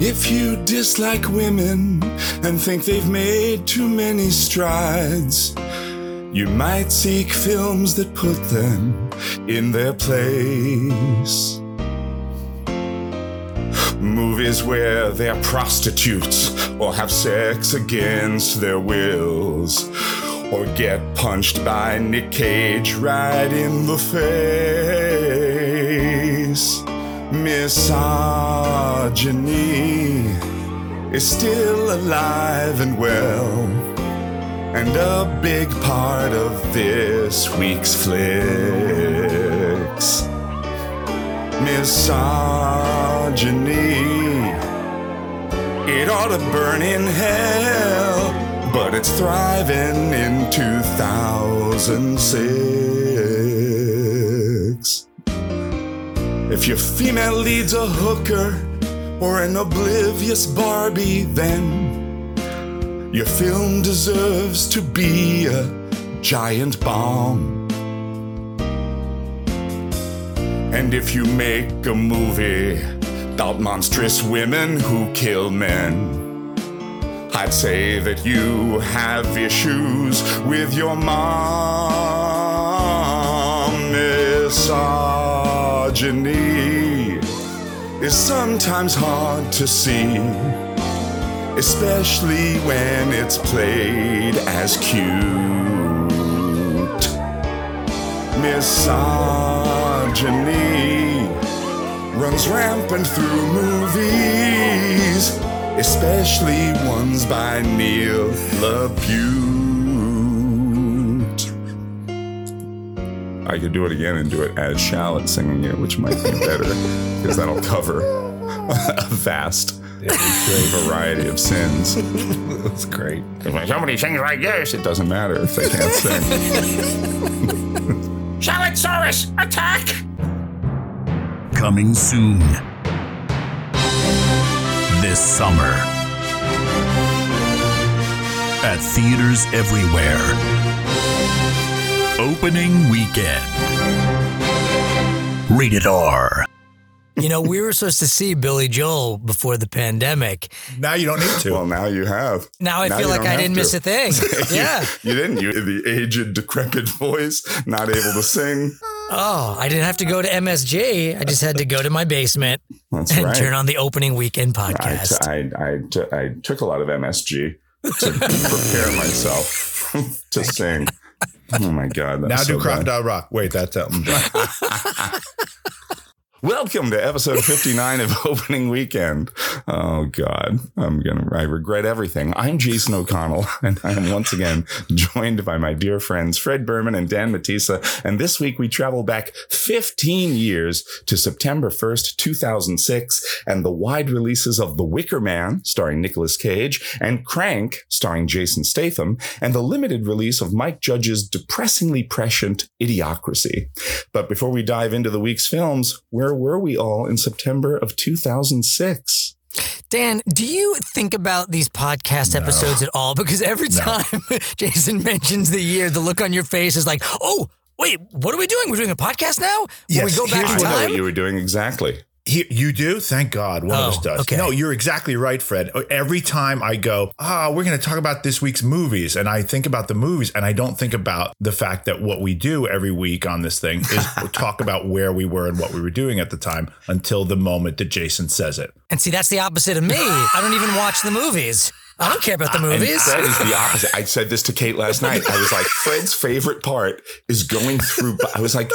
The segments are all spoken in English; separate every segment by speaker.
Speaker 1: If you dislike women and think they've made too many strides, you might seek films that put them in their place. Movies where they're prostitutes or have sex against their wills or get punched by Nick Cage right in the face. Misogyny is still alive and well, and a big part of this week's flicks. Misogyny, it ought to burn in hell, but it's thriving in 2006. If your female lead's a hooker or an oblivious Barbie, then your film deserves to be a giant bomb. And if you make a movie about monstrous women who kill men, I'd say that you have issues with your mom. Misogyny is sometimes hard to see, especially when it's played as cute. Misogyny runs rampant through movies, especially ones by Neil LaBute. I could do it again and do it as Shallot singing it, which might be better because that'll cover a vast variety of sins.
Speaker 2: That's great.
Speaker 1: If when somebody sings like this, it doesn't matter if they can't sing. Shallotsaurus, attack!
Speaker 3: Coming soon. This summer. At theaters everywhere. Opening weekend. Rated R.
Speaker 4: You know, we were supposed to see Billy Joel before the pandemic.
Speaker 2: Now you don't need to.
Speaker 1: Well, now you have.
Speaker 4: Now I
Speaker 1: Now
Speaker 4: feel like I didn't
Speaker 1: to.
Speaker 4: miss a thing. Yeah.
Speaker 1: You didn't. You the aged, decrepit voice, not able to sing.
Speaker 4: Oh, I didn't have to go to MSG. I just had to go to my basement
Speaker 1: That's
Speaker 4: and
Speaker 1: right.
Speaker 4: turn on the opening weekend podcast.
Speaker 1: I,
Speaker 4: podcast.
Speaker 1: I, I, t- I took a lot of MSG to prepare myself to sing. Oh my God. That's
Speaker 2: now
Speaker 1: so
Speaker 2: do
Speaker 1: bad.
Speaker 2: Crocodile Rock. Wait, that's Elton John.
Speaker 1: Welcome to episode 59 of opening weekend. Oh God, I'm gonna, I regret everything. I'm Jason O'Connell and I am once again joined by my dear friends Fred Berman and Dan Matisa. And this week we travel back 15 years to September 1st, 2006 and the wide releases of The Wicker Man starring Nicolas Cage and Crank starring Jason Statham and the limited release of Mike Judge's depressingly prescient Idiocracy. But before we dive into the week's films, where were we all in September of 2006?
Speaker 4: Dan, do you think about these podcast episodes at all? Because every time Jason mentions the year, the look on your face is like, oh, wait, what are we doing? We're doing a podcast now? Will we
Speaker 2: Yes,
Speaker 4: go back
Speaker 2: here's
Speaker 4: in
Speaker 1: I know
Speaker 4: time?
Speaker 1: what you were doing exactly.
Speaker 2: He, you do? Thank God. One of
Speaker 4: Oh,
Speaker 2: us does.
Speaker 4: okay.
Speaker 2: No, you're exactly right, Fred. Every time I go, ah, we're going to talk about this week's movies, and I think about the movies, and I don't think about the fact that what we do every week on this thing is talk about where we were and what we were doing at the time until the moment that Jason says it.
Speaker 4: And see, that's the opposite of me. I don't even watch the movies. I don't care about the movies.
Speaker 1: Fred is the opposite. I said this to Kate last night. I was like, Fred's favorite part is going through. I was like,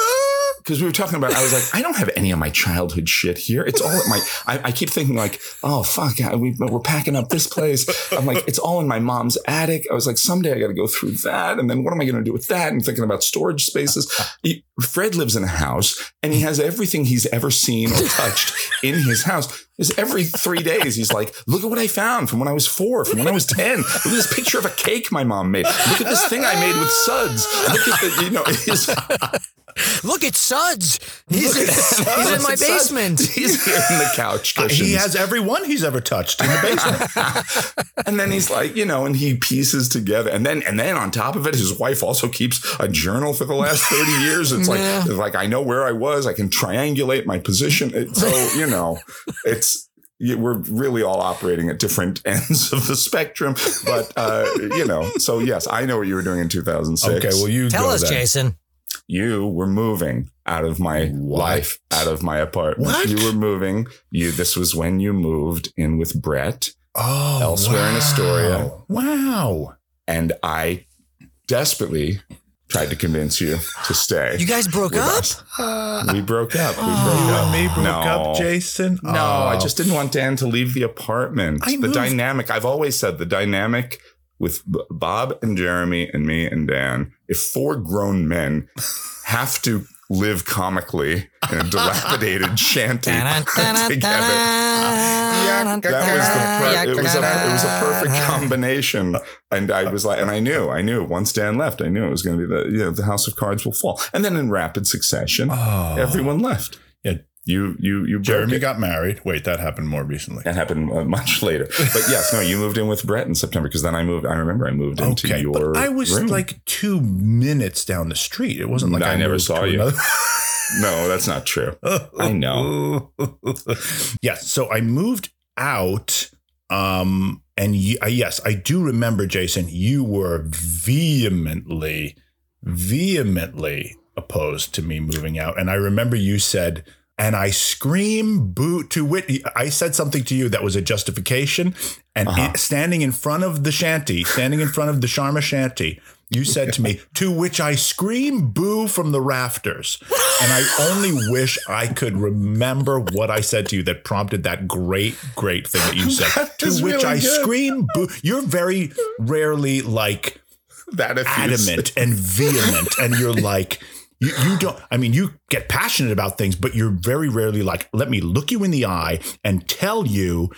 Speaker 1: because we were talking about, I was like, I don't have any of my childhood shit here. It's all at my, I, I keep thinking like, oh, fuck, I- we, we're packing up this place. I'm like, it's all in my mom's attic. I was like, someday I got to go through that. And then what am I going to do with that? And thinking about storage spaces. He- Fred lives in a house and he has everything he's ever seen or touched in his house. Is every three days he's like, look at what I found from when I was four, from when I was ten. Look at this picture of a cake my mom made. Look at this thing I made with suds. Look at the, you know, his,
Speaker 4: Look at Suds. He's,
Speaker 1: look at
Speaker 4: he's in my
Speaker 1: Suds.
Speaker 4: basement.
Speaker 1: He's here in the couch uh, cushions.
Speaker 2: He has every one he's ever touched in the basement.
Speaker 1: and then he's like, you know, and he pieces together. And then, and then on top of it, his wife also keeps a journal for the last 30 years. It's like,
Speaker 4: Yeah.
Speaker 1: it's like I know where I was. I can triangulate my position. It- so, you know, it's, you- we're really all operating at different ends of the spectrum. But uh, you know, so yes, I know what you were doing in 2006.
Speaker 2: Okay, well you
Speaker 4: Tell
Speaker 2: go
Speaker 4: us,
Speaker 2: then.
Speaker 4: Jason.
Speaker 1: you were moving out of my
Speaker 2: What?
Speaker 1: life, out of my apartment.
Speaker 2: What?
Speaker 1: You were moving. You. This was when you moved in with Brett,
Speaker 2: Oh,
Speaker 1: Elsewhere in Astoria.
Speaker 2: Wow.
Speaker 1: and I desperately tried to convince you to stay.
Speaker 4: You guys broke up?
Speaker 1: us. We broke up. We
Speaker 4: Oh.
Speaker 1: broke
Speaker 2: You
Speaker 1: up.
Speaker 2: and me broke
Speaker 1: No.
Speaker 2: up, Jason.
Speaker 1: No, oh, I
Speaker 2: Oh.
Speaker 1: just didn't want Dan to leave the apartment.
Speaker 2: I
Speaker 1: the
Speaker 2: moved-
Speaker 1: dynamic, I've always said the dynamic with Bob and Jeremy and me and Dan, if four grown men have to live comically in a dilapidated shanty together. That was the per- it was a it was a perfect combination, and I was like, and I knew, I knew once Dan left, I knew it was going to be the you know the House of Cards will fall, and then in rapid succession,
Speaker 2: Oh.
Speaker 1: everyone left.
Speaker 2: Yeah.
Speaker 1: You you you
Speaker 2: Jeremy got married. Wait, that happened more recently.
Speaker 1: That happened uh, much later. But yes, no, you moved in with Brett in September because then I moved. I remember I moved into
Speaker 2: Okay,
Speaker 1: your.
Speaker 2: but I was
Speaker 1: room.
Speaker 2: like two minutes down the street. It wasn't like
Speaker 1: I
Speaker 2: I,
Speaker 1: never saw you. no, that's not true. I know.
Speaker 2: yes. So I moved out. Um, and uh, yes, I do remember, Jason, you were vehemently, vehemently opposed to me moving out. And I remember you said, and I scream boo to wit. I said something to you that was a justification. And
Speaker 1: Uh-huh.
Speaker 2: in- standing in front of the shanty, standing in front of the Sharma shanty, you said to me, to which I scream boo from the rafters. And I only wish I could remember what I said to you that prompted that great, great thing that you said.
Speaker 1: That
Speaker 2: to which
Speaker 1: really
Speaker 2: I
Speaker 1: good.
Speaker 2: scream boo. You're very rarely like
Speaker 1: That
Speaker 2: adamant and vehement and you're like you, you don't i mean you get passionate about things but you're very rarely like let me look you in the eye and tell you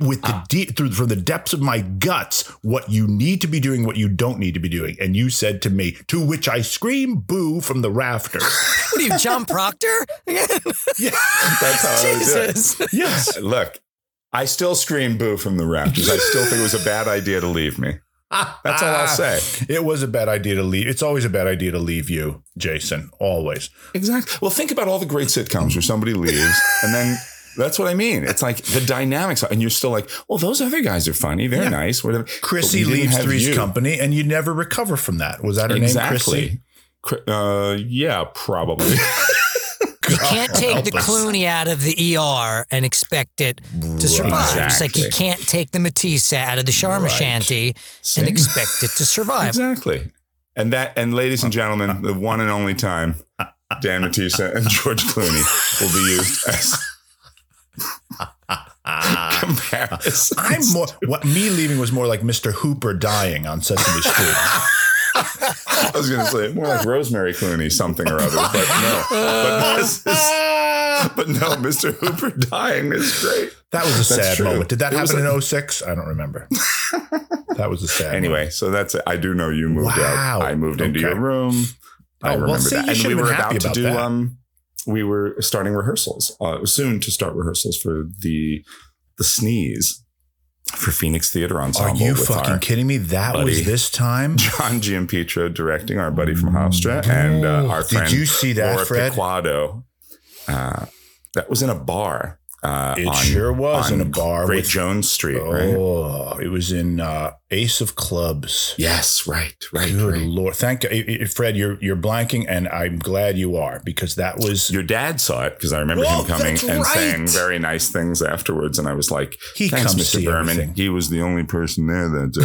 Speaker 2: with the ah. deep through from the depths of my guts what you need to be doing what you don't need to be doing and you said to me to which i scream boo from the rafters
Speaker 4: What are you, John Proctor?
Speaker 1: Yeah that's how I would do it.
Speaker 4: Jesus.
Speaker 2: yes
Speaker 1: Look, I still scream boo from the rafters. I still think it was a bad idea to leave me. That's all I'll say.
Speaker 2: it was a bad idea to leave it's always a bad idea to leave you jason always
Speaker 1: Exactly. Well, think about all the great sitcoms where somebody leaves and then that's what I mean. It's like the dynamics, and you're still like, well, those other guys are funny. They're
Speaker 2: Yeah.
Speaker 1: nice. Whatever.
Speaker 2: chrissy
Speaker 1: But we didn't
Speaker 2: leaves three's
Speaker 1: you.
Speaker 2: company and you never recover from that was that her name chrissy
Speaker 1: Exactly. Uh, yeah, probably.
Speaker 4: You can't take the
Speaker 2: us.
Speaker 4: Clooney out of the ER and expect it to survive. It's like you can't take the Matisse out of the Sharma
Speaker 2: Right.
Speaker 4: Shanty
Speaker 1: Same.
Speaker 4: and expect it to survive.
Speaker 1: exactly. And that, and ladies and gentlemen, the one and only time Dan Matisse and George Clooney will be used as comparisons.
Speaker 2: I'm more. What me leaving was more like Mr. Hooper dying on Sesame Street.
Speaker 1: I was going to say more like Rosemary Clooney, something or other, but no. But, is, but no, Mr. Hooper dying is great.
Speaker 2: That was a
Speaker 1: That's
Speaker 2: sad
Speaker 1: true.
Speaker 2: moment. Did that
Speaker 1: It
Speaker 2: happen in 06? I don't remember. that was a sad.
Speaker 1: Anyway, so that's it. I do know you moved
Speaker 2: Wow.
Speaker 1: out. I moved into your room. I
Speaker 2: Oh, well,
Speaker 1: remember
Speaker 2: see,
Speaker 1: that. And we were about to do
Speaker 2: that.
Speaker 1: um we were starting rehearsals. Uh soon to start rehearsals for the the sneeze for Phoenix Theater
Speaker 2: on
Speaker 1: Song.
Speaker 2: Are
Speaker 1: you
Speaker 2: fucking kidding me? That
Speaker 1: buddy.
Speaker 2: was this time.
Speaker 1: John Giampietro directing, our buddy from Hofstra, and uh, our
Speaker 2: Did
Speaker 1: friend
Speaker 2: you see that,
Speaker 1: Laura
Speaker 2: Fred?
Speaker 1: Piquado. Uh, that was in a bar. Uh,
Speaker 2: It
Speaker 1: on-
Speaker 2: sure was in a bar
Speaker 1: Great
Speaker 2: with-
Speaker 1: Jones Street, right?
Speaker 2: Oh, it was in uh, Ace of Clubs.
Speaker 1: Yes, right, right,
Speaker 2: Good
Speaker 1: right.
Speaker 2: lord! Thank you, Fred. You're you're blanking, and I'm glad you are because that was
Speaker 1: Your dad saw it because I remember
Speaker 2: Oh,
Speaker 1: him coming and
Speaker 2: right.
Speaker 1: saying very nice things afterwards, and I was like,
Speaker 2: He
Speaker 1: "Thanks,
Speaker 2: comes
Speaker 1: Mr. Berman."
Speaker 2: everything.
Speaker 1: He was the only person there that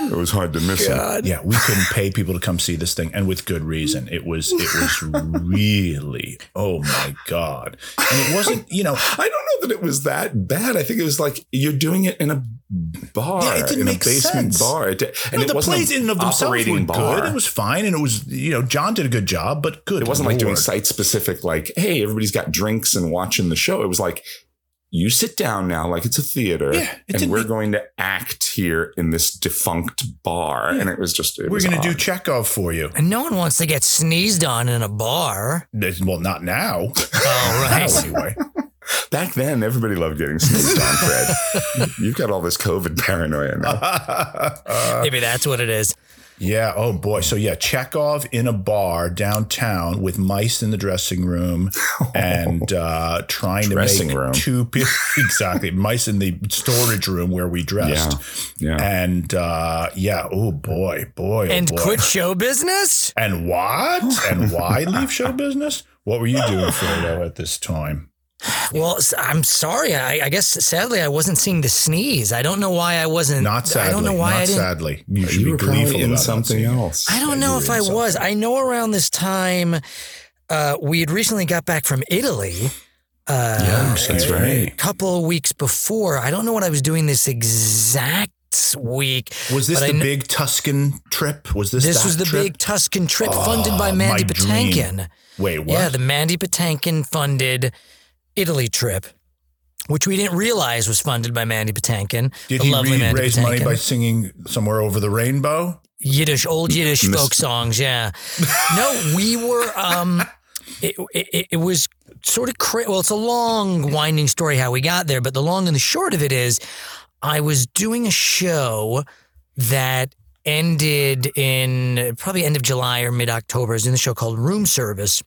Speaker 1: uh, it was hard to miss him.
Speaker 2: Yeah, we couldn't pay people to come see this thing, and with good reason. It was it was really oh my god, and it wasn't you know
Speaker 1: I don't know that it was that bad. I think it was like you're doing it in a bar,
Speaker 2: Yeah, it didn't
Speaker 1: in a
Speaker 2: make
Speaker 1: basement
Speaker 2: sense.
Speaker 1: bar, It- and
Speaker 2: no,
Speaker 1: it
Speaker 2: the
Speaker 1: wasn't
Speaker 2: plays in and of themselves were
Speaker 1: bar.
Speaker 2: good. It was fine, and it was you know John did a good job, but good.
Speaker 1: It wasn't like doing
Speaker 2: lord.
Speaker 1: site specific, like, hey, everybody's got drinks and watching the show. It was like, you sit down now, like it's a theater,
Speaker 2: Yeah, it
Speaker 1: and we're
Speaker 2: make-
Speaker 1: going to act here in this defunct bar. And it was just, it
Speaker 2: We're going to do
Speaker 1: odd.
Speaker 2: Chekhov for you.
Speaker 4: And no one wants to get sneezed on in a bar.
Speaker 2: Well, not now.
Speaker 4: Oh,
Speaker 2: Now,
Speaker 4: right.
Speaker 2: anyway.
Speaker 1: Back then, everybody loved getting sneezed on, Fred. You've got all this COVID paranoia now.
Speaker 2: Uh,
Speaker 4: Maybe that's what it is.
Speaker 2: Yeah. Oh boy. So yeah, Chekhov in a bar downtown with mice in the dressing room and uh, trying
Speaker 1: Dressing
Speaker 2: to make
Speaker 1: room.
Speaker 2: two people exactly mice in the storage room where we dressed.
Speaker 1: Yeah.
Speaker 2: And uh, yeah. Oh boy, boy, oh
Speaker 4: and
Speaker 2: boy.
Speaker 4: quit show business?
Speaker 2: And what? and why leave show business? What were you doing, Fredo, at this time?
Speaker 4: Well, I'm sorry. I, I guess sadly I wasn't seeing the sneeze. I don't know why I wasn't.
Speaker 2: Not sadly.
Speaker 4: I don't know why
Speaker 2: not
Speaker 4: I didn't.
Speaker 2: sadly. You should
Speaker 1: You
Speaker 2: be
Speaker 1: were
Speaker 2: gleeful
Speaker 1: in
Speaker 2: about
Speaker 1: something
Speaker 2: seeing it.
Speaker 1: else.
Speaker 4: I don't know if I
Speaker 2: in
Speaker 4: was.
Speaker 2: something.
Speaker 4: I know around this time, uh, we had recently got back from Italy. Uh,
Speaker 1: Yes, that's
Speaker 2: Okay.
Speaker 1: right.
Speaker 4: A couple of weeks before. I don't know what I was doing this exact week.
Speaker 2: Was this the
Speaker 4: kn-
Speaker 2: big Tuscan trip? Was this
Speaker 4: This was the
Speaker 2: trip?
Speaker 4: big Tuscan trip
Speaker 2: Oh,
Speaker 4: funded by Mandy
Speaker 2: my dream.
Speaker 4: Patinkin.
Speaker 2: Wait, what?
Speaker 4: Yeah, the Mandy Patinkin funded Italy trip, which we didn't realize was funded by Mandy Patinkin.
Speaker 2: Did
Speaker 4: the
Speaker 2: he
Speaker 4: lovely
Speaker 2: re-
Speaker 4: Mandy
Speaker 2: raise money by singing somewhere over the rainbow?
Speaker 4: Yiddish, old Yiddish
Speaker 1: Miss-
Speaker 4: folk songs. Yeah. No, we were. Um, it, it, it was sort of cra- well. It's a long, winding story how we got there, but the long and the short of it is, I was doing a show that ended in probably end of July or mid October. I was in the show called Room Service.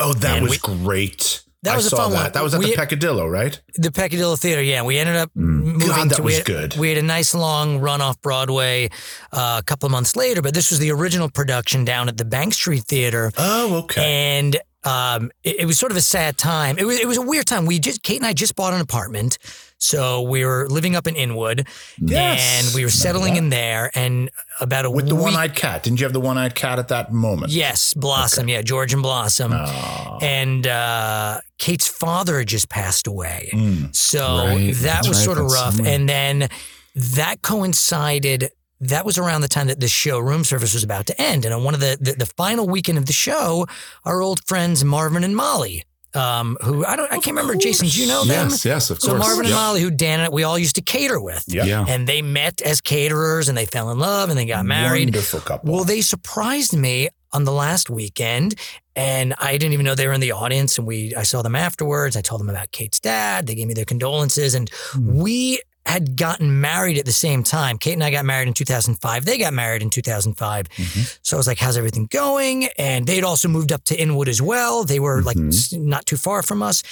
Speaker 2: Oh, that
Speaker 4: And
Speaker 2: was
Speaker 4: we-
Speaker 2: great.
Speaker 4: That
Speaker 2: I
Speaker 4: was a fun
Speaker 2: that.
Speaker 4: one.
Speaker 2: That was at
Speaker 4: We-
Speaker 2: the Peccadillo, right?
Speaker 4: The Peccadillo Theater, yeah. We ended up moving
Speaker 2: Mm. God, that
Speaker 4: to
Speaker 2: was
Speaker 4: we had,
Speaker 2: good.
Speaker 4: We had a nice long run off Broadway uh, a couple of months later, but this was the original production down at the Bank Street Theater.
Speaker 2: Oh, okay.
Speaker 4: And um, it, it was sort of a sad time. It was it was a weird time. We just Kate and I just bought an apartment, so we were living up in Inwood,
Speaker 2: Yes.
Speaker 4: and we were settling in there. And about a
Speaker 2: With the one-eyed cat. Didn't you have the one-eyed cat at that moment?
Speaker 4: yes, Blossom, yeah, George and Blossom,
Speaker 2: Oh.
Speaker 4: and uh, Kate's father had just passed away.
Speaker 2: Mm.
Speaker 4: So
Speaker 1: Right,
Speaker 4: that
Speaker 1: that's
Speaker 4: was
Speaker 1: right,
Speaker 4: sort of
Speaker 1: that
Speaker 4: rough.
Speaker 1: summer.
Speaker 4: And then that coincided. That was around the time that the show Room Service was about to end. And on one of the, the, the final weekend of the show, our old friends Marvin and Molly, um, who I don't, I can't remember, Jason, do you know them?
Speaker 1: Yes, yes, of
Speaker 4: So
Speaker 1: course.
Speaker 4: Marvin and
Speaker 1: Yep.
Speaker 4: Molly, who Dan and we all used to cater with.
Speaker 2: Yeah.
Speaker 1: Yeah.
Speaker 4: And they met as caterers and they fell in love and they got married.
Speaker 2: Wonderful couple.
Speaker 4: Well, they surprised me on the last weekend, and I didn't even know they were in the audience. And we, I saw them afterwards. I told them about Kate's dad. They gave me their condolences, and we had gotten married at the same time. Kate and I got married in 2005. They got married in 2005. Mm-hmm. So I was like, "How's everything going?" And they'd also moved up to Inwood as well. They were like mm-hmm. not too far from us.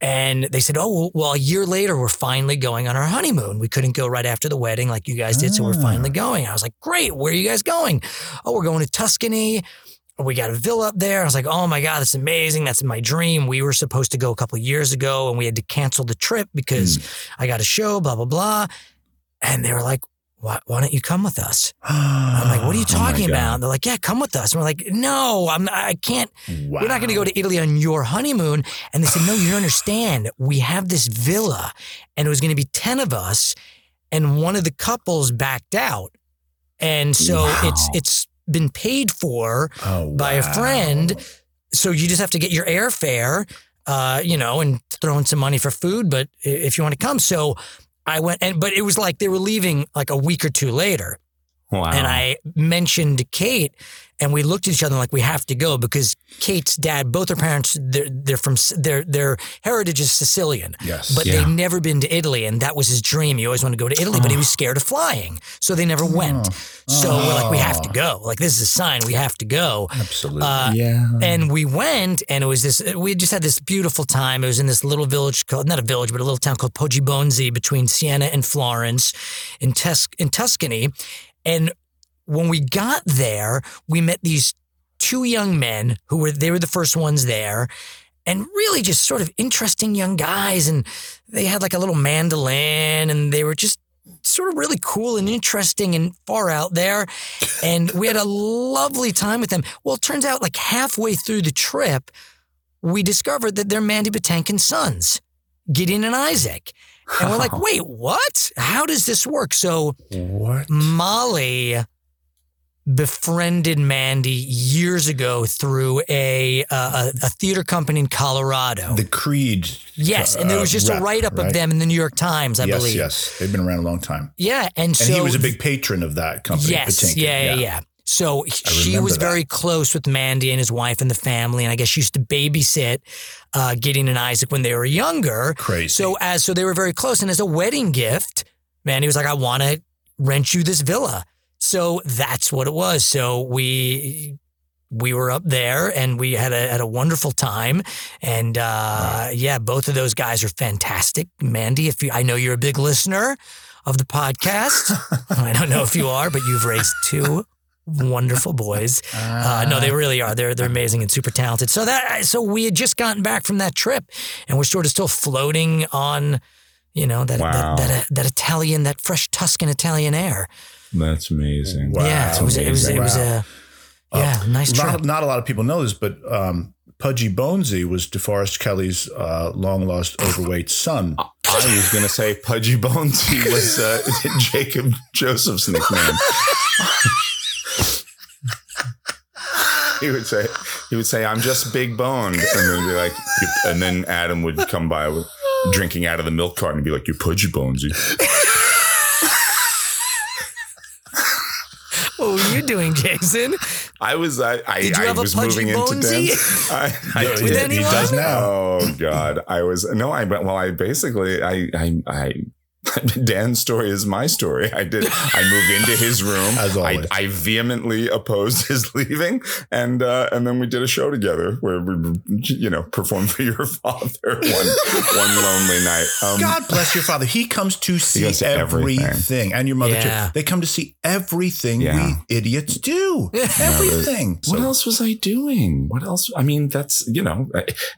Speaker 4: And they said, "Oh, well, well, a year later, we're finally going on our honeymoon. We couldn't go right after the wedding like you guys did, so we're finally ah. going." I was like, "Great, where are you guys going?" "Oh, we're going to Tuscany. We got a villa up there." I was like, "Oh my god, that's amazing! That's my dream." We were supposed to go a couple of years ago, and we had to cancel the trip because hmm. I got a show, blah blah blah. And they were like, "Why, why don't you come with us?" I'm like, "What are you
Speaker 1: Oh
Speaker 4: talking
Speaker 1: God.
Speaker 4: about?" They're like, "Yeah, come with us." And we're like, "No, I'm. I can't."
Speaker 2: wow.
Speaker 4: We're not going to go to Italy on your honeymoon. And they said, no, you don't understand. We have this villa and it was going to be 10 of us. And one of the couples backed out. And so
Speaker 1: Wow.
Speaker 4: it's, it's been paid for
Speaker 2: Oh,
Speaker 4: by a friend. So you just have to get your airfare, uh, you know, and throw in some money for food. But if you want to come. So I went and, but it was like they were leaving like a week or two later.
Speaker 1: Wow.
Speaker 4: And I mentioned Kate, and we looked at each other like we have to go because Kate's dad, both her parents, they're, they're from their their heritage is Sicilian,
Speaker 2: Yes.
Speaker 4: but
Speaker 1: Yeah.
Speaker 4: they've never been to Italy, and that was his dream. He always wanted to go to Italy, but he was scared of flying, so they never went. So we're like, we have to go. Like this is a sign, we have to go.
Speaker 2: Absolutely.
Speaker 4: Uh,
Speaker 1: yeah.
Speaker 4: and we went, and it was this. We just had this beautiful time. It was in this little village called not a village, but a little town called Poggibonsi between Siena and Florence, in Tus- in Tuscany. And when we got there, we met these two young men who were they were the first ones there, and really just sort of interesting young guys. And they had like a little mandolin, and they were just sort of really cool and interesting and far out there. And we had a lovely time with them. Well, it turns out like halfway through the trip, we discovered that they're Mandy Patinkin's sons, Gideon and Isaac. And we're like, wait, what? How does this work? So
Speaker 2: what?
Speaker 4: Molly befriended Mandy years ago through a uh, a, a theater company in Colorado.
Speaker 2: The Creede.
Speaker 4: yes, and there was
Speaker 2: uh,
Speaker 4: just a write up
Speaker 2: right?
Speaker 4: of them in the New York Times, I
Speaker 2: yes,
Speaker 4: believe.
Speaker 2: yes. They've been around a long time.
Speaker 4: Yeah, and,
Speaker 2: And
Speaker 4: so
Speaker 2: he was a big patron of that company.
Speaker 4: Yes,
Speaker 2: Patinkin.
Speaker 4: yeah, yeah, yeah. So she was
Speaker 2: that.
Speaker 4: very close with Mandy and his wife and the family, and I guess she used to babysit uh, Gideon and Isaac when they were younger.
Speaker 2: Crazy.
Speaker 4: So as so they were very close, and as a wedding gift, Mandy was like, "I want to rent you this villa." So that's what it was. So we we were up there and we had a had a wonderful time. And uh, yeah, both of those guys are fantastic. Mandy, if you, I know you're a big listener of the podcast, I don't know if you are, but you've raised two wonderful boys. Uh, no, they really are. They're they're amazing and super talented. So that so we had just gotten back from that trip, and we're sort of still floating on, you know, that
Speaker 1: Wow.
Speaker 4: that, that that Italian, that fresh Tuscan Italian air.
Speaker 1: That's amazing.
Speaker 2: Wow.
Speaker 4: yeah, it was it was it was a yeah nice trip.
Speaker 2: Not, not a lot of people know this, but um, Pudgy Bonesy was DeForest Kelley's uh, long lost overweight son.
Speaker 1: I was going to say Pudgy Bonesy was uh, Jacob Joseph's nickname. he would say, he would say, "I'm just big boned," and then be like, and then Adam would come by with drinking out of the milk carton and be like, "You Pudgy Bonesy."
Speaker 4: What were you doing, Jason?
Speaker 1: I was, I, I,
Speaker 4: Did you
Speaker 1: I
Speaker 4: have a
Speaker 1: was
Speaker 4: Pudgy
Speaker 1: moving into
Speaker 4: Bonesy?
Speaker 1: dance. I, I
Speaker 2: With
Speaker 1: did.
Speaker 2: he
Speaker 4: anyone?
Speaker 2: does now.
Speaker 1: Oh God, I was no, I well, I basically, I, I, I. Dan's story is my story. I did. I moved into his room.
Speaker 2: As
Speaker 1: I,
Speaker 2: always.
Speaker 1: I vehemently opposed his leaving, and uh, and then we did a show together where we, you know, performed for your father one one lonely night. Um,
Speaker 2: God bless your father. He comes to see
Speaker 1: goes to
Speaker 2: everything.
Speaker 1: everything.
Speaker 2: and your mother
Speaker 4: Yeah.
Speaker 2: too. They come to see everything
Speaker 1: Yeah.
Speaker 2: we idiots do. everything.
Speaker 1: What else was I doing? What else? I mean, that's you know,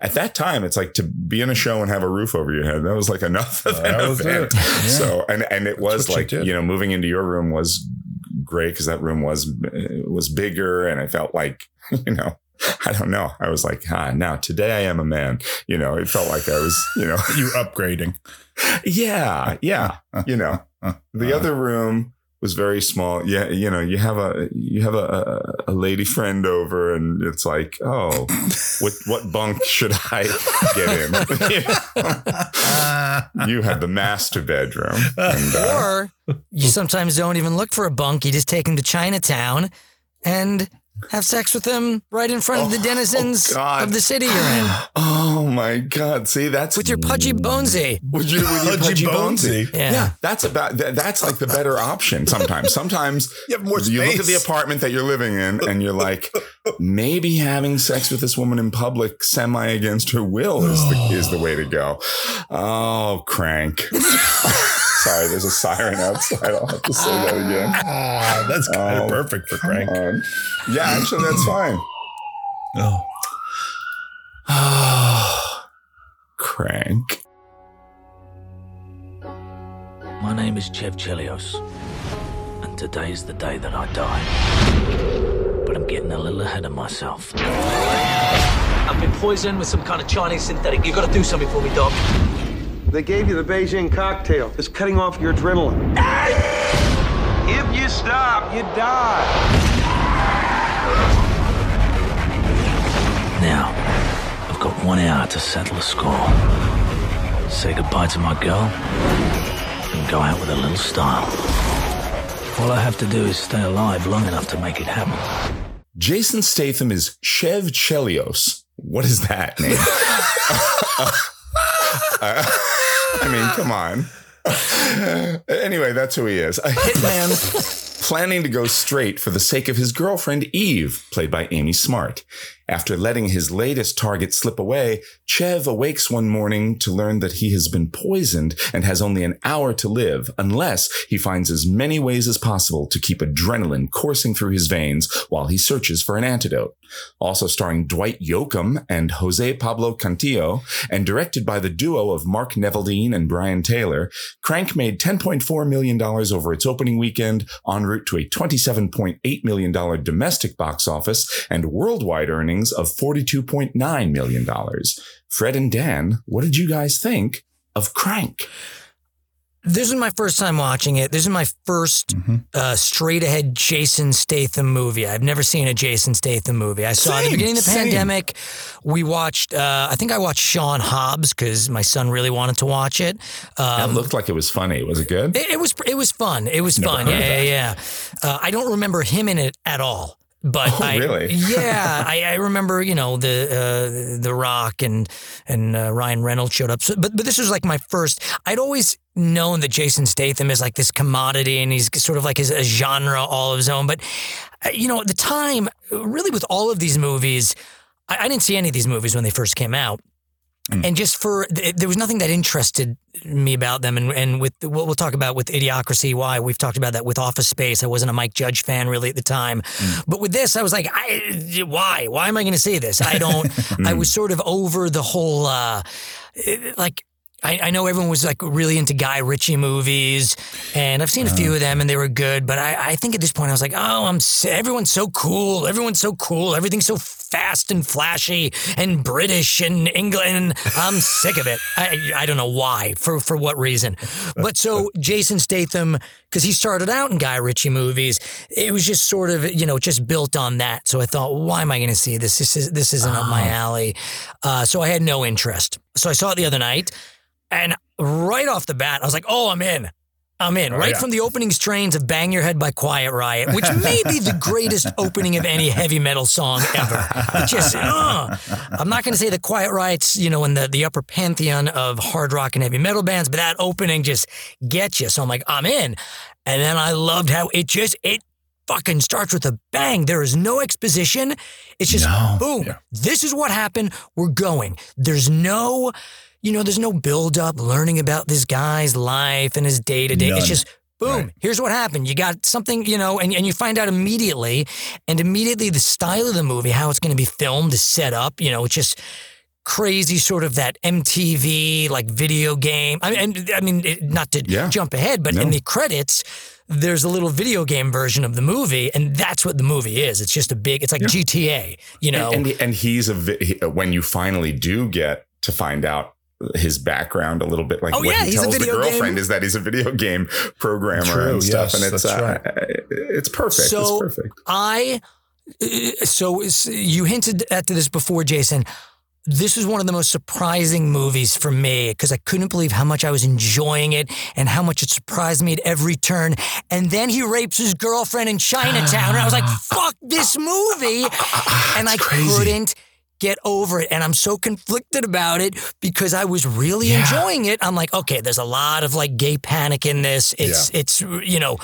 Speaker 1: at that time, it's like to be in a show and have a roof over your head. That was like enough of
Speaker 2: That
Speaker 1: an
Speaker 2: was
Speaker 1: event.
Speaker 2: it. Yeah.
Speaker 1: So and and it was
Speaker 2: what you
Speaker 1: like you know, moving into your room was great because that room was was bigger, and I felt like you know. I don't know. I was like, ah, now today I am a man. You know, it felt like I was, you know,
Speaker 2: You're upgrading.
Speaker 1: yeah, yeah. You know, the
Speaker 2: Uh,
Speaker 1: other room was very small. Yeah, you know, you have a you have a, a, a lady friend over, and it's like, oh, what what bunk should I get in? You had the master bedroom, and uh,
Speaker 4: Or you sometimes don't even look for a bunk. You just take them to Chinatown and have sex with them right in front of the denizens
Speaker 1: God.
Speaker 4: of the city you're in
Speaker 1: oh my god, see that's
Speaker 4: with your pudgy bonesy.
Speaker 1: Would you, with your
Speaker 2: Pudgy
Speaker 1: pudgy bonesy?
Speaker 2: bonesy.
Speaker 4: Yeah.
Speaker 1: that's about that, that's like the better option. Sometimes, sometimes
Speaker 2: You have more
Speaker 1: you look at the apartment that you're living in, and you're like, maybe having sex with this woman in public, semi against her will, is the is the way to go. Oh, crank! Sorry, there's a siren outside. I'll have to say that again.
Speaker 2: Ah, that's kind
Speaker 1: Oh,
Speaker 2: of perfect for Crank.
Speaker 1: on. Yeah, actually, that's fine.
Speaker 2: Oh.
Speaker 1: Crank.
Speaker 5: My name is Chev Chelios, and today is the day that I die. But I'm getting a little ahead of myself. I've been poisoned with some kind of Chinese synthetic. You gotta do something for me, Doc.
Speaker 6: They gave you the Beijing cocktail. It's cutting off your adrenaline. If you stop, you die.
Speaker 5: Now, I've got one hour to settle the score. Say goodbye to my girl, and go out with a little style. All I have to do is stay alive long enough to make it happen.
Speaker 1: Jason Statham is Chev Chelios. What is that name? Uh, I mean, come on. anyway, that's who he is. A hitman planning to go straight for the sake of his girlfriend Eve, played by Amy Smart. After letting his latest target slip away, Chev awakes one morning to learn that he has been poisoned and has only an hour to live unless he finds as many ways as possible to keep adrenaline coursing through his veins while he searches for an antidote. Also starring Dwight Yoakam and Jose Pablo Cantillo, and directed by the duo of Mark Neveldine and Brian Taylor, Crank made $10.4 million over its opening weekend, en route to a $27.8 million domestic box office and worldwide earnings of $42.9 million. Fred and Dan, what did you guys think of Crank?
Speaker 4: This is my first time watching it. This is my 1st
Speaker 2: Mm-hmm.
Speaker 4: uh, straight ahead Jason Statham movie. I've never seen a Jason Statham movie. I saw it at the beginning of the
Speaker 2: same.
Speaker 4: pandemic. We watched. Uh, I think I watched Sean Hobbs because my son really wanted to watch it.
Speaker 1: That
Speaker 4: Um,
Speaker 1: looked like it was funny. Was it good?
Speaker 4: it, it was it was fun. It was
Speaker 1: Never
Speaker 4: fun. Yeah, yeah, yeah. Uh, I don't remember him in it at all. But
Speaker 1: Oh,
Speaker 4: I,
Speaker 1: really?
Speaker 4: yeah, I, I remember, you know, the uh, the Rock and and uh, Ryan Reynolds showed up. So, but but this was like my first. I'd always known that Jason Statham is like this commodity, and he's sort of like his a genre all of his own. But uh, you know, at the time, really, with all of these movies, I, I didn't see any of these movies when they first came out. Mm. And just for there was nothing that interested me about them, and and with what we'll talk about with Idiocracy, why we've talked about that with Office Space. I wasn't a Mike Judge fan really at the time, mm. but with this, I was like, I, why? Why am I going to see this? I don't. I mm. was sort of over the whole, uh, like. I, I know everyone was like really into Guy Ritchie movies, and I've seen a few of them, and they were good. But I, I think at this point, I was like, "Oh, I'm everyone's so cool, everyone's so cool, everything's so fast and flashy and British and England. I'm sick of it. I, I don't know why, for for what reason. But so Jason Statham, because he started out in Guy Ritchie movies, it was just sort of you know just built on that. So I thought, why am I going to see this? This is this isn't up my alley. Uh, so I had no interest. So I saw it the other night, and right off the bat, I was like, oh, I'm in. I'm in. right
Speaker 2: yeah.
Speaker 4: from the opening strains of Bang Your Head by Quiet Riot, which may be the greatest opening of any heavy metal song ever. It just, uh, I'm not going to say the Quiet Riot's, you know, in the, the upper pantheon of hard rock and heavy metal bands, but that opening just gets you. So I'm like, I'm in. And then I loved how it just, it fucking starts with a bang. There is no exposition. It's just
Speaker 2: No.
Speaker 4: boom.
Speaker 2: Yeah.
Speaker 4: This is what happened. We're going. There's no, you know, there's no build up learning about this guy's life and his day to day. It's just boom.
Speaker 2: Right.
Speaker 4: Here's what happened. You got something, you know, and, and you find out immediately, and immediately the style of the movie, how it's going to be filmed, is set up. You know, it's just crazy sort of that MTV like video game. I mean, I mean, it, not to
Speaker 1: Yeah.
Speaker 4: jump ahead, but in the credits, there's a little video game version of the movie, and that's what the movie is. It's just a big. It's like GTA. You know,
Speaker 1: and, and and he's a vi- he- when you finally do get to find out his background a little bit like
Speaker 4: Oh,
Speaker 1: what
Speaker 4: yeah,
Speaker 1: he tells the girlfriend
Speaker 4: game-
Speaker 1: is that he's a video game programmer
Speaker 2: True,
Speaker 1: and stuff
Speaker 2: yes,
Speaker 1: and it's uh,
Speaker 2: right.
Speaker 1: it's perfect
Speaker 4: So-
Speaker 1: it's perfect
Speaker 4: I uh, so you hinted at this before, Jason. This is one of the most surprising movies for me because I couldn't believe how much I was enjoying it and how much it surprised me at every turn. And then he rapes his girlfriend in Chinatown, and I was like, "Fuck this movie!" and I
Speaker 1: crazy.
Speaker 4: couldn't get over it. And I'm so conflicted about it because I was really enjoying it. I'm like, okay, there's a lot of like gay panic in this. It's it's you know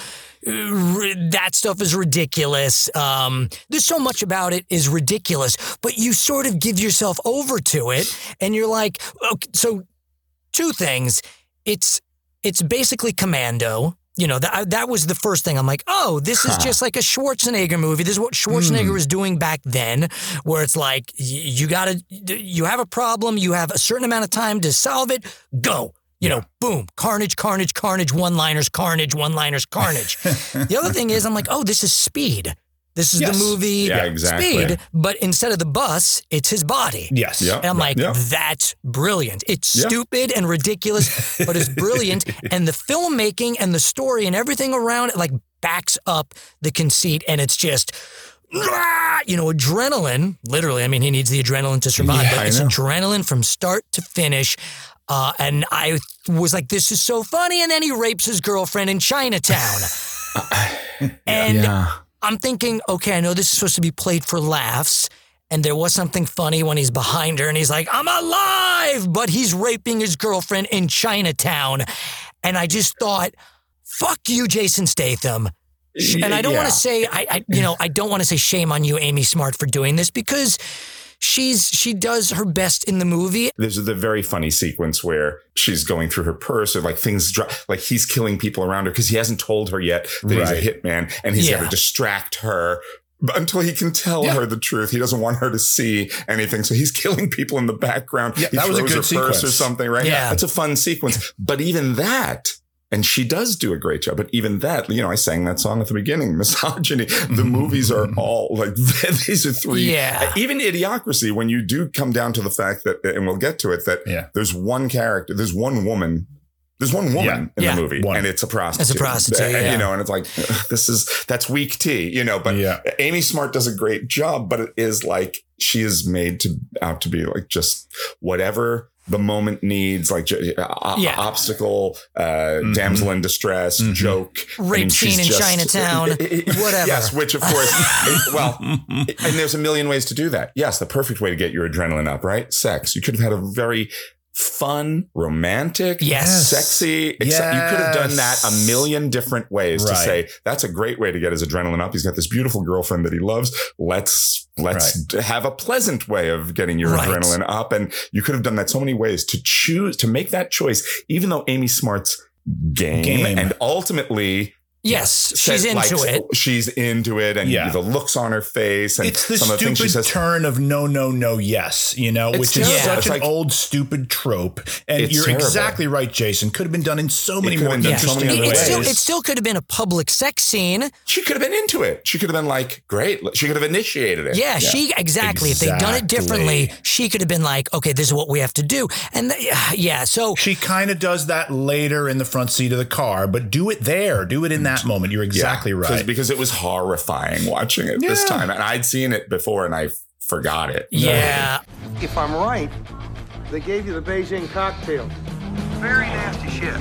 Speaker 4: r- that stuff is ridiculous. Um, there's so much about it is ridiculous, but you sort of give yourself over to it, and you're like, okay, so two things. It's it's basically Commando. You know that that was the first thing. I'm like, oh, this is just like a Schwarzenegger movie. This is what Schwarzenegger hmm. was doing back then, where it's like y- you got to you have a problem, you have a certain amount of time to solve it. Go. You know, boom, carnage, carnage, carnage, one liners, carnage, one liners, carnage. the other thing is, I'm like, oh, this is speed. This is
Speaker 2: Yes.
Speaker 4: the movie
Speaker 1: Yeah, exactly.
Speaker 4: Speed, but instead of the bus, it's his body.
Speaker 2: Yes.
Speaker 1: Yeah.
Speaker 4: And I'm like,
Speaker 1: Yeah.
Speaker 4: that's brilliant. It's
Speaker 1: Yeah.
Speaker 4: stupid and ridiculous, but it's brilliant. and the filmmaking and the story and everything around it like backs up the conceit. And it's just, you know, adrenaline. Literally, I mean, he needs the adrenaline to survive,
Speaker 1: Yeah,
Speaker 4: but
Speaker 1: I
Speaker 4: it's
Speaker 1: know.
Speaker 4: adrenaline from start to finish. Uh, and I was like, this is so funny. And then he rapes his girlfriend in Chinatown. and
Speaker 1: yeah
Speaker 4: I'm thinking, okay, I know this is supposed to be played for laughs. And there was something funny when he's behind her and he's like, I'm alive, but he's raping his girlfriend in Chinatown. And I just thought, fuck you, Jason Statham. And I don't want to say, I, I, you know, I don't want to say shame on you, Amy Smart, for doing this because she's she does her best in the movie.
Speaker 1: there's the very funny sequence where she's going through her purse or like things dro- like he's killing people around her because he hasn't told her yet that
Speaker 2: Right.
Speaker 1: he's a hitman and he's
Speaker 4: Yeah.
Speaker 1: got to distract her but until he can tell
Speaker 2: Yeah.
Speaker 1: her the truth. He doesn't want her to see anything. So he's killing people in the background.
Speaker 2: Yeah,
Speaker 1: he
Speaker 2: that was a good
Speaker 1: her purse or something, right?
Speaker 4: Yeah.
Speaker 1: That's a fun sequence. But even that, and she does do a great job, but even that, you know, I sang that song at the beginning, misogyny. The movies are mm-hmm. all like, these are three.
Speaker 4: Yeah.
Speaker 1: Even Idiocracy, when you do come down to the fact that, and we'll get to it, that
Speaker 2: Yeah.
Speaker 1: there's one character, there's one woman. There's one woman in
Speaker 4: Yeah.
Speaker 1: the movie,
Speaker 2: One.
Speaker 1: and it's a prostitute.
Speaker 4: prostitute,
Speaker 1: And,
Speaker 4: yeah.
Speaker 1: You know, and it's like this is that's weak tea, you know. But
Speaker 2: Yeah.
Speaker 1: Amy Smart does a great job, but it is like she is made to out to be like just whatever the moment needs, like j- uh,
Speaker 4: Yeah.
Speaker 1: obstacle, uh, damsel in distress, joke, I
Speaker 4: Rape scene
Speaker 1: she's
Speaker 4: in Chinatown, whatever.
Speaker 1: Yes, which of course, it- well, and there's a million ways to do that. Yes, the perfect way to get your adrenaline up, right? Sex. You could have had a very fun, romantic,
Speaker 4: Yes.
Speaker 1: sexy. Exci- You could have done that a million different ways to say that's a great way to get his adrenaline up. He's got this beautiful girlfriend that he loves. Let's let's d- have a pleasant way of getting your
Speaker 4: Right.
Speaker 1: adrenaline up. And you could have done that so many ways to choose to make that choice, even though Amy Smart's game,
Speaker 2: Game.
Speaker 1: and ultimately
Speaker 4: Yes, she's
Speaker 1: said,
Speaker 4: into
Speaker 1: like,
Speaker 4: it.
Speaker 1: She's into it, and
Speaker 2: Yeah.
Speaker 1: the looks on her face, and
Speaker 2: It's the
Speaker 1: some of the things she says.
Speaker 2: turn of no, no, no, yes, you know,
Speaker 1: It's
Speaker 2: which is
Speaker 1: terrible.
Speaker 2: such
Speaker 1: It's
Speaker 2: an
Speaker 1: like-
Speaker 2: old, stupid trope. And you're
Speaker 1: terrible.
Speaker 2: exactly right, Jason. Could have been done in so many more
Speaker 1: been done
Speaker 2: interesting
Speaker 1: so many other
Speaker 4: It, it
Speaker 2: ways.
Speaker 4: still, it still could have been a public sex scene.
Speaker 1: She could have been into it. She could have been like, great. She could have initiated it.
Speaker 4: Yeah, she exactly. If they'd done it differently, she could have been like, "Okay, this is what we have to do." And th- yeah, so
Speaker 2: She kind of does that later in the front seat of the car, but do it there. Do it in that moment. You're
Speaker 1: Yeah.
Speaker 2: right.
Speaker 1: Because it was horrifying watching it this time. And I'd seen it before and I forgot it.
Speaker 4: yeah,
Speaker 6: If I'm right, they gave you the Beijing cocktail. Very nasty shit.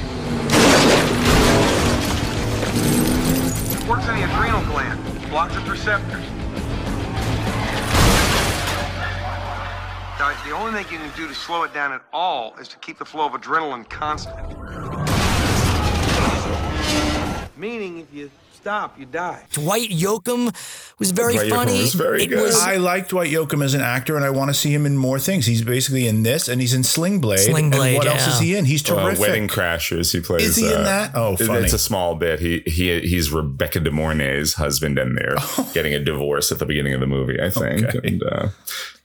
Speaker 6: It works on the adrenal gland, blocks its receptors. Guys, the only thing you can do to slow it down at all is to keep the flow of adrenaline constant. Meaning, if you stop, you die.
Speaker 4: Dwight Yoakam was very
Speaker 1: Dwight Yoakam
Speaker 4: funny.
Speaker 1: was very
Speaker 4: it
Speaker 1: good.
Speaker 4: was
Speaker 2: I like Dwight Yoakam as an actor, and I want to see him in more things. He's basically in this, and he's in Sling Blade.
Speaker 4: Sling
Speaker 2: and
Speaker 4: Blade,
Speaker 2: what else is he in? He's
Speaker 1: Uh,
Speaker 2: terrific.
Speaker 1: Wedding Crashers. He plays.
Speaker 2: Is he in
Speaker 1: uh,
Speaker 2: that? Oh,
Speaker 1: it-
Speaker 2: funny.
Speaker 1: It's a small bit. He he he's Rebecca De Mornay's husband, and they're getting a divorce at the beginning of the movie. I think,
Speaker 2: Okay.
Speaker 1: and uh,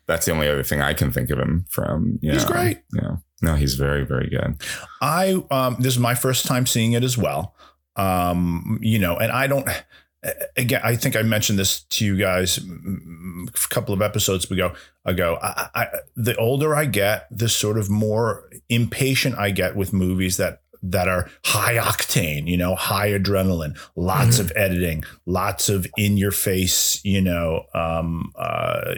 Speaker 1: that's the only other thing I can think of him from. You
Speaker 2: He's
Speaker 1: know.
Speaker 2: great.
Speaker 1: Yeah. No, he's very very good.
Speaker 2: I um this is my first time seeing it as well. Um, you know, and I don't again, I think I mentioned this to you guys a couple of episodes ago ago. I, I the older I get, the sort of more impatient I get with movies that that are high octane, you know, high adrenaline, lots of editing, lots of in your face, you know, um, uh,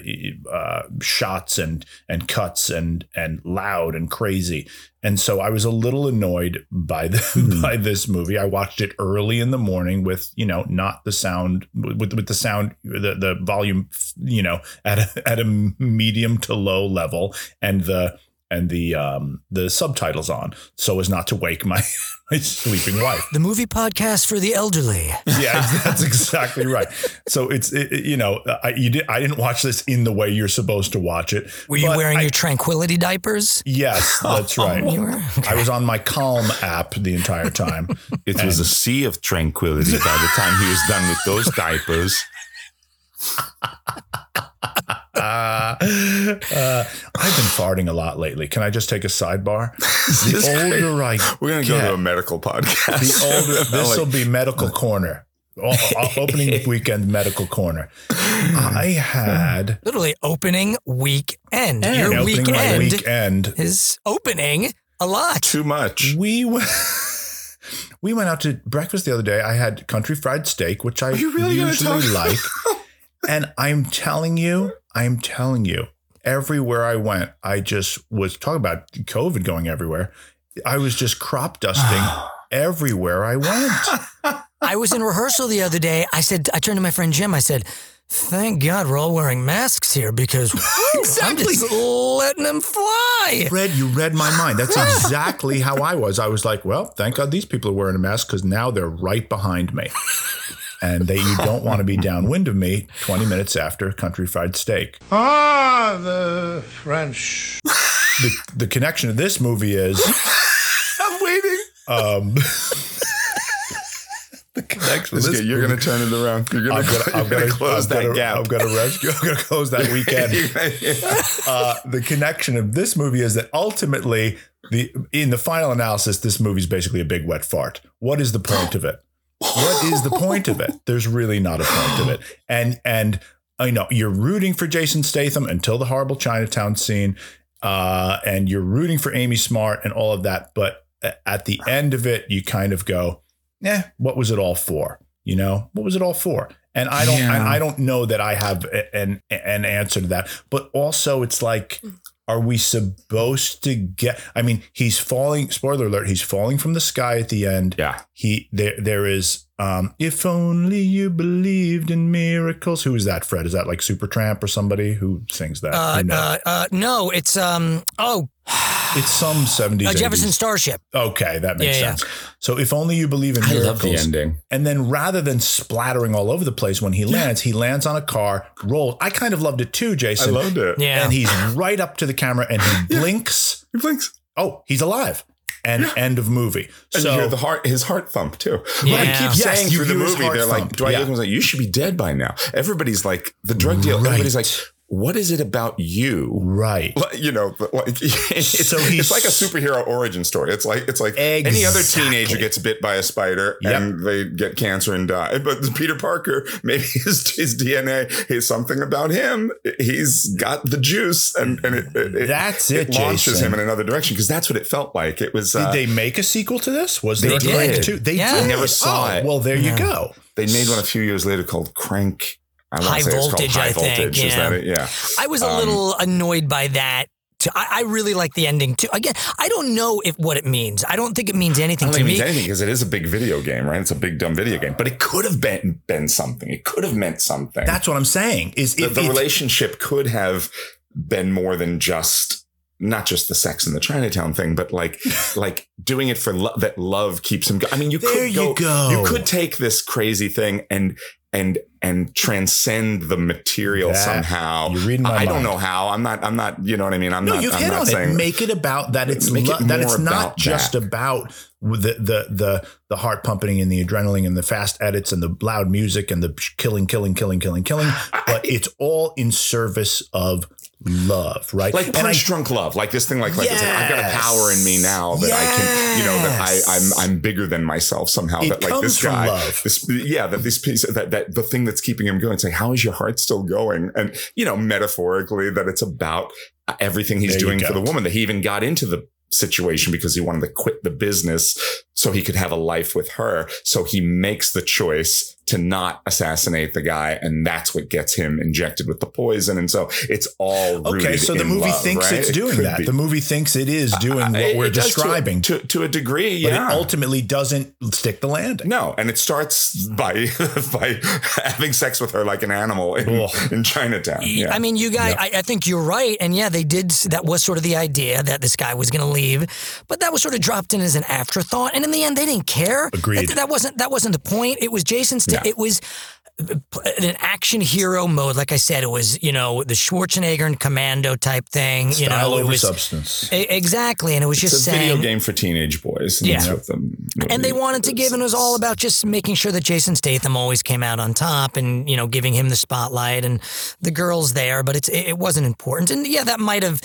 Speaker 2: uh, shots and and cuts and and loud and crazy. And so I was a little annoyed by the, by this movie. I watched it early in the morning with you know not the sound with with the sound the the volume you know at a, at a medium to low level and the and the um the subtitles on so as not to wake my my sleeping wife.
Speaker 4: the movie podcast for the elderly.
Speaker 2: Yeah, that's exactly right. So it's it, it- you know I you did I didn't watch this in the way you're supposed to watch it.
Speaker 4: Were you wearing
Speaker 2: I-
Speaker 4: your tranquility diapers?
Speaker 2: Yes, that's right.
Speaker 4: You were?
Speaker 2: I was on my Calm app the entire time.
Speaker 1: It was a sea of tranquility by the time he was done with those diapers.
Speaker 2: Uh, I've been farting a lot lately. Can I just take a sidebar? The older I
Speaker 1: We're gonna go to a medical podcast.
Speaker 2: the older this will
Speaker 1: Like,
Speaker 2: be medical corner. O- o- Opening weekend medical corner. I had
Speaker 4: Literally opening weekend. Your
Speaker 2: opening my
Speaker 4: weekend
Speaker 2: weekend.
Speaker 4: is opening a lot.
Speaker 1: too much.
Speaker 2: We went. We went out to breakfast the other day. I had country fried steak, which I
Speaker 1: you really
Speaker 2: usually
Speaker 1: talk-
Speaker 2: like. And I'm telling you, I'm telling you, everywhere I went, I just was talking about COVID going everywhere. I was just crop dusting everywhere I went.
Speaker 4: I was in rehearsal the other day. I said, I turned to my friend Jim. I said, "Thank God we're all wearing masks here because whew, I'm just letting them fly."
Speaker 2: Fred, you read my mind. That's exactly how I was. I was like, well, thank God these people are wearing a mask because now they're right behind me. And that you don't want to be downwind of me 20 minutes after country fried steak.
Speaker 7: Ah, the French.
Speaker 2: The the connection of this movie is
Speaker 1: I'm waiting.
Speaker 2: um the connection
Speaker 1: This
Speaker 2: this
Speaker 1: is good. You're gonna turn it around. You're gonna,
Speaker 2: I'm gonna,
Speaker 1: you're
Speaker 2: I'm
Speaker 1: gonna
Speaker 2: gonna
Speaker 1: close
Speaker 2: I'm
Speaker 1: that
Speaker 2: gonna-
Speaker 1: gap.
Speaker 2: I'm gonna rescue. I'm gonna close that weekend. uh, the connection of this movie is that ultimately, the in the final analysis, this movie is basically a big wet fart. What is the point of it? What is the point of it? There's really not a point of it. And and I know you're rooting for Jason Statham until the horrible Chinatown scene, uh, and you're rooting for Amy Smart and all of that. But at the end of it, you kind of go, "Eh, what was it all for?" You know, what was it all for? And I don't,
Speaker 1: Yeah.
Speaker 2: I, I don't know that I have an an answer to that. But also, it's like are we supposed to get? I mean, he's falling. Spoiler alert: he's falling from the sky at the end.
Speaker 1: Yeah.
Speaker 2: He there there is. Um, if only you believed in miracles. Who is that, Fred? Is that like Supertramp or somebody who sings that?
Speaker 4: Uh,
Speaker 2: Who knows?
Speaker 4: uh, uh, no, it's um. Oh,
Speaker 2: it's some seventies.
Speaker 4: uh, Jefferson Starship.
Speaker 2: Okay, that makes
Speaker 4: Yeah, yeah.
Speaker 2: sense. So if only you believe in
Speaker 1: I
Speaker 2: miracles.
Speaker 1: love the ending.
Speaker 2: And then rather than splattering all over the place when he lands, he lands on a car, rolls. I kind of loved it too, Jason.
Speaker 1: I loved it.
Speaker 4: Yeah.
Speaker 2: And he's right up to the camera and he blinks.
Speaker 1: He blinks.
Speaker 2: Oh, he's alive. And end of movie.
Speaker 1: And
Speaker 2: so
Speaker 1: you hear the heart, his heart thump too.
Speaker 4: Yeah.
Speaker 1: I keep
Speaker 2: Yes,
Speaker 1: saying through the movie, they're like,
Speaker 2: thump.
Speaker 1: Dwight
Speaker 2: Yeah.
Speaker 1: Yoakam's like, you should be dead by now. Everybody's like, the drug deal.
Speaker 2: Right.
Speaker 1: Everybody's like, what is it about you?
Speaker 2: right.
Speaker 1: You know, like, it's,
Speaker 2: So he's-
Speaker 1: it's like a superhero origin story. It's like it's like any other teenager gets bit by a spider
Speaker 2: Yep.
Speaker 1: and they get cancer and die. But Peter Parker, maybe his, his DNA is something about him. He's got the juice, and and it, it, it-
Speaker 2: That's it,
Speaker 1: launches
Speaker 2: Jason.
Speaker 1: him in another direction because that's what it felt like. It was.
Speaker 2: Did
Speaker 1: Uh,
Speaker 2: they make a sequel to this? Was there
Speaker 1: They
Speaker 2: a
Speaker 1: did.
Speaker 2: Crank two? They
Speaker 4: Yeah.
Speaker 2: did.
Speaker 4: I
Speaker 1: never saw
Speaker 2: Oh,
Speaker 1: it.
Speaker 2: Well, there you go.
Speaker 1: They made one a few years later called Crank. I
Speaker 4: High
Speaker 1: say it's called
Speaker 4: Voltage,
Speaker 1: High
Speaker 4: I think,
Speaker 1: Voltage. Is
Speaker 4: yeah.
Speaker 1: that it? Yeah.
Speaker 4: I was a
Speaker 1: Um,
Speaker 4: little annoyed by that. too. I, I really like the ending too. Again, I don't know if what it means. I don't think it means
Speaker 1: I
Speaker 4: anything
Speaker 1: don't
Speaker 4: to
Speaker 1: think it
Speaker 4: me.
Speaker 1: means anything because it is a big video game, right? It's a big dumb video game, but it could have been been something. It could have meant something.
Speaker 2: That's what I'm saying. Is
Speaker 1: the,
Speaker 2: if,
Speaker 1: the relationship could have been more than just not just the sex in the Chinatown thing, but like like doing it for love. That love keeps him. Go- I mean, you
Speaker 2: There
Speaker 1: could
Speaker 2: you go.
Speaker 1: You could take this crazy thing and and and transcend the material
Speaker 2: That-
Speaker 1: somehow.
Speaker 2: you're reading my
Speaker 1: I don't know how. I'm not. I'm not. You know what I mean? I'm
Speaker 2: no,
Speaker 1: not.
Speaker 2: you've
Speaker 1: I'm
Speaker 2: hit
Speaker 1: not
Speaker 2: on
Speaker 1: saying.
Speaker 2: it. Make it about that. It's
Speaker 1: Make it
Speaker 2: that it's not just
Speaker 1: that.
Speaker 2: about the the the the heart pumping and the adrenaline and the fast edits and the loud music and the killing, killing, killing, killing, killing. But it's all in service of love, right?
Speaker 1: like
Speaker 2: And I-
Speaker 1: punch drunk love, like this thing, like like it's like, I've got a power in me now that I can, you know, that I I'm I'm bigger than myself somehow.
Speaker 2: It
Speaker 1: that like
Speaker 2: comes
Speaker 1: this guy,
Speaker 2: love.
Speaker 1: this yeah, that this piece that that the thing that's keeping him going. Like how is your heart still going? And you know, metaphorically, that it's about everything he's
Speaker 2: There
Speaker 1: doing for the woman. That he even got into the situation because he wanted to quit the business so he could have a life with her. So he makes the choice to not assassinate the guy, and that's what gets him injected with the poison. And so it's all
Speaker 2: okay, so the movie
Speaker 1: love,
Speaker 2: thinks
Speaker 1: right?
Speaker 2: it's doing
Speaker 1: could
Speaker 2: that.
Speaker 1: be.
Speaker 2: The movie thinks it is doing what
Speaker 1: It-
Speaker 2: we're
Speaker 1: it does to
Speaker 2: describing,
Speaker 1: to, to a degree,
Speaker 2: but
Speaker 1: yeah.
Speaker 2: it ultimately doesn't stick the landing.
Speaker 1: no, and it starts by by having sex with her like an animal in,
Speaker 2: Ugh.
Speaker 1: in Chinatown. Yeah.
Speaker 4: I mean, you guys, I, I think you're right. And yeah, they did. That was sort of the idea that this guy was going to leave, but that was sort of dropped in as an afterthought. And in the end, they didn't care.
Speaker 2: Agreed.
Speaker 4: That, that wasn't that wasn't the point. It was Jason's.
Speaker 1: Yeah.
Speaker 4: It was an action hero mode. Like I said, it was you know the Schwarzenegger and Commando type thing. you
Speaker 2: Style
Speaker 4: know, it
Speaker 2: over
Speaker 4: was
Speaker 2: substance.
Speaker 4: e- exactly, and it was
Speaker 1: it's
Speaker 4: just
Speaker 1: a video game for teenage boys. And
Speaker 4: Yeah.
Speaker 1: that's what the
Speaker 4: And they wanted to give, and it was all about just making sure that Jason Statham always came out on top, and you know, giving him the spotlight, and the girls there. But it's it wasn't important, and yeah, that might have,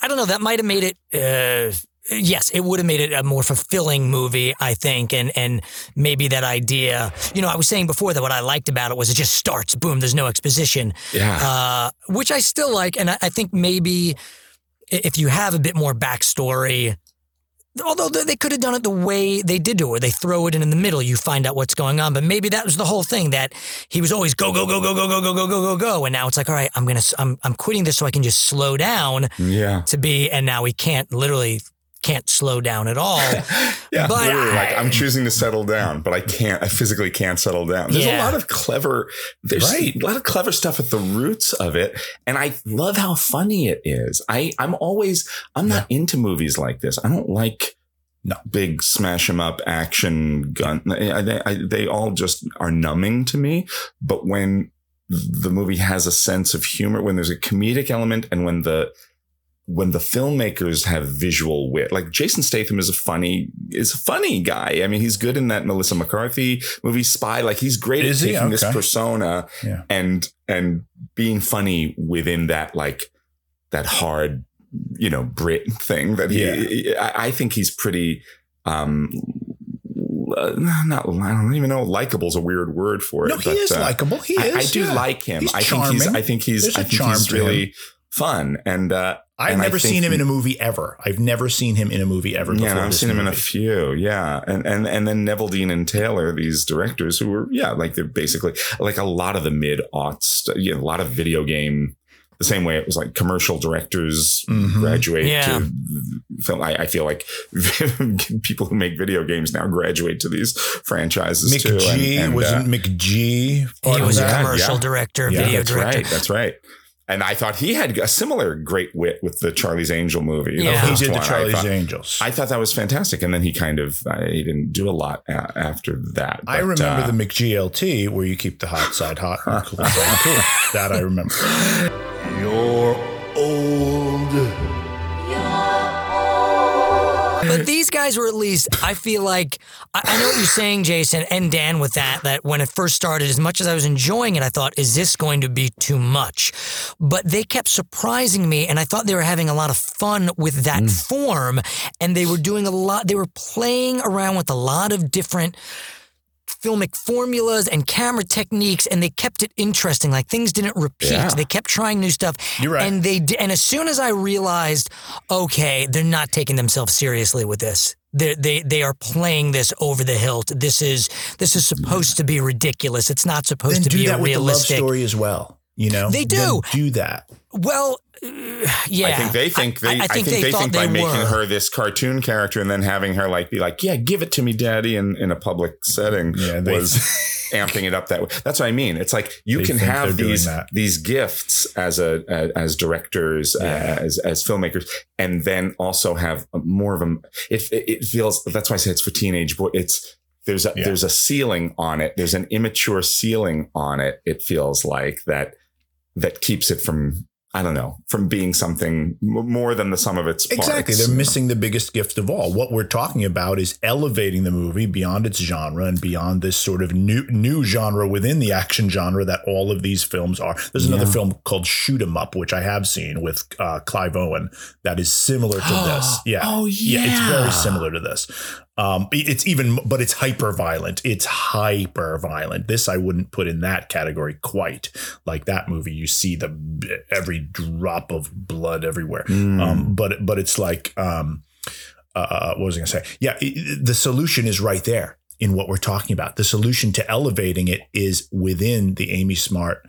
Speaker 4: I don't know, that might have made it. Uh, Yes, it would have made it a more fulfilling movie, I think, and and maybe that idea. You know, I was saying before that what I liked about it was it just starts, boom, there's no exposition,
Speaker 1: Yeah.
Speaker 4: uh, which I still like, and I, I think maybe if you have a bit more backstory, although they could have done it the way they did do it, where they throw it in in the middle, you find out what's going on. But maybe that was the whole thing that he was always go go go go go go go go go go go, and now it's like, all right, I'm gonna I'm I'm quitting this so I can just slow down
Speaker 1: yeah.
Speaker 4: to be, and now he can't literally can't slow down at all.
Speaker 1: Yeah,
Speaker 4: But
Speaker 1: literally,
Speaker 4: I-
Speaker 1: like I'm choosing to settle down, but I can't. I physically can't settle down. There's
Speaker 4: Yeah.
Speaker 1: a lot of clever. There's
Speaker 2: Right.
Speaker 1: a lot of clever stuff at the roots of it, and I love how funny it is. I I'm always I'm not into movies like this. I don't like
Speaker 2: No.
Speaker 1: big smash 'em up action gun. I, I, I, they all just are numbing to me. But when the movie has a sense of humor, when there's a comedic element, and when the when the filmmakers have visual wit, like Jason Statham is a funny, is a funny guy. I mean, he's good in that Melissa McCarthy movie Spy. Like he's great
Speaker 2: Is
Speaker 1: at taking this persona
Speaker 2: Yeah.
Speaker 1: and, and being funny within that, like that hard, you know, Brit thing that he, I, I think he's pretty, um, uh, not, I don't even know. Likable is a weird word for it.
Speaker 2: No, he
Speaker 1: but,
Speaker 2: is
Speaker 1: uh,
Speaker 2: likable. He
Speaker 1: I,
Speaker 2: is.
Speaker 1: I do
Speaker 2: yeah.
Speaker 1: like him.
Speaker 2: He's
Speaker 1: I think he's. I think he's.
Speaker 2: There's
Speaker 1: I
Speaker 2: a
Speaker 1: think
Speaker 2: charm
Speaker 1: he's
Speaker 2: to him.
Speaker 1: really fun. And uh,
Speaker 2: I've
Speaker 1: and
Speaker 2: never seen him
Speaker 1: he-
Speaker 2: in a movie ever. I've never seen him in a movie ever before.
Speaker 1: yeah, I've
Speaker 2: this
Speaker 1: seen him in a few. Yeah, and and and then Neveldine and Taylor, these directors who were yeah, like they're basically like a lot of the mid aughts. You know, a lot of video game the same way it was like commercial directors
Speaker 2: Mhm.
Speaker 1: graduate
Speaker 4: Yeah.
Speaker 1: to film. I, I feel like people who make video games now graduate to these franchises too.
Speaker 2: McG
Speaker 1: and- and,
Speaker 2: wasn't
Speaker 1: uh,
Speaker 2: McG.
Speaker 4: he was a commercial
Speaker 1: yeah.
Speaker 4: director,
Speaker 2: Yeah,
Speaker 4: video
Speaker 1: that's
Speaker 4: director.
Speaker 1: right. That's right. And I thought he had a similar great wit with the Charlie's Angel movie.
Speaker 4: Yeah.
Speaker 2: He did the
Speaker 1: one. I
Speaker 2: Charlie's
Speaker 1: thought-
Speaker 2: Angels.
Speaker 1: I thought that was fantastic, and then he kind of uh, he didn't do a lot a- after that.
Speaker 2: I remember
Speaker 1: uh,
Speaker 2: the McGLT where you keep the hot side hot and cool side cool. That I remember.
Speaker 7: You're old.
Speaker 4: But these guys were at least, I feel like, I, I know what you're saying, Jason and Dan, with that, that when it first started, as much as I was enjoying it, I thought, is this going to be too much? But they kept surprising me, and I thought they were having a lot of fun with that mm. form, and they were doing a lot, they were playing around with a lot of different filmic formulas and camera techniques and they kept it interesting like things didn't repeat
Speaker 1: Yeah.
Speaker 4: they kept trying new stuff
Speaker 2: You're right.
Speaker 4: and they and as soon as i realized okay they're not taking themselves seriously with this they they they are playing this over the hilt this is this is supposed to be ridiculous it's not supposed
Speaker 2: then
Speaker 4: to
Speaker 2: do
Speaker 4: be
Speaker 2: that
Speaker 4: a
Speaker 2: with the love
Speaker 4: realistic
Speaker 2: story as well. You know,
Speaker 4: They do.
Speaker 2: do that.
Speaker 4: well uh, yeah
Speaker 1: I think they think they. I, think, they,
Speaker 4: thought
Speaker 1: think by
Speaker 4: they
Speaker 1: making
Speaker 4: were.
Speaker 1: her this cartoon character and then having her like be like, "Yeah, give it to me, daddy," in, in a public setting
Speaker 2: Yeah, they-
Speaker 1: was amping it up that way. That's what I mean. It's like you can have these these gifts as a, a as directors,
Speaker 2: Yeah.
Speaker 1: as as filmmakers, and then also have more of a. It it feels that's why I say it's for teenage boy. It's there's a
Speaker 2: Yeah.
Speaker 1: there's a ceiling on it. There's an immature ceiling on it. It feels like that that keeps it from I don't know from being something more than the sum of its parts.
Speaker 2: Exactly. They're missing the biggest gift of all. What we're talking about is elevating the movie beyond its genre and beyond this sort of new new genre within the action genre that all of these films are. There's another
Speaker 1: Yeah.
Speaker 2: film called Shoot 'em Up, which I have seen with uh, Clive Owen, that is similar to this. Yeah.
Speaker 1: Oh,
Speaker 2: Yeah, it's very similar to this. Um, it's even, but it's hyper violent. It's hyper violent. This I wouldn't put in that category quite. Like that movie, you see the every drop of blood everywhere.
Speaker 1: Mm.
Speaker 2: Um, but but it's like um, uh, what was I going to say? Yeah, i- the solution is right there in what we're talking about. The solution to elevating it is within the Amy Smart.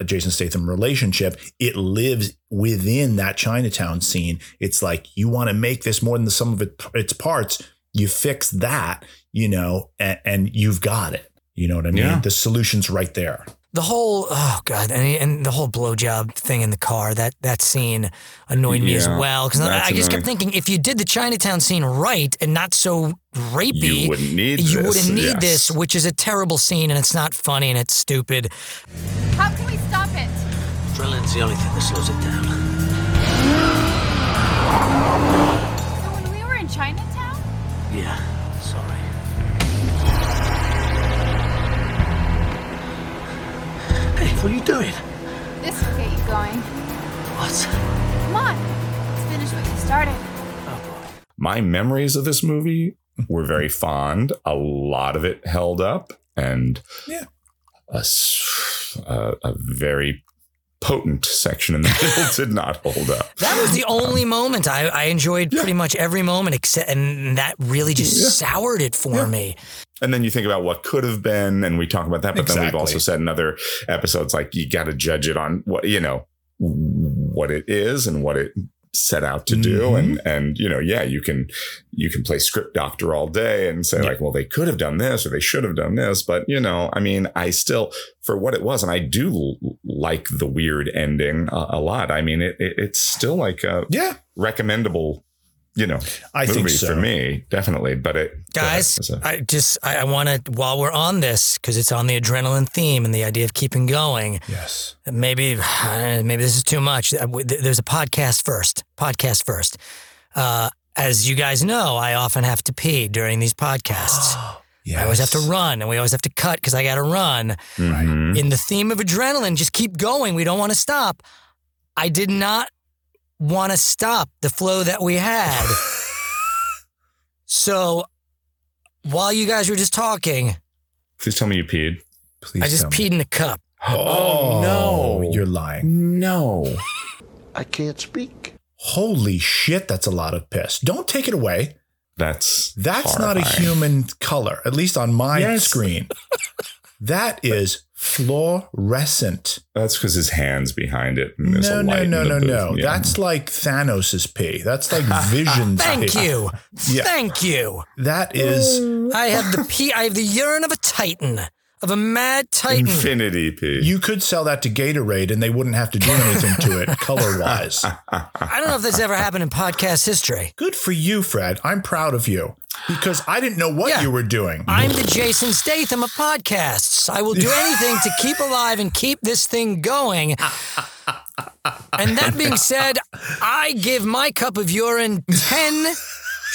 Speaker 2: uh, Jason Statham relationship, it lives within that Chinatown scene. It's like you want to make this more than the sum of its parts. You fix that, you know, and, and you've got it. You know what I mean?
Speaker 1: Yeah.
Speaker 2: The solution's right there.
Speaker 4: the whole oh god and, and the whole blowjob thing in the car that that scene annoyed me as well because I, I just kept thinking if you did the Chinatown scene right and not so rapey
Speaker 1: you wouldn't need
Speaker 4: you
Speaker 1: this.
Speaker 4: wouldn't need
Speaker 1: yes.
Speaker 4: this which is a terrible scene and it's not funny and it's stupid
Speaker 8: How can we stop it?
Speaker 5: Adrenaline's the only thing that slows it down.
Speaker 8: So when we were in Chinatown,
Speaker 5: Yeah, sorry. Hey, what are you doing?
Speaker 8: this will get you going.
Speaker 5: What?
Speaker 8: Come on, let's finish what you started. Oh, boy.
Speaker 1: My memories of this movie were very fond. A lot of it held up, and
Speaker 2: Yeah.
Speaker 1: a a very potent section in the middle did not hold up.
Speaker 4: that was the only um, moment I, I enjoyed pretty much every moment except and that really just
Speaker 1: Yeah.
Speaker 4: soured it for me
Speaker 1: And then you think about what could have been, and we talk about that. But then we've also said in other episodes, like you got to judge it on what you know, what it is and what it set out to do.
Speaker 2: Mhm.
Speaker 1: And and you know, yeah, you can you can play script doctor all day and say
Speaker 2: Yeah.
Speaker 1: like, well, they could have done this or they should have done this. But you know, I mean, I still for what it was, and I do l- like the weird ending a, a lot. I mean, it, it it's still like a
Speaker 2: Yeah.
Speaker 1: recommendable. You know,
Speaker 2: I think so.
Speaker 1: for me, definitely. But it,
Speaker 4: guys i just i, I want to while we're on this because it's on the adrenaline theme and the idea of keeping going
Speaker 2: Yes.
Speaker 4: maybe maybe this is too much Uh, there's a podcast first podcast first uh, as you guys know i often have to pee during these podcasts
Speaker 2: Yes.
Speaker 4: i always have to run and we always have to cut because i gotta run
Speaker 1: Mhm.
Speaker 4: in the theme of adrenaline just keep going we don't want to stop i did not want to stop the flow that we had so while you guys were just talking
Speaker 1: Please tell me you peed.
Speaker 2: Please
Speaker 4: i just
Speaker 2: tell me.
Speaker 4: peed in a cup
Speaker 2: Oh,
Speaker 1: no.
Speaker 2: Oh, you're lying.
Speaker 1: No.
Speaker 7: I can't speak.
Speaker 2: Holy shit, that's a lot of piss. Don't take it away.
Speaker 1: That's
Speaker 2: That's not a human color, at least on my
Speaker 1: Yes.
Speaker 2: screen. That is Fluorescent.
Speaker 1: That's because his hand's behind it. And there's
Speaker 2: No,
Speaker 1: a
Speaker 2: no,
Speaker 1: light
Speaker 2: no,
Speaker 1: in
Speaker 2: no,
Speaker 1: the
Speaker 2: no.
Speaker 1: Yeah.
Speaker 2: That's like Thanos's pee. That's like Vision's pee.
Speaker 4: Thank
Speaker 2: pee.
Speaker 4: you.
Speaker 2: Yeah.
Speaker 4: Thank you.
Speaker 2: That is.
Speaker 4: I have the pee. I have the urine of a titan, of a mad titan.
Speaker 1: infinity P.
Speaker 2: You could sell that to Gatorade and they wouldn't have to do anything to it color wise.
Speaker 4: I don't know if this ever happened in podcast history.
Speaker 2: Good for you, Fred. I'm proud of you because I didn't know what
Speaker 4: Yeah.
Speaker 2: you were doing.
Speaker 4: I'm the Jason Statham of podcasts. I will do anything to keep alive and keep this thing going. And that being said, I give my cup of urine 10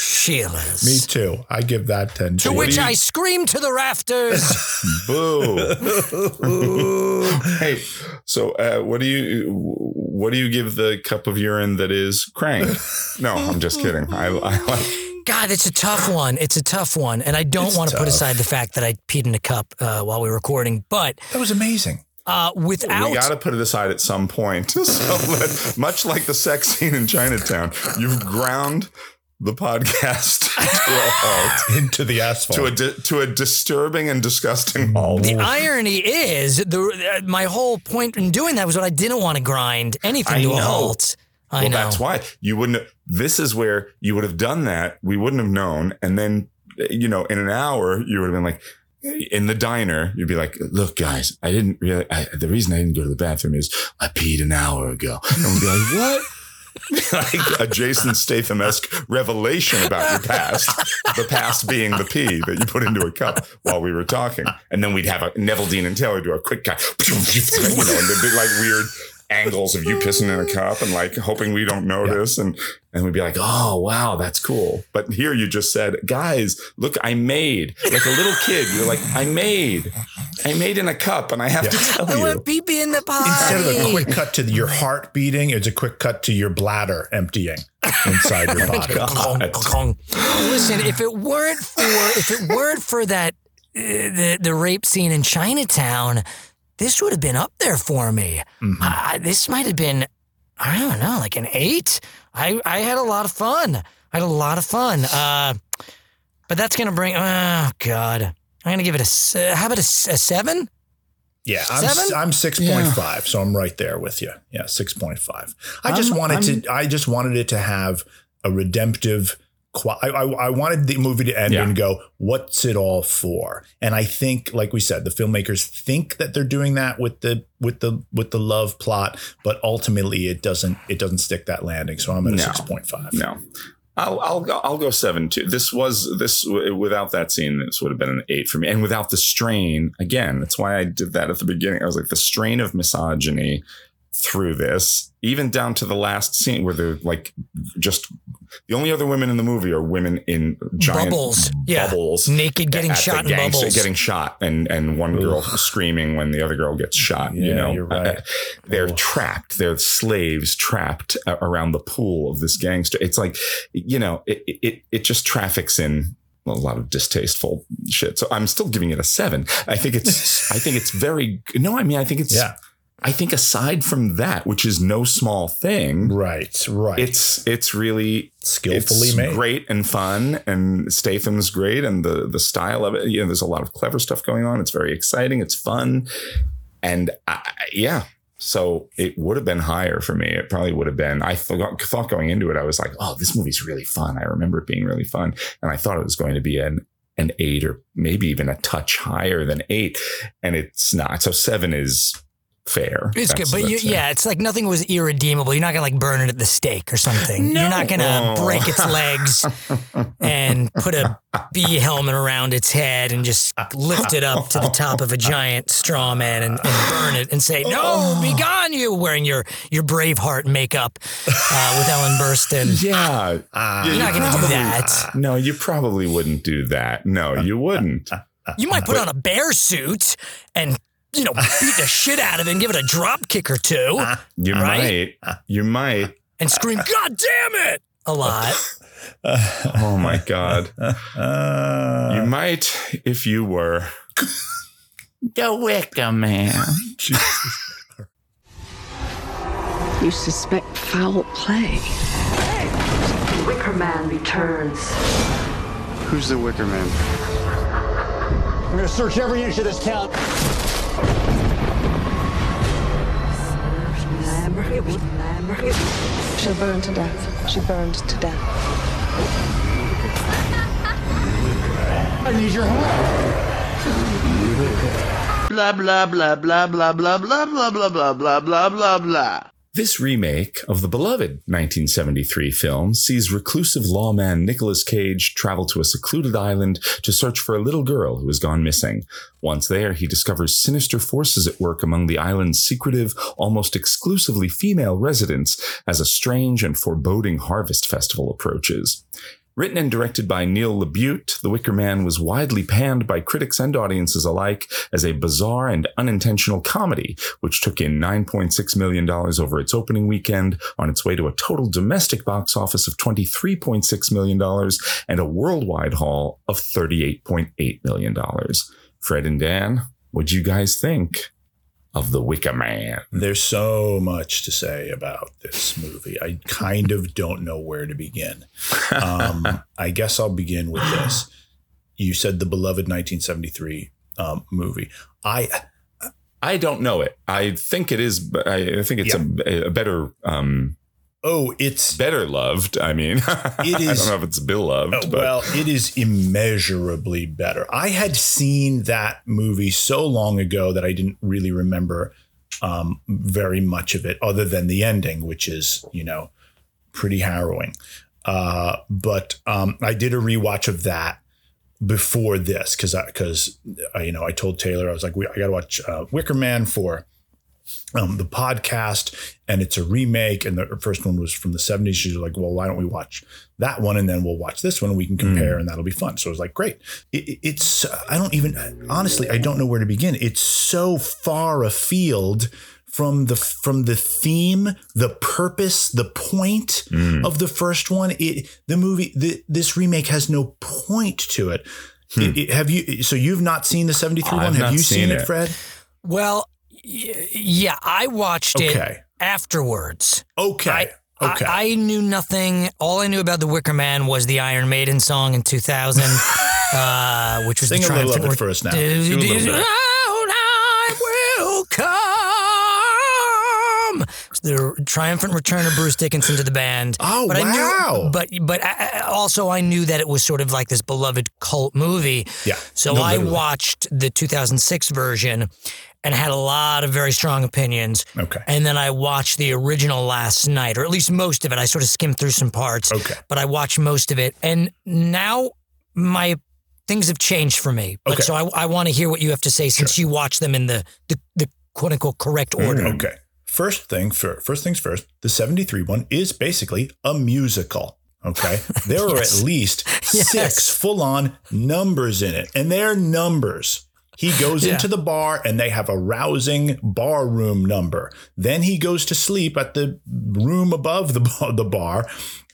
Speaker 4: Sheilas.
Speaker 2: Me too. I give that 10
Speaker 4: To which I scream to the rafters.
Speaker 1: Boo. hey, so uh, what do you what do you give the cup of urine that is crank? No, I'm just kidding. I, I like
Speaker 4: God, it's a tough one. It's a tough one. And I don't
Speaker 2: It's
Speaker 4: want to put aside the fact that I peed in a cup uh, while we were recording, but
Speaker 2: That was amazing.
Speaker 4: uh, without.
Speaker 1: we got to put it aside at some point. So much like the sex scene in Chinatown, you've ground the podcast to a halt,
Speaker 2: Into the asphalt.
Speaker 1: to a di- to a disturbing and disgusting halt.
Speaker 4: The irony is, the uh, my whole point in doing that was that I didn't want to grind anything
Speaker 1: I
Speaker 4: to a
Speaker 1: know.
Speaker 4: halt. I
Speaker 1: well,
Speaker 4: know.
Speaker 1: that's why you wouldn't. This is where you would have done that. We wouldn't have known, and then you know, in an hour, you would have been like. In the diner, you'd be like, "Look, guys, I didn't really. I, the reason I didn't go to the bathroom is I peed an hour ago." And we'd be like, "What?" Like a Jason Statham esque revelation about your past. The past being the pee that you put into a cup while we were talking, and then we'd have a Neveldine and Taylor do a quick cut, you know, and there'd be like weird angles of you pissing in a cup and like hoping we don't notice and and we'd be like oh wow that's cool but here you just said guys look i made like a little kid you're like i made i made in a cup and i have to tell
Speaker 4: I
Speaker 1: you
Speaker 4: want pee pee in the potty.
Speaker 2: Instead of a quick cut to your heart beating, it's a quick cut to your bladder emptying inside your body.
Speaker 4: Clong, clong. Listen, if it weren't for if it weren't for that uh, the the rape scene in Chinatown, this would have been up there for me.
Speaker 2: Mm-hmm.
Speaker 4: I, this might have been I don't know, like an eight. I I had a lot of fun. I had a lot of fun. Uh, but that's gonna bring. Oh God, I'm gonna give it a, How about a, s- a seven?
Speaker 2: Yeah, I'm,
Speaker 4: Seven?
Speaker 2: I'm 6.5, so I'm right there with you. Yeah, 6.5. I just
Speaker 1: I'm-
Speaker 2: wanted
Speaker 1: I'm-
Speaker 2: to I just wanted it to have a redemptive qua- I, I, I wanted the movie to end
Speaker 1: Yeah.
Speaker 2: and go, what's it all for? And I think, like we said, the filmmakers think that they're doing that with the with the with the love plot, but ultimately it doesn't it doesn't stick that landing. So I'm at a
Speaker 1: No.
Speaker 2: 6.5.
Speaker 1: No. I'll I'll go I'll go seven too. This was this without that scene. This would have been an eight for me, and without the strain. Again, that's why I did that at the beginning. I was like the strain of misogyny through this, even down to the last scene where they're like just the only other women in the movie are women in giant
Speaker 4: Bubbles. Yeah.
Speaker 1: bubbles,
Speaker 4: Naked getting
Speaker 1: at the
Speaker 4: shot in bubbles.
Speaker 1: getting shot, and and one girl screaming when the other girl gets shot. you know,
Speaker 2: you're right.
Speaker 1: Uh, they're
Speaker 2: Oh.
Speaker 1: trapped. They're slaves trapped around the pool of this gangster. It's like, you know, it it it just traffics in a lot of distasteful shit. So I'm still giving it a seven. I think it's I think it's very no. I mean, I think it's
Speaker 2: Yeah.
Speaker 1: I think aside from that, which is no small thing,
Speaker 2: Right, right.
Speaker 1: it's it's really
Speaker 2: skillfully
Speaker 1: it's
Speaker 2: made.
Speaker 1: great and fun, and Statham's great, and the the style of it. You know, there's a lot of clever stuff going on. It's very exciting. It's fun, and I, yeah. So it would have been higher for me. It probably would have been. I thought, thought going into it, I was like, "Oh, this movie's really fun." I remember it being really fun, and I thought it was going to be an an eight or maybe even a touch higher than eight, and it's not. So seven is fair.
Speaker 4: It's good, but you, yeah, it's like nothing was irredeemable. You're not gonna like burn it at the stake or something. No. You're not gonna
Speaker 1: No.
Speaker 4: break its legs and put a bee helmet around its head and just lift it up to the top of a giant straw man and, and burn it and say, "No, be gone, you!" Wearing your your Braveheart makeup uh, with Ellen Burstyn.
Speaker 1: Yeah.
Speaker 2: Ah.
Speaker 1: Yeah,
Speaker 4: You're not
Speaker 1: you
Speaker 4: gonna do that.
Speaker 1: No, you probably wouldn't do that. No, you wouldn't.
Speaker 4: You might put on a bear suit and you know beat the shit out of it and give it a drop kick or two
Speaker 1: You
Speaker 4: Right?
Speaker 1: might. You might.
Speaker 4: and scream, "God damn it!" a lot.
Speaker 1: Oh my God.
Speaker 2: Uh,
Speaker 1: You might if you were. The Wicker Man.
Speaker 9: You suspect foul play. Wicker Man returns.
Speaker 7: Who's the Wicker Man?
Speaker 10: I'm gonna search every inch of this town.
Speaker 9: She'll burn to death. She burned to death.
Speaker 7: I need your help. Blah blah blah blah blah blah blah blah blah blah blah blah blah blah.
Speaker 1: This remake of the beloved 1973 film sees reclusive lawman Nicolas Cage travel to a secluded island to search for a little girl who has gone missing. Once there, he discovers sinister forces at work among the island's secretive, almost exclusively female residents as a strange and foreboding harvest festival approaches. Written and directed by Neil LaBute, The Wicker Man was widely panned by critics and audiences alike as a bizarre and unintentional comedy, which took in $9.6 million over its opening weekend on its way to a total domestic box office of $23.6 million and a worldwide haul of $38.8 million. Fred and Dan, what'd you guys think of The Wicker Man?
Speaker 2: There's so much to say about this movie. I kind of don't know where to begin. Um, I guess I'll begin with this. You said the beloved 1973 um, movie. I
Speaker 1: I don't know it. I think it is. I think it's a, a better, um,
Speaker 2: oh, it's
Speaker 1: better loved. I mean,
Speaker 2: It
Speaker 1: I don't know if it's beloved. loved,
Speaker 2: Uh,
Speaker 1: but
Speaker 2: well, it is immeasurably better. I had seen that movie so long ago that I didn't really remember um, very much of it, other than the ending, which is you know pretty harrowing. Uh, but um, I did a rewatch of that before this because because you know I told Taylor I was like we, I got to watch uh, Wicker Man for um, the podcast, and it's a remake. And the first one was from the 70s. She's like, well, why don't we watch that one? And then we'll watch this one and we can hmm. compare, and that'll be fun. So I was like, great. It, it- it's, I don't even, honestly, I don't know where to begin. It's so far afield from the from the theme the purpose the point hmm. of the first one it the movie the, this remake has no point to it. Hmm. It- it- have you so you've not seen the 73
Speaker 1: I've
Speaker 2: one have you
Speaker 1: seen
Speaker 2: seen, it
Speaker 1: it.
Speaker 2: fred
Speaker 4: Well, y- yeah, I watched it afterwards.
Speaker 2: okay
Speaker 4: I,
Speaker 2: okay
Speaker 4: I, I knew nothing. All I knew about the Wicker Man was the Iron Maiden song in 2000, uh, which was
Speaker 2: Sing
Speaker 4: the
Speaker 2: a little of
Speaker 4: triumphant
Speaker 2: it for us now.
Speaker 4: Do-
Speaker 2: Do a little
Speaker 4: do- I will come. The triumphant return of Bruce Dickinson to the band.
Speaker 2: Oh,
Speaker 4: but I
Speaker 2: wow.
Speaker 4: knew, but but I, I- also I knew that it was sort of like this beloved cult movie.
Speaker 2: Yeah.
Speaker 4: So
Speaker 2: No,
Speaker 4: I watched the 2006 version and had a lot of very strong opinions.
Speaker 2: Okay.
Speaker 4: And then I watched the original last night, or at least most of it. I sort of skimmed through some parts.
Speaker 2: Okay.
Speaker 4: But I watched most of it. And now my things have changed for me. But
Speaker 2: Okay.
Speaker 4: so I, I want to hear what you have to say since you watched them in the, the, the quote unquote correct mm, order.
Speaker 2: Okay. First thing for first things first, the 73 one is basically a musical. Okay. There are at least
Speaker 4: Yes.
Speaker 2: six full on numbers in it, and they're numbers. He goes
Speaker 4: Yeah.
Speaker 2: into the bar and they have a rousing bar room number. Then he goes to sleep at the room above the, the bar.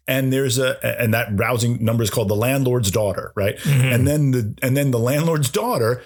Speaker 2: And there's a and that rousing number is called the landlord's daughter, right? Mm-hmm. And then the and then the landlord's daughter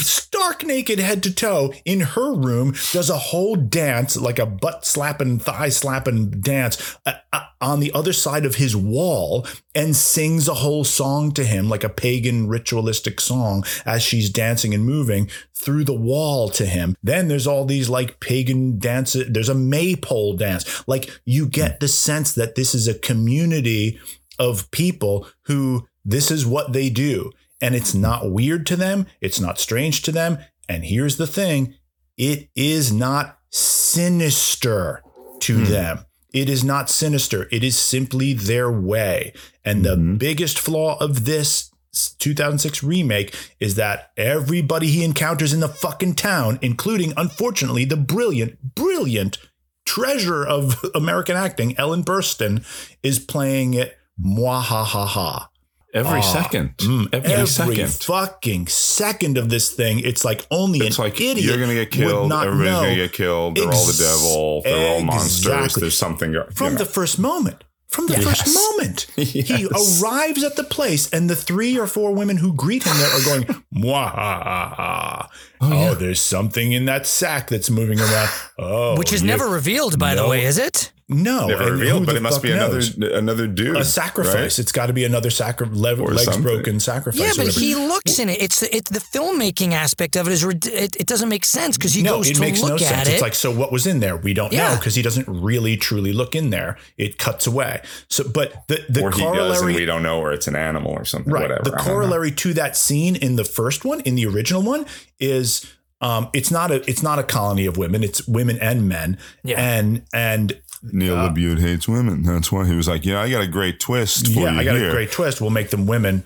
Speaker 2: stark naked head to toe in her room does a whole dance like a butt slapping thigh slapping dance uh, uh, on the other side of his wall and sings a whole song to him like a pagan ritualistic song as she's dancing and moving through the wall to him then there's all these like pagan dances there's a maypole dance like you get the sense that this is a community of people who this is what they do. And it's not weird to them, it's not strange to them. And here's the thing it is not sinister to hmm. them. It is not sinister. It is simply their way. And the mm-hmm. biggest flaw of this 2006 remake is that everybody he encounters in the fucking town, including, unfortunately, the brilliant, brilliant treasure of American acting, Ellen Burstyn, is playing it mwahaha.
Speaker 1: Every
Speaker 2: Ah,
Speaker 1: second,
Speaker 2: Mm,
Speaker 1: every,
Speaker 2: every
Speaker 1: second.
Speaker 2: fucking second of this thing, it's like only
Speaker 1: It's
Speaker 2: an
Speaker 1: like
Speaker 2: idiot
Speaker 1: you're gonna get killed.
Speaker 2: not
Speaker 1: Everybody's gonna get killed. They're all the devil. They're all monsters.
Speaker 2: Exactly.
Speaker 1: There's something
Speaker 2: from
Speaker 1: you know.
Speaker 2: the first moment. From the
Speaker 1: Yes.
Speaker 2: first moment, he arrives at the place, and the three or four women who greet him there are going, "Mwahaha! Oh,
Speaker 1: yeah.
Speaker 2: there's something in that sack that's moving around. Oh,
Speaker 4: Which is
Speaker 2: you-
Speaker 4: never revealed, by the way, is it?
Speaker 2: No,
Speaker 1: Never
Speaker 2: and
Speaker 1: revealed, but it must be another
Speaker 2: knows?
Speaker 1: another dude.
Speaker 2: a sacrifice.
Speaker 1: right?
Speaker 2: It's got to be another sacri- le- legs
Speaker 1: something.
Speaker 2: broken sacrifice.
Speaker 4: Yeah, but
Speaker 2: whatever.
Speaker 4: he looks in it. It's it, the filmmaking aspect of it is it, it doesn't make sense because he
Speaker 2: no,
Speaker 4: goes
Speaker 2: it
Speaker 4: to
Speaker 2: makes
Speaker 4: look
Speaker 2: no
Speaker 4: at
Speaker 2: sense.
Speaker 4: it.
Speaker 2: It's like, so what was in there? We don't know because he doesn't really truly look in there. It cuts away. So, but the the
Speaker 1: or he does, and
Speaker 2: corollary,
Speaker 1: we don't know, or it's an animal or something.
Speaker 2: right?
Speaker 1: Whatever.
Speaker 2: The
Speaker 1: I don't know.
Speaker 2: corollary to that scene in the first one, in the original one, is um, it's not a it's not a colony of women. It's women and men.
Speaker 4: Yeah.
Speaker 2: and and
Speaker 1: Neil LaBute hates women. That's why he was like, "Yeah, I got a great twist for
Speaker 2: yeah,
Speaker 1: you
Speaker 2: I got
Speaker 1: here."
Speaker 2: a great twist. We'll make them women,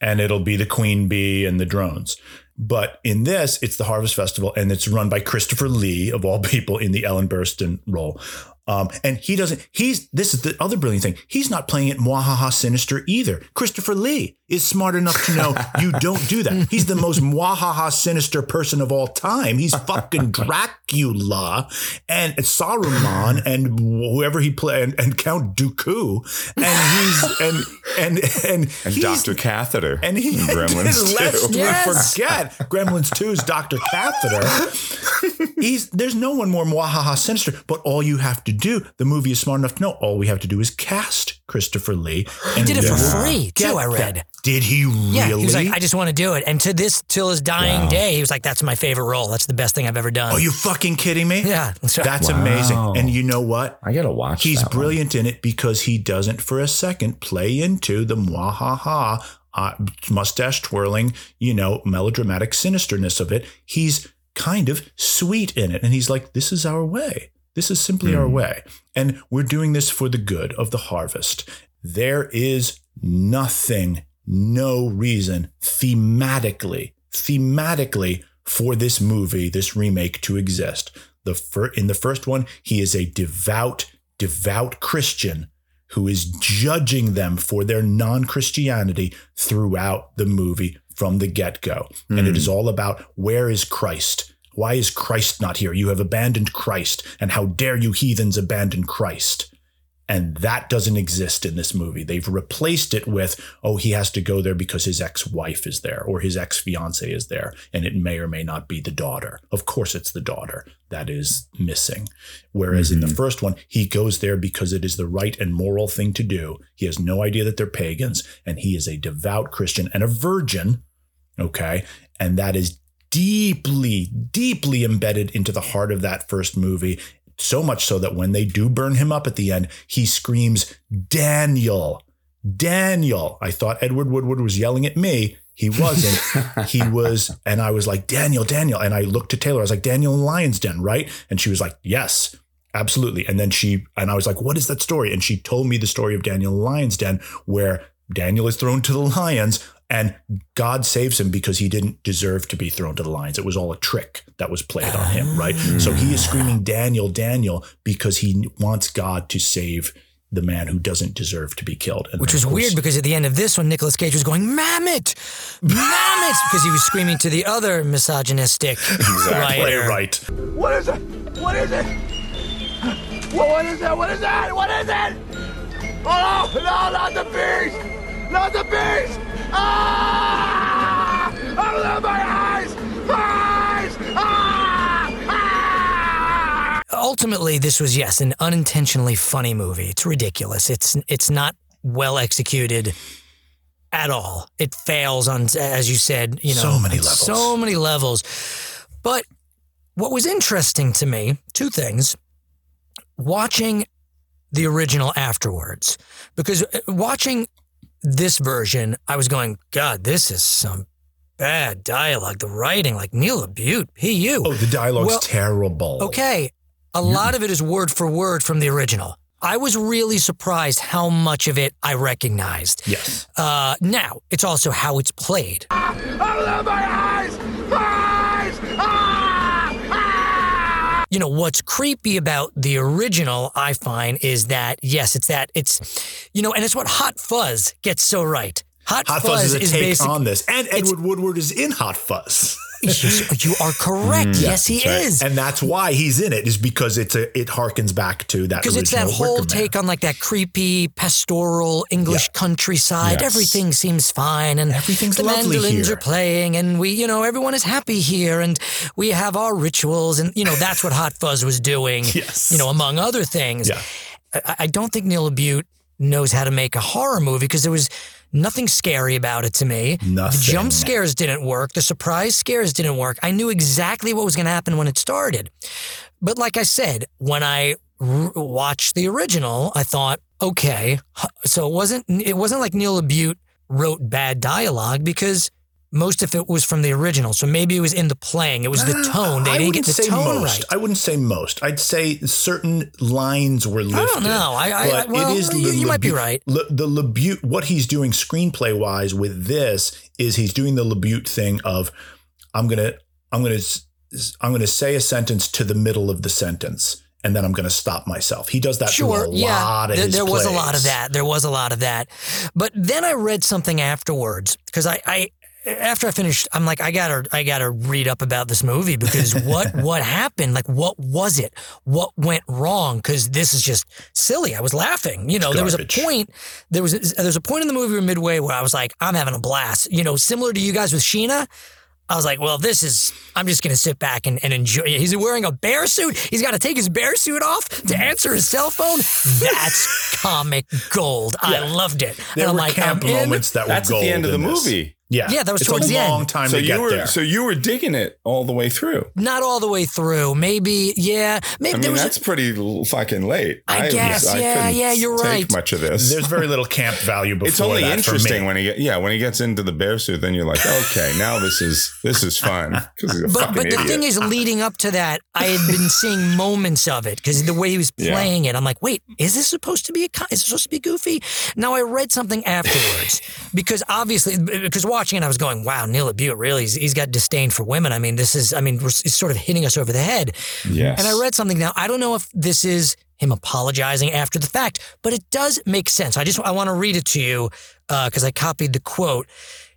Speaker 2: and it'll be the queen bee and the drones. But in this, it's the Harvest Festival, and it's run by Christopher Lee of all people in the Ellen Burstyn role. Um, and he doesn't. He's this is the other brilliant thing. He's not playing it mwahaha sinister either. Christopher Lee is smart enough to know you don't do that. He's the most mwahaha sinister person of all time. He's fucking Dracula and Saruman and whoever he played and, and Count Dooku. And he's and and and,
Speaker 1: and Doctor Catheter
Speaker 2: and he
Speaker 1: in Gremlins
Speaker 2: let's
Speaker 1: too.
Speaker 4: Yes.
Speaker 2: forget Gremlins 2's Dr. Catheter. He's there's no one more mwahaha sinister, but all you have to do, the movie is smart enough to know, all we have to do is cast Christopher Lee.
Speaker 4: he did it for
Speaker 2: we'll
Speaker 4: free too.
Speaker 2: get
Speaker 4: I read.
Speaker 2: that. Did he really?
Speaker 4: Yeah, he was like, I just want to do it. And to this, till his dying day, he was like, "That's my favorite role. That's the best thing I've ever done."
Speaker 2: Are you fucking kidding me?
Speaker 4: Yeah, that's.
Speaker 2: That's
Speaker 1: Wow.
Speaker 2: amazing. And you know what?
Speaker 1: I gotta watch.
Speaker 2: He's
Speaker 1: that one.
Speaker 2: brilliant in it because he doesn't for a second play into the mwahaha, uh, mustache twirling, you know, melodramatic sinisterness of it. He's kind of sweet in it. And he's like, this is our way. This is simply our way. And we're doing this for the good of the harvest. There is nothing, no reason thematically, thematically for this movie, this remake to exist. The fir- in the first one, he is a devout, devout Christian who is judging them for their non-Christianity throughout the movie from the get-go. And it hmm. is all about where is Christ? Why is Christ not here? You have abandoned Christ, and how dare you heathens abandon Christ? And that doesn't exist in this movie. They've replaced it with, oh, he has to go there because his ex wife is there or his ex fiance is there. And it may or may not be the daughter. Of course, it's the daughter that is missing. Whereas in the mm-hmm. first one, he goes there because it is the right and moral thing to do. He has no idea that they're pagans and he is a devout Christian and a virgin. Okay. And that is deeply, deeply embedded into the heart of that first movie. So much so that when they do burn him up at the end, he screams, Daniel, Daniel. I thought Edward Woodward was yelling at me. He wasn't. he was, and I was like, Daniel, Daniel. And I looked to Taylor. I was like, Daniel in Lion's Den, right? And she was like, Yes, absolutely. And then she, and I was like, What is that story? And she told me the story of Daniel in Lion's Den, where Daniel is thrown to the lions and God saves him because he didn't deserve to be thrown to the lions. It was all a trick that was played on him, right? So he is screaming, Daniel, Daniel, because he wants God to save the man who doesn't deserve to be killed. And
Speaker 4: Which was
Speaker 2: course-
Speaker 4: weird because at the end of this one, Nicolas Cage was going, Mamet! Mamet! because he was screaming to the other misogynistic writer.
Speaker 2: Playwright.
Speaker 10: What is it? What is it? What, what is that? What is that? What is it? Oh, no, not the beast! Not the beast! Ah! Oh, my eyes! My eyes! Ah! Ah!
Speaker 4: Ultimately, this was, yes, an unintentionally funny movie. It's ridiculous. It's it's not well executed at all. It fails on, as you said, you know,
Speaker 2: So many levels.
Speaker 4: So many levels. But what was interesting to me, two things. Watching the original afterwards, because uh, watching this version, I was going, God, this is some bad dialogue. The writing, like Neil LaBute, he, you.
Speaker 2: Oh, the dialogue's
Speaker 4: Well,
Speaker 2: terrible.
Speaker 4: Okay. A lot of it is word for word from the original. I was really surprised how much of it I recognized.
Speaker 2: Yes.
Speaker 4: Uh, now, it's also how it's played. You know, what's creepy about the original, I find, is that, yes, it's that, it's, you know, and it's what Hot Fuzz gets so right. Hot,
Speaker 2: Hot Fuzz is a take
Speaker 4: basic-
Speaker 2: on this. And Edward Woodward is in Hot Fuzz.
Speaker 4: Yes, you are correct. yes, he
Speaker 2: Mm, right.
Speaker 4: is.
Speaker 2: And that's why he's in it, is because it's a it harkens back to that
Speaker 4: because it's that whole
Speaker 2: Wicker
Speaker 4: take on like that creepy pastoral English countryside.
Speaker 2: Yes.
Speaker 4: Everything seems fine, and
Speaker 2: Everything's
Speaker 4: the
Speaker 2: lovely
Speaker 4: mandolins
Speaker 2: here.
Speaker 4: are playing, and we, you know, everyone is happy here, and we have our rituals, and you know that's what Hot Fuzz was doing.
Speaker 2: Yes.
Speaker 4: you know, among other things.
Speaker 2: Yeah.
Speaker 4: I, I don't think Neil LaBute knows how to make a horror movie because there was nothing scary about it to me.
Speaker 2: Nothing.
Speaker 4: The jump scares didn't work. The surprise scares didn't work. I knew exactly what was going to happen when it started. But like I said, when I r- watched the original, I thought, okay, so it wasn't it wasn't like Neil LaBute wrote bad dialogue because most of it was from the original. So maybe it was in the playing. It was the uh, tone. They
Speaker 2: I
Speaker 4: didn't get the
Speaker 2: say
Speaker 4: tone
Speaker 2: most.
Speaker 4: right.
Speaker 2: I wouldn't say most. I'd say certain lines were lifted.
Speaker 4: I don't know. I, I, I well,
Speaker 2: it is
Speaker 4: you,
Speaker 2: the
Speaker 4: you might be right.
Speaker 2: Le, the LaBute, what he's doing screenplay wise with this is he's doing the LaBute thing of, I'm gonna, I'm gonna, I'm gonna say a sentence to the middle of the sentence, and then I'm gonna stop myself. He does that
Speaker 4: Sure,
Speaker 2: through a
Speaker 4: yeah.
Speaker 2: lot of
Speaker 4: there
Speaker 2: his
Speaker 4: there was a lot of that. There was a lot of that. But then I read something afterwards because I, I after I finished, I'm like, I gotta, I gotta read up about this movie because what, what happened? Like, what was it? What went wrong? Because this is just silly. I was laughing. You know, there was a point. There was, there was a point in the movie or midway where I was like, I'm having a blast. You know, similar to you guys with Sheena. I was like, well, this is, I'm just going to sit back and, and enjoy it. He's wearing a bear suit. He's got to take his bear suit off to answer his cell phone. That's comic gold. I loved it.
Speaker 2: There
Speaker 4: and I'm
Speaker 2: were
Speaker 4: like,
Speaker 2: camp
Speaker 4: I'm in.
Speaker 2: moments that were
Speaker 1: That's at
Speaker 2: gold
Speaker 1: the end of the
Speaker 2: in this.
Speaker 1: Movie.
Speaker 2: Yeah,
Speaker 4: Yeah, that was
Speaker 2: it's
Speaker 4: towards
Speaker 2: a
Speaker 4: the end.
Speaker 2: long time
Speaker 1: so
Speaker 2: to
Speaker 1: you
Speaker 2: get
Speaker 1: were
Speaker 2: there.
Speaker 1: so you were digging it all the way through.
Speaker 4: Not all the way through. Maybe, yeah. Maybe
Speaker 1: I
Speaker 4: there
Speaker 1: mean,
Speaker 4: was.
Speaker 1: that's pretty fucking late.
Speaker 4: I guess, yeah,
Speaker 1: couldn't
Speaker 4: yeah, you're
Speaker 1: take
Speaker 4: right.
Speaker 1: Much of this.
Speaker 2: There's very little camp value before
Speaker 1: it's only
Speaker 2: that
Speaker 1: interesting when he get yeah when he gets into the bear suit. Then you're like, okay, now this is this is fun he's a
Speaker 4: but but the
Speaker 1: idiot.
Speaker 4: thing is, leading up to that, I had been seeing moments of it because the way he was
Speaker 1: Yeah.
Speaker 4: playing it, I'm like, wait, is this supposed to be a? Is it supposed to be goofy? Now I read something afterwards because obviously, because watching it, I was going, wow, Neil LaBute really, he's, he's got disdain for women. I mean, this is, I mean, it's sort of hitting us over the head.
Speaker 1: yes.
Speaker 4: And I read something now. I don't know if this is him apologizing after the fact, but it does make sense. I just I want to read it to you uh, because I copied the quote.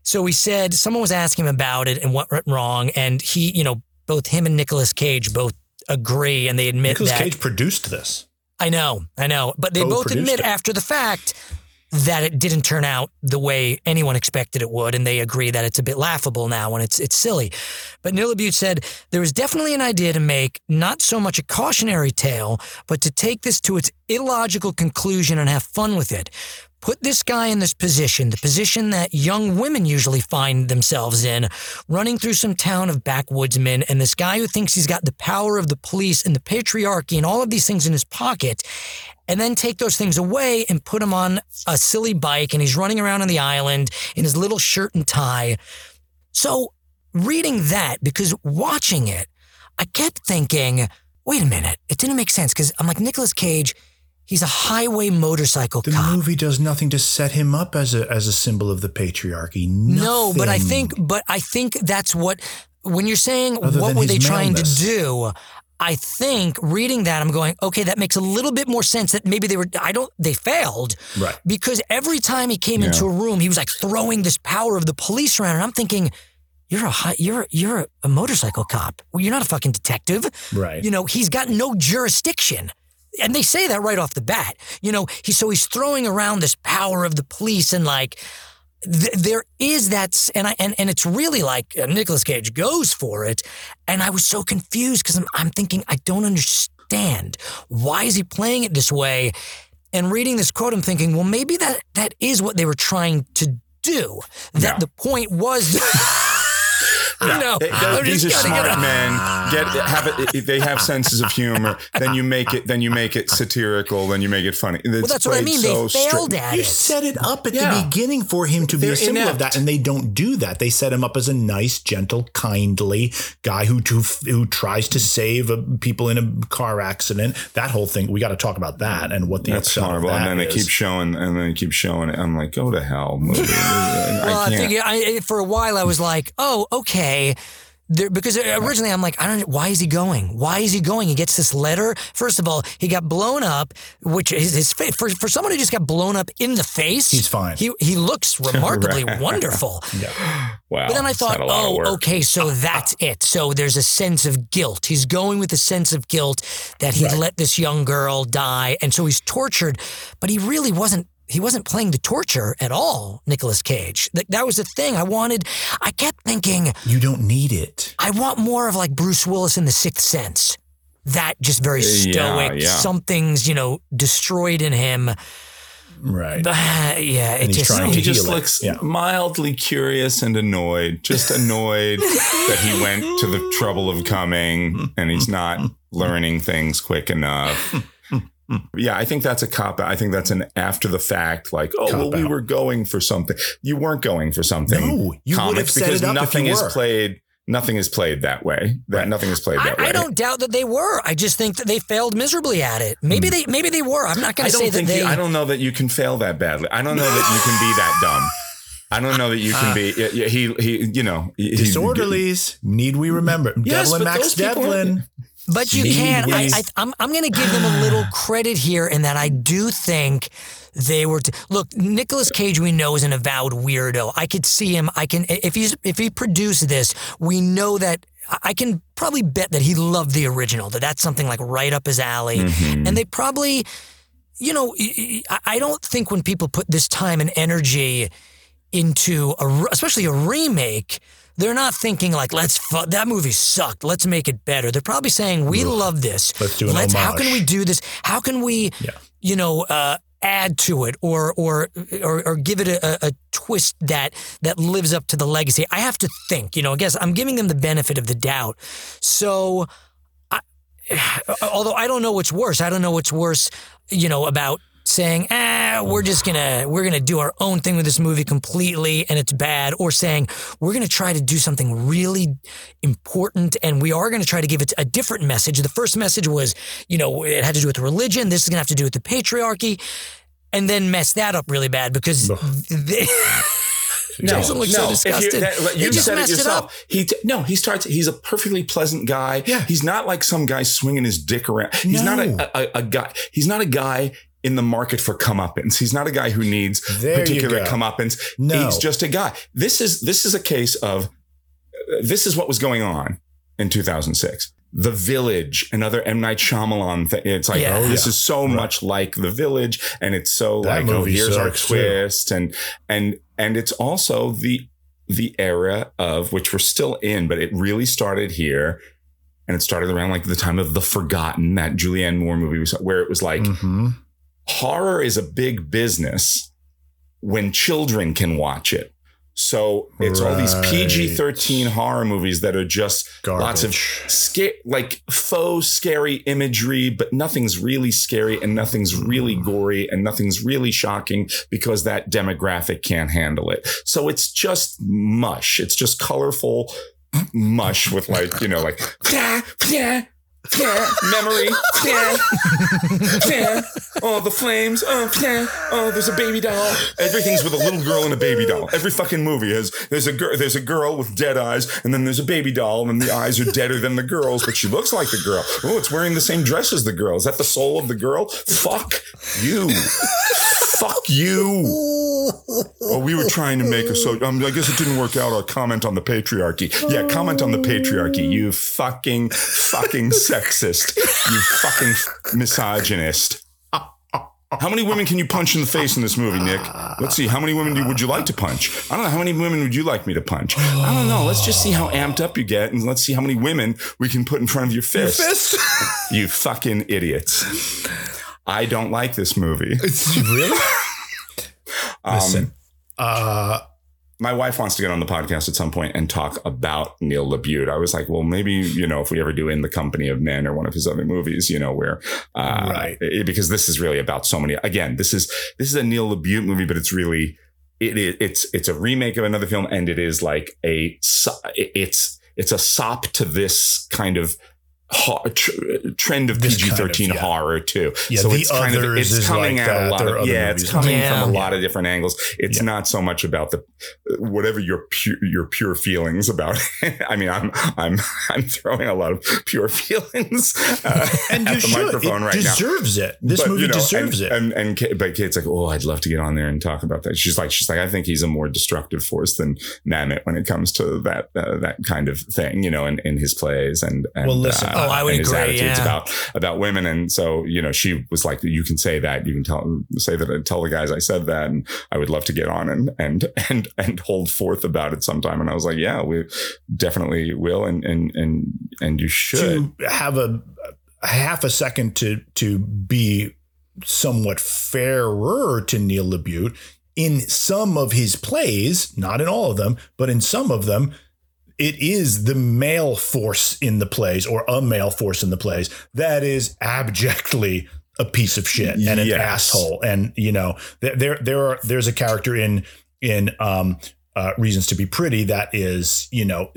Speaker 4: So he said someone was asking him about it and what went wrong, and he, you know, both him and Nicolas Cage both agree and they admit
Speaker 2: Nicolas
Speaker 4: that.
Speaker 2: Cage produced this.
Speaker 4: I know, I know, but they both admit
Speaker 2: it.
Speaker 4: after the fact that it didn't turn out the way anyone expected it would, and they agree that it's a bit laughable now and it's it's silly. But Neil LaBute said there was definitely an idea to make not so much a cautionary tale, but to take this to its illogical conclusion and have fun with it. Put this guy in this position, the position that young women usually find themselves in, running through some town of backwoodsmen, and this guy who thinks he's got the power of the police and the patriarchy and all of these things in his pocket, and then take those things away and put him on a silly bike, and he's running around on the island in his little shirt and tie. So, reading that, because watching it, I kept thinking, wait a minute, it didn't make sense because I'm like, Nicolas Cage, he's a highway motorcycle
Speaker 2: The
Speaker 4: cop.
Speaker 2: The movie does nothing to set him up as a as a symbol of the patriarchy.
Speaker 4: No, but I think, but I think that's what when you're saying
Speaker 2: Other
Speaker 4: what were
Speaker 2: his
Speaker 4: they trying to do. I think reading that, I'm going, okay, that makes a little bit more sense. That maybe they were, I don't, they failed,
Speaker 2: Right.
Speaker 4: Because every time he came
Speaker 1: Yeah.
Speaker 4: into a room, he was like throwing this power of the police around, and I'm thinking, you're a high, you're you're a motorcycle cop. Well, you're not a fucking detective,
Speaker 2: Right.
Speaker 4: You know, he's got no jurisdiction. And they say that right off the bat. You know, he so he's throwing around this power of the police and like th- there is that and I and, and it's really like uh, Nicolas Cage goes for it. And I was so confused cuz I'm I'm thinking I don't understand. Why is he playing it this way? And reading this quote I'm thinking well maybe that that is what they were trying to do. That the point was you know
Speaker 1: They- they- these are smart
Speaker 4: get
Speaker 1: men. Get have it. They have senses of humor. Then you make it. Then you make it satirical. Then you make it funny.
Speaker 4: well that's what I mean they failed at
Speaker 2: You
Speaker 4: it
Speaker 2: set it up at
Speaker 1: Yeah.
Speaker 2: the beginning for him to be
Speaker 1: They're
Speaker 2: a symbol of that, and they don't do that. They set him up as a nice, gentle, kindly guy who who, who tries to save uh, people in a car accident. That whole thing. We got to talk about that and what the
Speaker 1: That's
Speaker 2: upside
Speaker 1: horrible.
Speaker 2: that
Speaker 1: And then they keep showing, and then they keep showing it. I'm like, go to hell, movie. I,
Speaker 4: Well, I,
Speaker 1: can't.
Speaker 4: think I, for a while I was like, oh, okay. There, because originally I'm like, I don't. Why is he going? Why is he going? He gets this letter. First of all, he got blown up, which is his fa- for for someone who just got blown up in the face.
Speaker 2: He's fine.
Speaker 4: He he looks remarkably
Speaker 1: Right.
Speaker 4: wonderful.
Speaker 1: wow.
Speaker 4: But then I thought,
Speaker 1: not a lot of
Speaker 4: oh, okay, so that's it. So there's a sense of guilt. He's going with a sense of guilt that he let this young girl die, and so he's tortured. But he really wasn't. He wasn't playing the torture at all, Nicolas Cage. That, that was the thing. I wanted. I kept thinking,
Speaker 2: You don't need it.
Speaker 4: I want more of like Bruce Willis in The Sixth Sense. that just very stoic.
Speaker 1: yeah.
Speaker 4: Something's you know destroyed in him.
Speaker 2: Right.
Speaker 4: But, yeah, it
Speaker 2: he's
Speaker 4: just
Speaker 2: trying
Speaker 1: he
Speaker 2: to
Speaker 1: just
Speaker 2: heal it.
Speaker 1: looks
Speaker 2: Yeah.
Speaker 1: mildly curious and annoyed, just annoyed that he went to the trouble of coming and he's not learning things quick enough. Yeah, I think that's a cop. out. I think that's an after the fact, like, oh, well, we
Speaker 2: out.
Speaker 1: were going for something. You weren't going for something.
Speaker 2: No, you would have set
Speaker 1: because
Speaker 2: it up if
Speaker 1: nothing
Speaker 2: you
Speaker 1: is played. Nothing is played that way. That
Speaker 2: Right.
Speaker 1: nothing is played
Speaker 4: I,
Speaker 1: that way.
Speaker 4: I don't doubt that they were. I just think that they failed miserably at it. Maybe they maybe they were. I'm not going
Speaker 1: Hmm. I
Speaker 4: to say
Speaker 1: don't
Speaker 4: that
Speaker 1: think
Speaker 4: they.
Speaker 1: you, I don't know that you can fail that badly. I don't know that you can be that dumb. I don't know that you can be. yeah, yeah, He he. You know. he- he-
Speaker 2: Disorderlies. Need we remember?
Speaker 1: Yes,
Speaker 2: Devlin Max
Speaker 1: those people
Speaker 2: Devlin.
Speaker 4: But you can. I, I, I'm, I'm going to give them a little credit here in that I do think they were. T- Look, Nicolas Cage, we know is an avowed weirdo. I could see him. I can if he's if he produced this, we know that. I- can probably bet that he loved the original. That that's something like right up his alley,
Speaker 1: Mm-hmm.
Speaker 4: and they probably. You know, I don't think when people put this time and energy into a, especially a remake, they're not thinking like, let's, fu- that movie sucked. Let's make it better. They're probably saying, we love this.
Speaker 2: Let's do an
Speaker 4: How can we do this? How can we,
Speaker 2: Yeah.
Speaker 4: you know, uh, add to it or, or, or, or give it a, a, a twist that, that lives up to the legacy? I have to think, you know, I guess I'm giving them the benefit of the doubt. So, I, although I don't know what's worse, I don't know what's worse, you know, about saying, ah, we're just gonna we're gonna do our own thing with this movie completely and it's bad, or saying we're gonna try to do something really important and we are gonna try to give it a different message. The first message was, you know, it had to do with religion. This is gonna have to do with the patriarchy, and then mess that up really bad because they, Jason looks so
Speaker 1: if
Speaker 4: disgusted.
Speaker 1: You, that, you
Speaker 4: just
Speaker 1: said it
Speaker 4: messed it up.
Speaker 1: yourself. He t- no, he starts. He's a perfectly pleasant guy.
Speaker 2: Yeah.
Speaker 1: he's not like some guy swinging his dick around. He's not a, a, a guy. He's not a guy in the market for comeuppance. He's not a guy who needs
Speaker 2: There
Speaker 1: particular
Speaker 2: go.
Speaker 1: comeuppance.
Speaker 2: No.
Speaker 1: He's just a guy. This is this is a case of uh, this is what was going on in 2006. The Village, another M Night Shyamalan thing. It's like,
Speaker 4: Yeah.
Speaker 1: oh, this
Speaker 2: yeah.
Speaker 1: is so
Speaker 2: Right.
Speaker 1: much like The Village, and it's so
Speaker 2: That
Speaker 1: like, oh, here's our
Speaker 2: sucks, too.
Speaker 1: twist, and and and it's also the the era of which we're still in, but it really started here. And it started around like the time of The Forgotten, that Julianne Moore movie, was- where it was like
Speaker 2: Mm-hmm.
Speaker 1: Horror is a big business when children can watch it. So it's all these PG 13 horror movies that are just lots of
Speaker 2: Garbage.
Speaker 1: scare, like faux scary imagery, but nothing's really scary and nothing's really hmm. gory and nothing's really shocking because that demographic can't handle it. So it's just mush. It's just colorful mush with like, you know, like, yeah, yeah, yeah, memory, yeah, yeah. Oh, the flames, oh, yeah. Oh, there's a baby doll. Everything's with a little girl and a baby doll. Every fucking movie has there's a girl there's a girl with dead eyes, and then there's a baby doll, and the eyes are deader than the girls, but she looks like the girl. Oh, it's wearing the same dress as the girl. Is that the soul of the girl? Fuck you. Fuck you. Oh, we were trying to make a so. Um, I guess it didn't work out. Our comment on the patriarchy. Yeah, comment on the patriarchy. You fucking fucking sexist. You fucking misogynist. How many women can you punch in the face in this movie, Nick? Let's see. How many women do, would you like to punch? I don't know. How many women would you like me to punch? I don't know. Let's just see how amped up you get, and let's see how many women we can put in front of your fist.
Speaker 2: Fist?
Speaker 1: You fucking idiots. I don't like this movie.
Speaker 2: It's really?
Speaker 1: Um,
Speaker 2: Listen. Uh,
Speaker 1: my wife wants to get on the podcast at some point and talk about Neil LaBute. I was like, well, maybe, you know, if we ever do In the Company of Men or one of his other movies, you know, where, uh,
Speaker 2: Right.
Speaker 1: it- because this is really about so many, again, this is, this is a Neil LaBute movie, but it's really, it is, it's, it's a remake of another film and it is like a, it's, it's a sop to this kind of ho- tr- trend of
Speaker 2: This
Speaker 1: PG
Speaker 2: kind of,
Speaker 1: thirteen
Speaker 2: yeah.
Speaker 1: horror too.
Speaker 2: Yeah,
Speaker 1: so
Speaker 2: The
Speaker 1: it's kind of it's coming
Speaker 2: like
Speaker 1: at a lot of yeah, it's coming
Speaker 4: Yeah.
Speaker 1: from a lot of different angles. It's
Speaker 2: Yeah.
Speaker 1: not so much about the whatever your pure your pure feelings about. I mean, I'm I'm I'm throwing a lot of pure feelings uh,
Speaker 2: and
Speaker 1: at
Speaker 2: you
Speaker 1: the
Speaker 2: should.
Speaker 1: microphone
Speaker 2: it
Speaker 1: right now.
Speaker 2: deserves it. This
Speaker 1: But,
Speaker 2: movie
Speaker 1: you know,
Speaker 2: deserves
Speaker 1: and,
Speaker 2: it.
Speaker 1: And and Kate, but Kate's like, oh, I'd love to get on there and talk about that. She's like, she's like, I think he's a more destructive force than Mamet when it comes to that uh, that kind of thing, you know, in, in his plays and, and
Speaker 2: Well, listen.
Speaker 1: uh,
Speaker 4: Oh, uh, I would
Speaker 1: and his
Speaker 4: agree,
Speaker 1: attitudes
Speaker 4: yeah.
Speaker 1: about about women. And so, you know, she was like, you can say that, you can tell say that, tell the guys I said that, and I would love to get on and and and and hold forth about it sometime. And I was like, yeah, we definitely will, and and and and you should.
Speaker 2: to have a half a second to to be somewhat fairer to Neil LaBute in some of his plays, not in all of them, but in some of them, it is the male force in the plays or a male force in the plays that is abjectly a piece of shit and an
Speaker 1: Yes.
Speaker 2: asshole. And you know, there there there are there's a character in in um uh, Reasons to Be Pretty that is you know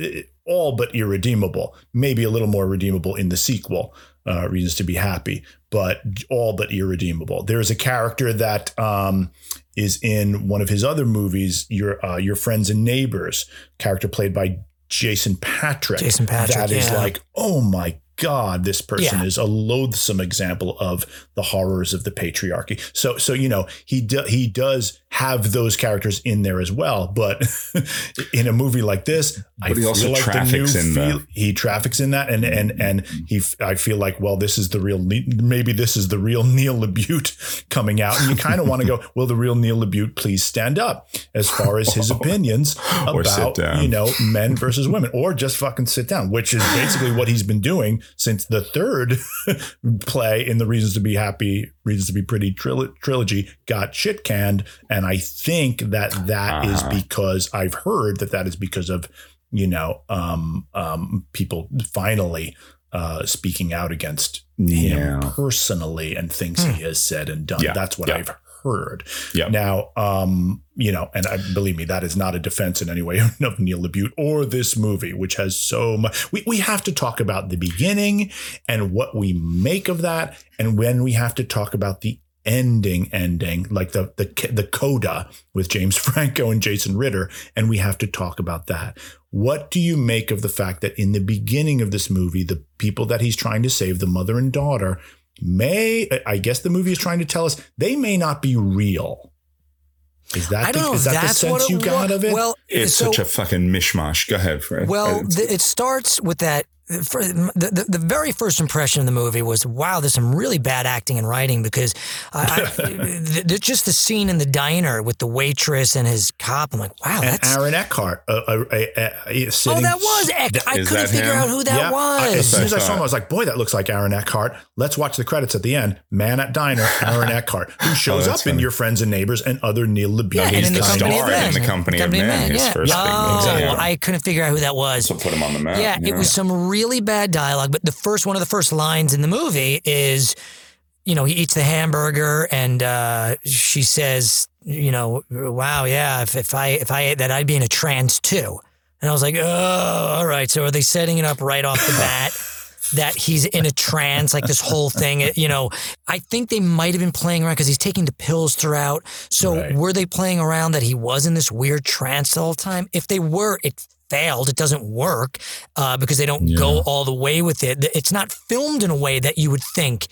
Speaker 2: all but irredeemable. Maybe a little more redeemable in the sequel, uh, Reasons to Be Happy, but all but irredeemable. There's a character that um is in one of his other movies, your uh, your friends and neighbors, character played by Jason Patric.
Speaker 4: Jason Patric,
Speaker 2: That is
Speaker 4: yeah.
Speaker 2: like, oh my God, this person
Speaker 4: Yeah.
Speaker 2: is a loathsome example of the horrors of the patriarchy. So, so you know, he do, he does have those characters in there as well. But in a movie like this, I
Speaker 1: he
Speaker 2: feel
Speaker 1: also
Speaker 2: like
Speaker 1: traffics in the-
Speaker 2: feel, he traffics in that, and and and he, I feel like, well, this is the real, maybe this is the real Neil LaBute coming out, and you kind of want to go, will the real Neil LaBute please stand up as far as his opinions about you know men versus women, or just fucking sit down, which is basically what he's been doing since the third play in the Reasons to Be Happy, Reasons to Be Pretty tril- trilogy got shit canned, and I think that that is
Speaker 1: Uh-huh.
Speaker 2: because I've heard that that is because of you know um, um, people finally uh, speaking out against
Speaker 1: Yeah.
Speaker 2: him personally and things he has said and done.
Speaker 1: Yeah.
Speaker 2: That's what
Speaker 1: Yeah.
Speaker 2: I've heard.
Speaker 1: Yeah.
Speaker 2: Now, um, you know, and I believe me, that is not a defense in any way of Neil LaBute or this movie, which has so much. We, we have to talk about the beginning and what we make of that, and when we have to talk about the ending, ending like the the the coda with James Franco and Jason Ritter, and we have to talk about that. What do you make of the fact that in the beginning of this movie, the people that he's trying to save, the mother and daughter, may I guess the movie is trying to tell us they may not be real. Is that
Speaker 4: I don't
Speaker 2: the,
Speaker 4: know
Speaker 2: is
Speaker 4: if
Speaker 2: that the
Speaker 4: that's
Speaker 2: sense
Speaker 4: what
Speaker 2: you got
Speaker 4: wa-
Speaker 2: of it?
Speaker 4: Well,
Speaker 1: It's
Speaker 4: so,
Speaker 1: such a fucking mishmash. Go ahead, Fred.
Speaker 4: Well,
Speaker 1: It's-
Speaker 4: it starts with that. For, the, the, the very first impression of the movie was, wow, there's some really bad acting and writing because I, I, the, the- just the scene in the diner with the waitress and his cop. I'm like, wow,
Speaker 2: and
Speaker 4: that's.
Speaker 2: Aaron Eckhart, uh, uh, uh, uh,
Speaker 4: Oh, that was Eck. I couldn't figure
Speaker 1: him?
Speaker 4: out who that
Speaker 2: Yeah, I- as
Speaker 4: was.
Speaker 2: soon as I saw him. I was like, "Boy, that looks like Aaron Eckhart." Let's watch the credits at the end. Man at diner, Aaron Eckhart, who shows
Speaker 1: Oh, that's
Speaker 2: up in. Your Friends and Neighbors and other Neil LaBute.
Speaker 4: yeah, and
Speaker 1: he's
Speaker 4: in the,
Speaker 1: the
Speaker 4: company
Speaker 1: star
Speaker 4: of
Speaker 1: in
Speaker 4: men.
Speaker 1: The Company of Men, his
Speaker 4: yeah.
Speaker 1: first big
Speaker 4: oh,
Speaker 1: movie. Yeah.
Speaker 4: I couldn't figure out who that was.
Speaker 1: So put him on the map.
Speaker 4: Yeah,
Speaker 1: you
Speaker 4: it was some really bad dialogue. But the first one of the first lines in the movie is, you know, he eats the hamburger and uh, she says, you know, wow, yeah, if, if I if I ate that, I'd be in a trance too. And I was like, oh, all right. So are they setting it up right off the bat? That he's in a trance, like this whole thing, you know. I think they might have been playing around because he's taking the pills throughout. So
Speaker 2: Right.
Speaker 4: were they playing around that he was in this weird trance the whole time? If they were, it failed. It doesn't work uh, because they don't go all the way with it. It's not filmed in a way that you would think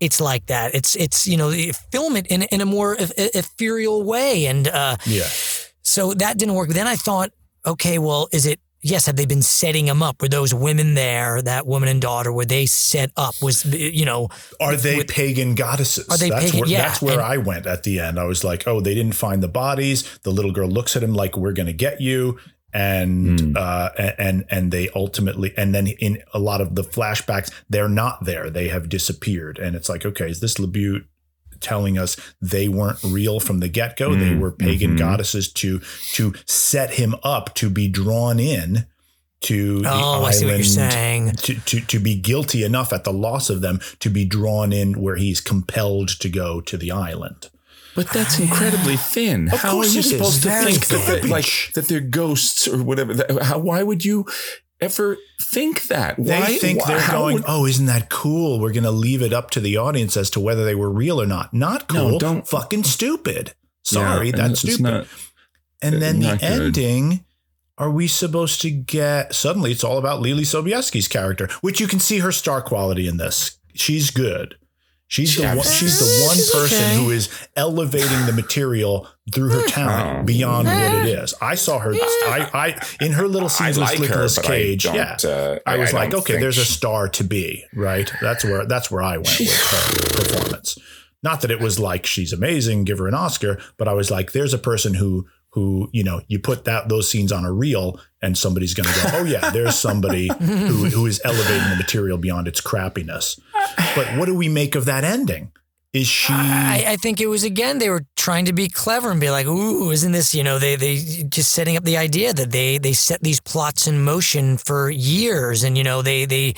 Speaker 4: it's like that. It's it's you know film it in in a more eth- ethereal way, and uh,
Speaker 2: Yeah.
Speaker 4: so that didn't work. Then I thought, okay, well, is it? Yes, have they been setting them up? Were those women there, that woman and daughter, were they set up? Was you know?
Speaker 2: Are they
Speaker 4: with-
Speaker 2: pagan goddesses?
Speaker 4: Are they
Speaker 2: that's
Speaker 4: pagan-
Speaker 2: Where,
Speaker 4: yeah,
Speaker 2: That's where
Speaker 4: and-
Speaker 2: I went at the end. I was like, oh, they didn't find the bodies. The little girl looks at him like, we're going to get you. And
Speaker 1: Hmm.
Speaker 2: uh, and and they ultimately and then in a lot of the flashbacks they're not there they have disappeared and it's like okay is this LaBute telling us they weren't real from the get go they
Speaker 1: Mm,
Speaker 2: were pagan
Speaker 1: mhm.
Speaker 2: goddesses to to set him up to be drawn in to the
Speaker 4: Oh, I see what you're
Speaker 2: island
Speaker 4: saying.
Speaker 2: to, to, to be guilty enough at the loss of them to be drawn in where he's compelled to go to the island.
Speaker 1: But that's incredibly thin.
Speaker 2: Of
Speaker 1: How are you supposed to think that like that they're ghosts or whatever? That- uh, How, why would you ever think that?
Speaker 2: They
Speaker 1: Why,
Speaker 2: think
Speaker 1: why-
Speaker 2: they're going,
Speaker 1: would-
Speaker 2: oh, isn't that cool? We're going to leave it up to the audience as to whether they were real or not. Not cool.
Speaker 1: No, don't-
Speaker 2: Fucking stupid. Sorry,
Speaker 1: Yeah,
Speaker 2: that's stupid.
Speaker 1: not-
Speaker 2: and uh, then the
Speaker 1: good.
Speaker 2: ending. Are we supposed to get suddenly? It's all about Leelee Sobieski's character, which you can see her star quality in this. She's good. She's the one. She's the one
Speaker 4: she's
Speaker 2: person
Speaker 4: okay.
Speaker 2: who is elevating the material through her talent
Speaker 1: Oh.
Speaker 2: beyond what it is. I saw her. I, I in her little
Speaker 1: I
Speaker 2: scenes
Speaker 1: like
Speaker 2: with
Speaker 1: her,
Speaker 2: Nicolas
Speaker 1: I
Speaker 2: Cage. yeah,
Speaker 1: uh,
Speaker 2: I
Speaker 1: I-
Speaker 2: was
Speaker 1: I
Speaker 2: like, okay, there's a star to be. Right. That's where that's where I went with her performance. Not that it was like she's amazing, give her an Oscar, but I was like, there's a person who who, you know, you put that those scenes on a reel and somebody's going to go, "Oh yeah, there's somebody who who is elevating the material beyond its crappiness." But what do we make of that ending? Is she
Speaker 4: I, I think it was again they were trying to be clever and be like, "Ooh, isn't this?" You know, they they just setting up the idea that they they set these plots in motion for years, and you know they they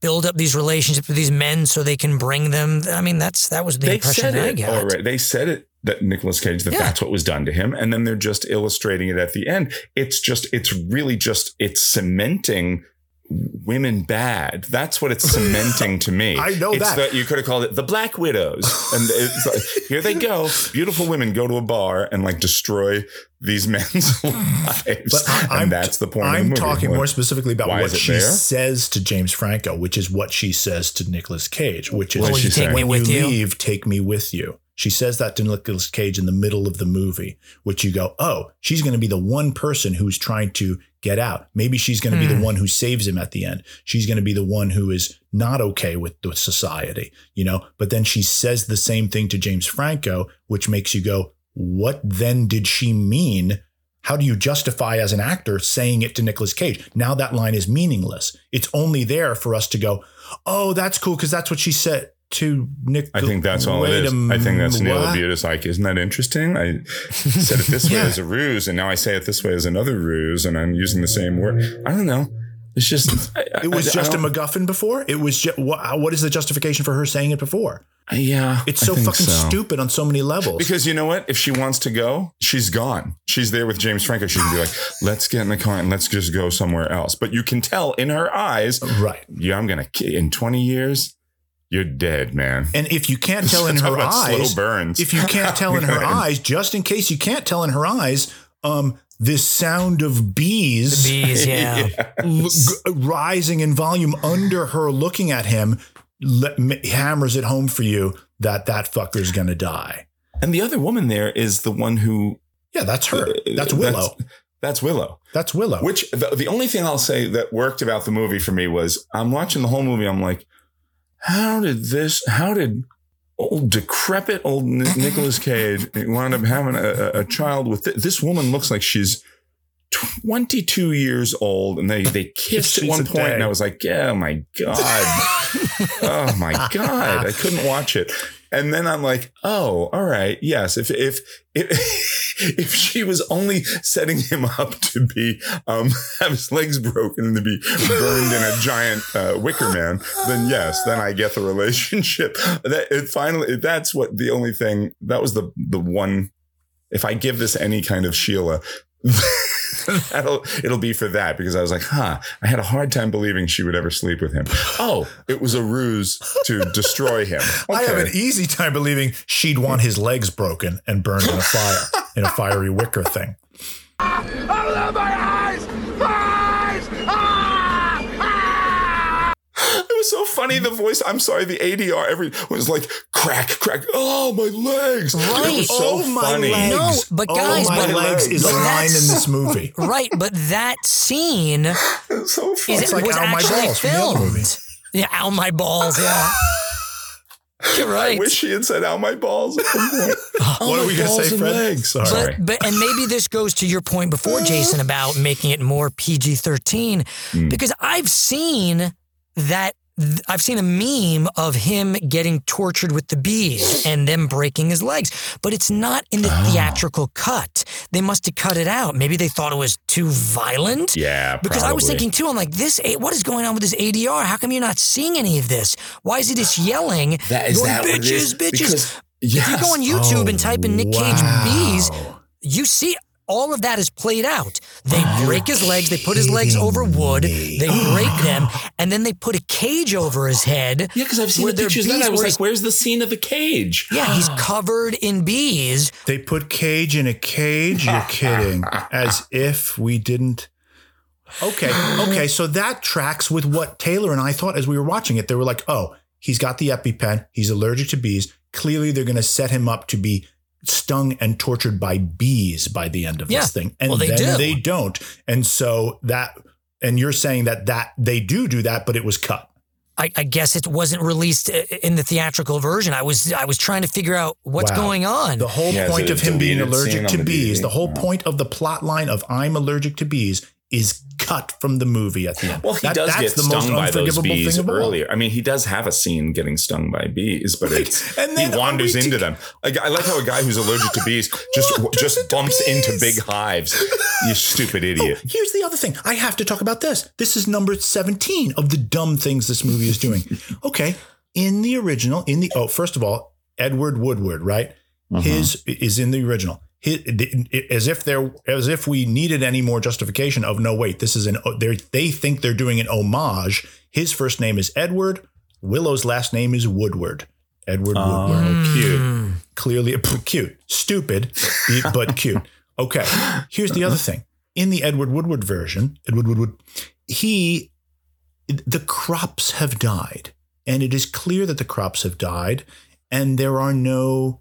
Speaker 4: build up these relationships with these men so they can bring them. I mean, that's that was the
Speaker 1: they
Speaker 4: impression
Speaker 1: said
Speaker 4: I
Speaker 1: it
Speaker 4: got.
Speaker 1: already. They said it that Nicolas Cage that
Speaker 4: Yeah.
Speaker 1: that's what was done to him, and then they're just illustrating it at the end. It's just, it's really just, it's cementing women bad. That's what it's cementing to me.
Speaker 2: I know
Speaker 1: it's
Speaker 2: that.
Speaker 1: The, you could have called it the Black Widows, and it's like, here they go, beautiful women go to a bar and like destroy these men's lives,
Speaker 2: But I-
Speaker 1: and that's the point. of the
Speaker 2: I'm
Speaker 1: movie.
Speaker 2: talking
Speaker 1: What-
Speaker 2: more specifically about
Speaker 1: why
Speaker 2: what
Speaker 1: is
Speaker 2: she
Speaker 1: there?
Speaker 2: says to James Franco, which is what she says to Nicolas Cage, which is
Speaker 1: What does she say?
Speaker 2: when
Speaker 4: me with
Speaker 2: you
Speaker 4: you?"
Speaker 2: leave, take me with you. She says that to Nicolas Cage in the middle of the movie, which you go, oh, she's going to be the one person who's trying to get out. Maybe she's going to be
Speaker 1: Hmm.
Speaker 2: the one who saves him at the end. She's going to be the one who is not okay with the society, you know? But then she says the same thing to James Franco, which makes you go, what then did she mean? How do you justify as an actor saying it to Nicolas Cage? Now that line is meaningless. It's only there for us to go, oh, that's cool because that's what she said to Nick.
Speaker 1: I think that's all it is.
Speaker 2: a
Speaker 1: I think that's Neil?
Speaker 2: LaBute
Speaker 1: is like, isn't that interesting? I said it this way
Speaker 2: Yeah.
Speaker 1: as a ruse, and now I say it this way as another ruse, and I'm using the same word. I don't know. It's just I-
Speaker 2: It was
Speaker 1: I- I
Speaker 2: just a
Speaker 1: don't-
Speaker 2: MacGuffin before. It was just what? What is the justification for her saying it before?
Speaker 1: Uh, yeah,
Speaker 2: It's so fucking
Speaker 1: so.
Speaker 2: stupid on so many levels.
Speaker 1: Because you know what? If she wants to go, she's gone. She's there with James Franco. She can be like, "Let's get in the car and let's just go somewhere else." But you can tell in her eyes,
Speaker 2: right?
Speaker 1: Yeah, I'm gonna in 20 years, you're dead, man.
Speaker 2: And if you can't tell in her
Speaker 1: about slow
Speaker 2: eyes,
Speaker 1: burns.
Speaker 2: if you can't tell in her eyes, just in case you can't tell in her eyes, um, this sound of bees,
Speaker 4: The bees, yeah.
Speaker 2: l- g- rising in volume under her, looking at him, le- m- hammers it home for you that that fucker's gonna die.
Speaker 1: And the other woman there is the one who.
Speaker 2: Yeah, that's her. That's Willow.
Speaker 1: That's, that's Willow.
Speaker 2: That's Willow.
Speaker 1: Which the, the only thing I'll say that worked about the movie for me was I'm watching the whole movie. I'm like, how did this? How did old decrepit old Ni- Nicolas Cage wind up having a, a- child with thi- this woman? Looks like she's 22 years old, and they they kissed at one point, and. I was like, oh my god, oh my god, I couldn't watch it. And then I'm like, oh, all right, yes. If if if if she was only setting him up to be um have his legs broken and to be burned in a giant uh, wicker man, then yes, then I get the relationship. That it finally that's what the only thing that was the the one. If I give this any kind of Sheila. That'll it'll be for that because I was like, huh, I had a hard time believing she would ever sleep with him. Oh, it was a ruse to destroy him.
Speaker 2: I have an easy time believing she'd want his legs broken and burned in a fire, in a fiery wicker thing.
Speaker 1: Was so funny. The voice, I'm sorry, the ADR every was like crack, crack. Oh, my legs. It
Speaker 4: Right.
Speaker 1: was so
Speaker 2: Oh, my
Speaker 1: funny.
Speaker 2: legs.
Speaker 4: No, but guys,
Speaker 2: oh, my
Speaker 4: but-
Speaker 2: legs is a line in this movie.
Speaker 4: Right, but that scene is
Speaker 1: It's so funny.
Speaker 2: It's like
Speaker 4: was
Speaker 2: Ow, My
Speaker 4: actually
Speaker 2: Balls from the other movie.
Speaker 4: filmed. Yeah, ow my balls. Yeah, you're right.
Speaker 1: I wish she had said out my balls at some point. Oh,
Speaker 2: What are we gonna say,
Speaker 1: and
Speaker 2: Fred?
Speaker 1: legs.
Speaker 2: Sorry.
Speaker 1: Sorry.
Speaker 4: But, but and maybe this goes to your point before, Jason, about making it more PG thirteen,
Speaker 1: Hmm.
Speaker 4: because I've seen that. I've seen a meme of him getting tortured with the bees and them breaking his legs, but it's not in the
Speaker 1: Oh.
Speaker 4: theatrical cut. They must have cut it out. Maybe they thought it was too violent.
Speaker 1: Yeah,
Speaker 4: Because I was thinking too, I'm like, this, what is going on with this ADR? How come you're not seeing any of this? Why is he just yelling?
Speaker 1: That is that
Speaker 4: bitches, bitches.
Speaker 1: Because-
Speaker 4: If you go on YouTube and type in Nick Cage
Speaker 2: oh,
Speaker 4: bees, you see all of that is played out. They break his legs, they put his legs over wood, they break them, and then they put a cage over his head.
Speaker 1: Yeah, because I've seen the pictures. Then I was
Speaker 4: where
Speaker 1: like, "Where's the scene of the cage?"
Speaker 4: yeah, he's covered in bees.
Speaker 2: They put Cage in a cage. You're kidding. As if we didn't. Okay. Okay. So that tracks with what Taylor and I thought as we were watching it. They were like, oh, he's got the EpiPen. He's allergic to bees. Clearly, they're going to set him up to be stung and tortured by bees by the end of
Speaker 4: Yeah.
Speaker 2: this thing. And
Speaker 4: Well, they
Speaker 2: then
Speaker 4: do.
Speaker 2: they don't. And so that, and you're saying that that they do do that, but it was cut.
Speaker 4: I, I guess it wasn't released uh, in the theatrical version. I was I was trying to figure out what's
Speaker 2: Wow.
Speaker 4: going on.
Speaker 2: The whole
Speaker 1: Yeah,
Speaker 2: point
Speaker 1: it
Speaker 2: of him being allergic to
Speaker 1: on the
Speaker 2: bees,
Speaker 1: DVD?
Speaker 2: the whole
Speaker 1: No.
Speaker 2: point of the plot line of I'm allergic to bees is cut from the movie at the end.
Speaker 1: Well, he
Speaker 2: That-
Speaker 1: does
Speaker 2: that's
Speaker 1: get stung by those bees
Speaker 2: all.
Speaker 1: earlier. I mean, he does have a scene getting stung by bees, but
Speaker 2: Right.
Speaker 1: it's,
Speaker 2: And then
Speaker 1: he wanders into
Speaker 2: to-
Speaker 1: them. Like, I like how a guy who's allergic to bees just just bumps into big hives. You stupid idiot.
Speaker 2: Oh, here's the other thing. I have to talk about this. This is number 17 of the dumb things this movie is doing. okay. In the original, in the, oh, first of all, Edward Woodward, right?
Speaker 1: Uh-huh.
Speaker 2: His is in the original. His, as if there, as if we needed any more justification of no, wait, this is an, they they think they're doing an homage. His first name is Edward. Willow's last name is Woodward. Edward Woodward.
Speaker 1: Oh, cute.
Speaker 4: Hmm.
Speaker 2: Clearly cute. Stupid, but cute. Okay. Here's the other thing. In the Edward Woodward version, Edward Woodward, he, the crops have died. And it is clear that the crops have died. And there are no,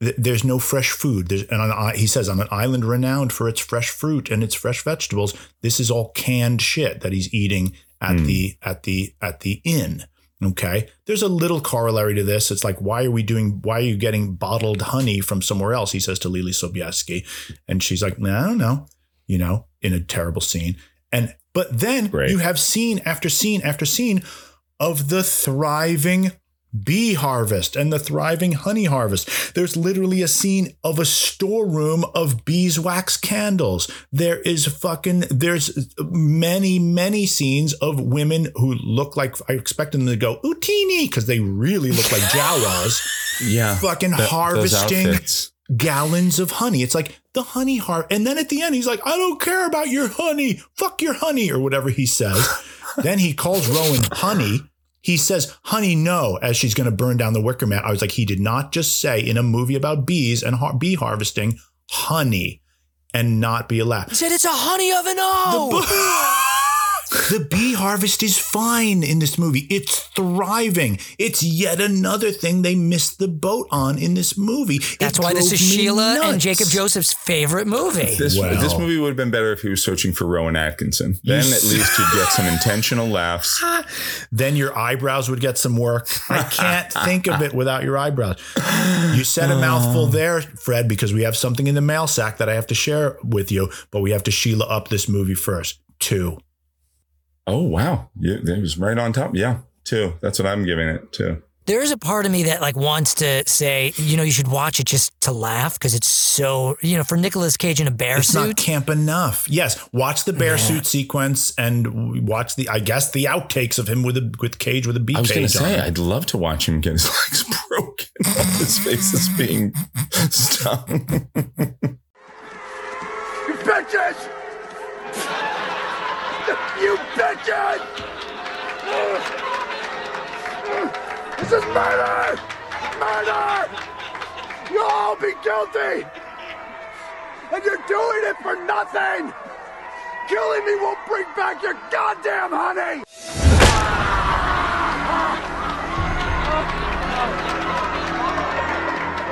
Speaker 2: th- there's no fresh food. There's, and on, he says, on an island renowned for its fresh fruit and its fresh vegetables, this is all canned shit that he's eating at hmm. the, at the, at the inn. Okay. There's a little corollary to this. It's like, why are we doing, why are you getting bottled honey from somewhere else? He says to Leelee Sobieski. And she's like, no, I don't know, you know, in a terrible scene. And, but then you have scene after scene after scene of the thriving bee harvest and the thriving honey harvest. There's literally a scene of a storeroom of beeswax candles. There is fucking, there's many, many scenes of women who look like, I expect them to go, Utinni, because they really look like Jawas,
Speaker 1: Yeah.
Speaker 2: fucking harvesting gallons of honey. It's like the honey har And then at the end, he's like, I don't care about your honey. Fuck your honey, or whatever he says. then he calls Rowan honey. He says, honey, no, as she's going to burn down the wicker mat. I was like, he did not just say in a movie about bees and har- bee harvesting, honey, and not be allowed.
Speaker 4: He said it's a honey oven. Oh,
Speaker 2: The bee harvest is fine in this movie. It's thriving. It's yet another thing they missed the boat on in this movie. It
Speaker 4: that's why this is
Speaker 2: me
Speaker 4: Sheila and. Jacob Joseph's favorite movie.
Speaker 1: This,
Speaker 2: Well.
Speaker 1: this movie would have been better if he was searching for Rowan Atkinson. Then at least you'd get some intentional laughs.
Speaker 2: then your eyebrows would get some work. I can't think of it without your eyebrows. You said a mouthful oh. there, Fred, because we have something in the mail sack that I have to share with you, but we have to Sheila up this movie first. Two.
Speaker 1: Oh, wow. Yeah, it was right on top. Yeah, two. That's what I'm giving it, too.
Speaker 4: There is a part of me that like wants to say, you know, you should watch it just to laugh because it's so, you know, for Nicolas Cage in a bear suit.
Speaker 2: It's not camp enough. Yes, watch the bear suit sequence and watch the, I guess, the outtakes of him with a with Cage with a bee
Speaker 1: I was going
Speaker 2: cage
Speaker 1: to say. I'd love to watch him get his legs broken while his face is being stung.
Speaker 10: You bitches! You bitches! This is murder! Murder! You'll all be guilty! And you're doing it for nothing! Killing me won't bring back your goddamn honey!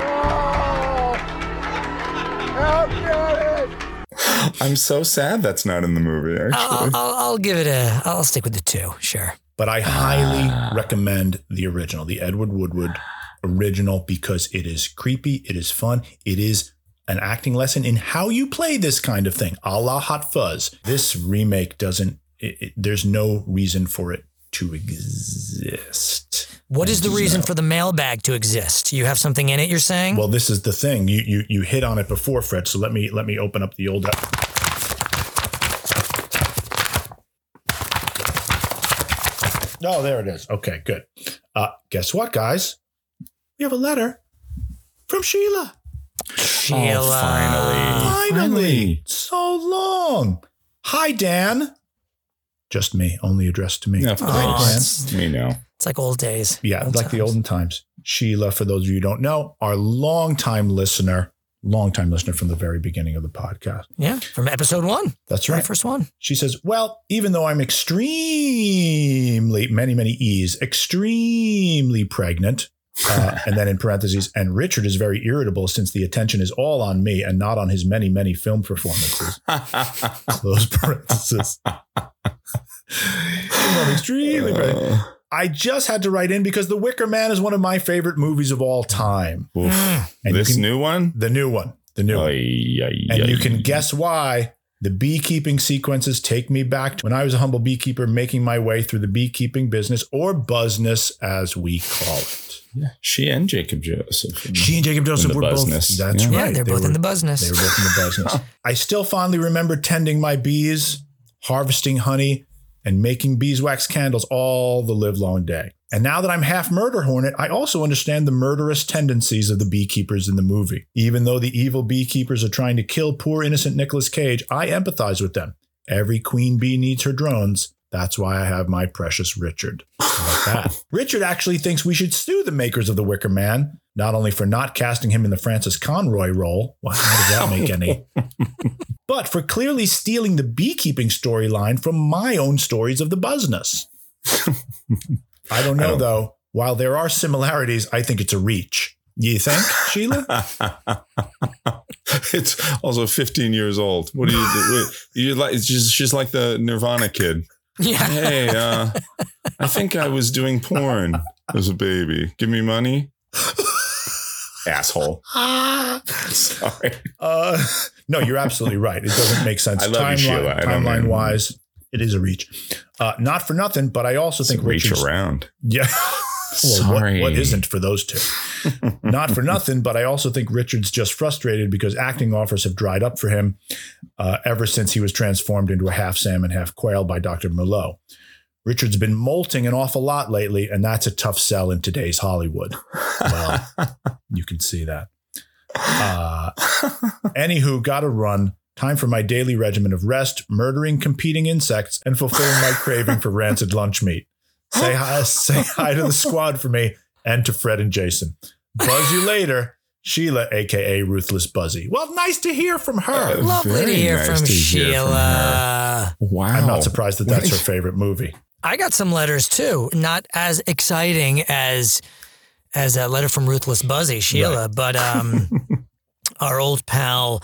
Speaker 10: Oh! Help me!
Speaker 1: I'm so sad that's not in the movie,
Speaker 4: I'll,
Speaker 1: actually.
Speaker 4: I'll, I'll give it a, I'll stick with the two. Sure.
Speaker 2: But I highly ah. recommend the original, the Edward Woodward original, because it is creepy, it is fun, it is an acting lesson in how you play this kind of thing, a la Hot Fuzz. This remake doesn't. It, it- there's no reason for it to exist.
Speaker 4: What is the reason for the mailbag to exist? You have something in it, you're saying?
Speaker 2: Well, this is the thing. You you you hit on it before, Fred. So let me let me open up the old. Oh, there it is. Okay, good. Uh, guess what, guys? We have a letter from Sheila.
Speaker 4: Sheila.
Speaker 1: Oh, finally.
Speaker 2: Finally, so long. Hi, Dan. Just me, only addressed to me.
Speaker 1: Yeah, of
Speaker 4: Oh, it's-
Speaker 1: We know.
Speaker 4: It's like old days.
Speaker 2: Yeah,
Speaker 4: Old
Speaker 2: like the olden times. Sheila, for those of you who don't know, our longtime listener, longtime listener from the very beginning of the podcast.
Speaker 4: Yeah, from episode one.
Speaker 2: That's
Speaker 4: Very
Speaker 2: right.
Speaker 4: first one.
Speaker 2: She says, Well, even though I'm extremely, many, many E's, extremely pregnant, uh, and then in parentheses, and Richard is very irritable since the attention is all on me and not on his many, many film performances. Close parentheses. I'm extremely uh, pregnant. I just had to write in because The Wicker Man is one of my favorite movies of all time.
Speaker 1: Mm.
Speaker 2: And
Speaker 1: this
Speaker 2: can-
Speaker 1: new one?
Speaker 2: The new one. The new one.
Speaker 1: Ay, ay,
Speaker 2: And
Speaker 1: ay.
Speaker 2: you can guess why. The beekeeping sequences take me back to when I was a humble beekeeper making my way through the beekeeping business or buzzness as we call it. Yeah.
Speaker 1: She and Jacob Joseph.
Speaker 2: She and Jacob Joseph
Speaker 1: the
Speaker 2: were both. That's
Speaker 1: Yeah.
Speaker 4: Yeah,
Speaker 2: right.
Speaker 4: they're
Speaker 2: They
Speaker 4: both
Speaker 2: were-
Speaker 4: in the business.
Speaker 2: They were both in the business. I still fondly remember tending my bees, harvesting honey, and making beeswax candles all the live long day. And now that I'm half murder hornet, I also understand the murderous tendencies of the beekeepers in the movie. Even though the evil beekeepers are trying to kill poor innocent Nicolas Cage, I empathize with them. Every queen bee needs her drones. That's why I have my precious Richard. Richard actually thinks we should sue the makers of The Wicker Man, not only for not casting him in the Frances Conroy role. Well, how does that make any? but for clearly stealing the beekeeping storyline from my own stories of the buzzness. I don't know,
Speaker 1: I don't-
Speaker 2: though. While there are similarities, I think it's a reach. You think, Sheila?
Speaker 1: it's also 15 years old. What do you do? You're like? It's just she's like the Nirvana kid.
Speaker 4: Yeah.
Speaker 1: Hey, uh, I think I was doing porn as a baby. Give me money, asshole. Sorry.
Speaker 2: Uh, no, you're absolutely right. It doesn't make sense.
Speaker 1: I love you, Sheila. I
Speaker 2: timeline
Speaker 1: mean-
Speaker 2: wise, it is a reach. Uh, not for nothing, but I also
Speaker 1: It's
Speaker 2: think
Speaker 1: a reach around.
Speaker 2: Yeah. well, what-
Speaker 1: Sorry.
Speaker 2: what isn't for those two? Not for nothing, but I also think Richard's just frustrated because acting offers have dried up for him uh, ever since he was transformed into a half salmon, half quail by Dr. Merlot. Richard's been molting an awful lot lately, and that's a tough sell in today's Hollywood. Well, you can see that. Uh, anywho, gotta run. Time for my daily regimen of rest, murdering competing insects, and fulfilling my craving for rancid lunch meat. Say hi, say hi to the squad for me and to Fred and Jason. Buzz you later, Sheila, aka Ruthless Buzzy. Well, nice to hear from her.
Speaker 4: Lovely to hear
Speaker 1: nice
Speaker 4: from
Speaker 1: to hear from
Speaker 4: Sheila.
Speaker 1: Wow.
Speaker 2: I'm not surprised that that's her favorite movie.
Speaker 4: I got some letters too, not as exciting as as that letter from Ruthless Buzzy Sheila, but um, our old pal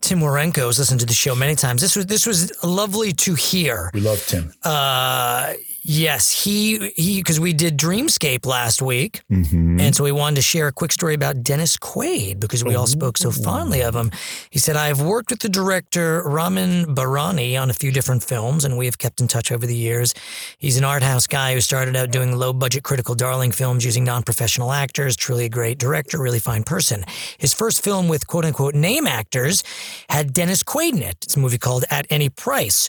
Speaker 4: Tim Warenko has listened to the show many times. This was this was lovely to hear.
Speaker 2: We love Tim.
Speaker 4: Uh, yes, he he because we did Dreamscape last week,
Speaker 1: Mhm.
Speaker 4: and so we wanted to share a quick story about Dennis Quaid because we all spoke so fondly of him. He said, "I've worked with the director Ramin Bahrani on a few different films, and we have kept in touch over the years. He's an art house guy who started out doing low budget critical darling films using non professional actors. Truly a great director, really fine person. His first film with quote unquote name actors had Dennis Quaid in it. It's a movie called At Any Price."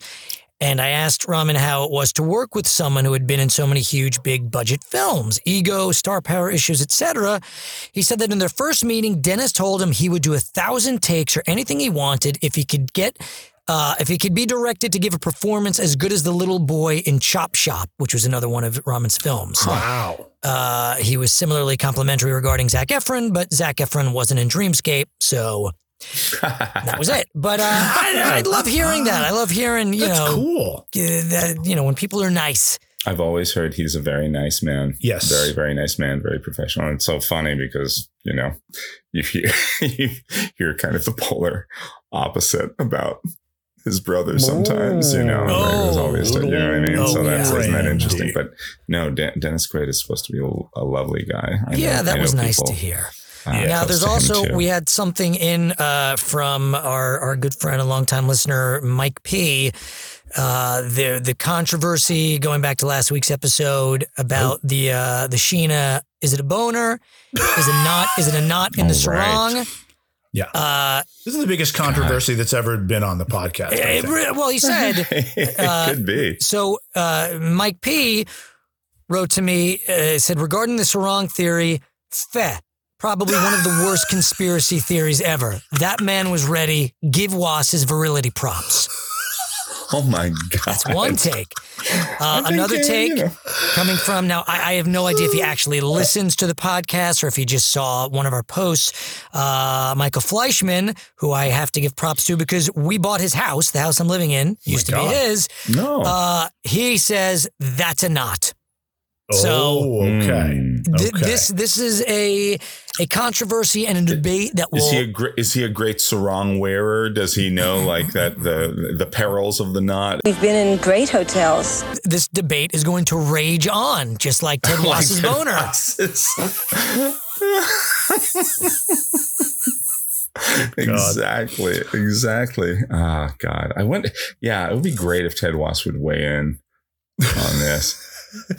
Speaker 4: And I asked Ramin how it was to work with someone who had been in so many huge, big budget films, ego, star power issues, etc. He said that in their first meeting, Dennis told him he would do a thousand takes or anything he wanted if he could get. Uh, if he could be directed to give a performance as good as the little boy in Chop Shop, which was another one of Ramin's films.
Speaker 2: Wow.
Speaker 4: Uh, he was similarly complimentary regarding Zac Efron, but Zac Efron wasn't in Dreamscape, so that was it. But uh, I, I love hearing that. I love hearing, you
Speaker 2: That's
Speaker 4: know,
Speaker 2: cool.
Speaker 4: that you know when people are nice.
Speaker 1: I've always heard he's a very nice man.
Speaker 2: Yes.
Speaker 1: Very, very nice man, very professional. And it's so funny because, you know, you hear, you hear kind of the polar opposite about his brother sometimes, you know.
Speaker 4: Oh.
Speaker 1: was always, you know what I mean?
Speaker 4: Oh,
Speaker 1: so that's
Speaker 4: yeah.
Speaker 1: isn't that interesting.
Speaker 2: Randy.
Speaker 1: But no, Den- Dennis Quaid is supposed to be a, a lovely guy. I
Speaker 4: yeah,
Speaker 1: I
Speaker 4: that
Speaker 1: know
Speaker 4: was nice
Speaker 1: people,
Speaker 4: to hear.
Speaker 1: Uh,
Speaker 4: now, there's also we had something in uh, from our our good friend and longtime listener Mike P. Uh, the the controversy going back to last week's episode about
Speaker 1: Oh.
Speaker 4: the uh, the Sheena. Is it a boner? Is it not? Is it a knot in the
Speaker 1: All right.
Speaker 4: sarong?
Speaker 2: Yeah.
Speaker 4: Uh,
Speaker 2: This is the biggest controversy that's ever been on the podcast. I
Speaker 4: it well, he said
Speaker 1: it
Speaker 4: uh,
Speaker 1: could be.
Speaker 4: So uh, Mike P wrote to me, uh, said regarding the sarong theory, feh, probably one of the worst conspiracy theories ever. That man was ready. Give Was his virility props.
Speaker 1: Oh my God.
Speaker 4: That's one take. Uh, another take
Speaker 1: you know.
Speaker 4: coming from now. I, I have no idea if he actually listens to the podcast or if he just saw one of our posts. Uh, Michael Fleischman, who I have to give props to because we bought his house. The house I'm living in used to
Speaker 2: God.
Speaker 4: be his.
Speaker 1: No.
Speaker 4: Uh, he says that's a knot.
Speaker 2: Oh,
Speaker 4: So-
Speaker 2: okay.
Speaker 1: Mm.
Speaker 4: Th-
Speaker 2: Okay.
Speaker 4: This this is a a controversy and a debate that will.
Speaker 1: Is he a gr- is he a great sarong wearer? Does he know like that the the perils of the knot?
Speaker 11: We've been in great hotels.
Speaker 4: this debate is going to rage on, just like Ted
Speaker 1: Like
Speaker 4: Wass's
Speaker 1: Ted
Speaker 4: boner.
Speaker 1: exactly, exactly. Ah, God, I went. Yeah, it would be great if Ted Wass would weigh in on this.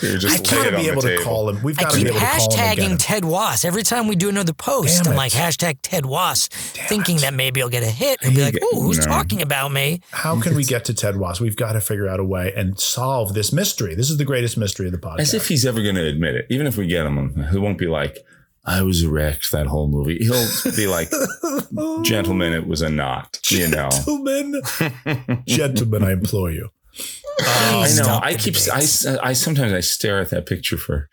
Speaker 1: He would just
Speaker 2: I
Speaker 1: lay it
Speaker 2: gotta be able to call him. We've
Speaker 4: I
Speaker 2: got to
Speaker 4: keep
Speaker 2: be able to call him and get
Speaker 4: hashtagging. Ted Wass every time we do another post.
Speaker 2: Damn
Speaker 4: I'm
Speaker 2: it.
Speaker 4: like hashtag Ted Wass, thinking that maybe I'll get a hit. He'll be like, "Oh, who's
Speaker 1: no.
Speaker 4: talking about me?"
Speaker 2: How can we get to Ted Wass? We've got to figure out a way and solve this mystery. This is the greatest mystery of the podcast.
Speaker 1: As if he's ever going to admit it. Even if we get him, he won't be like, "I was erect that whole movie." He'll be like, "Gentlemen, it was a knot." You know.
Speaker 2: Gentlemen, gentlemen, I implore you.
Speaker 1: I know. I keep. I. I sometimes I stare at that picture for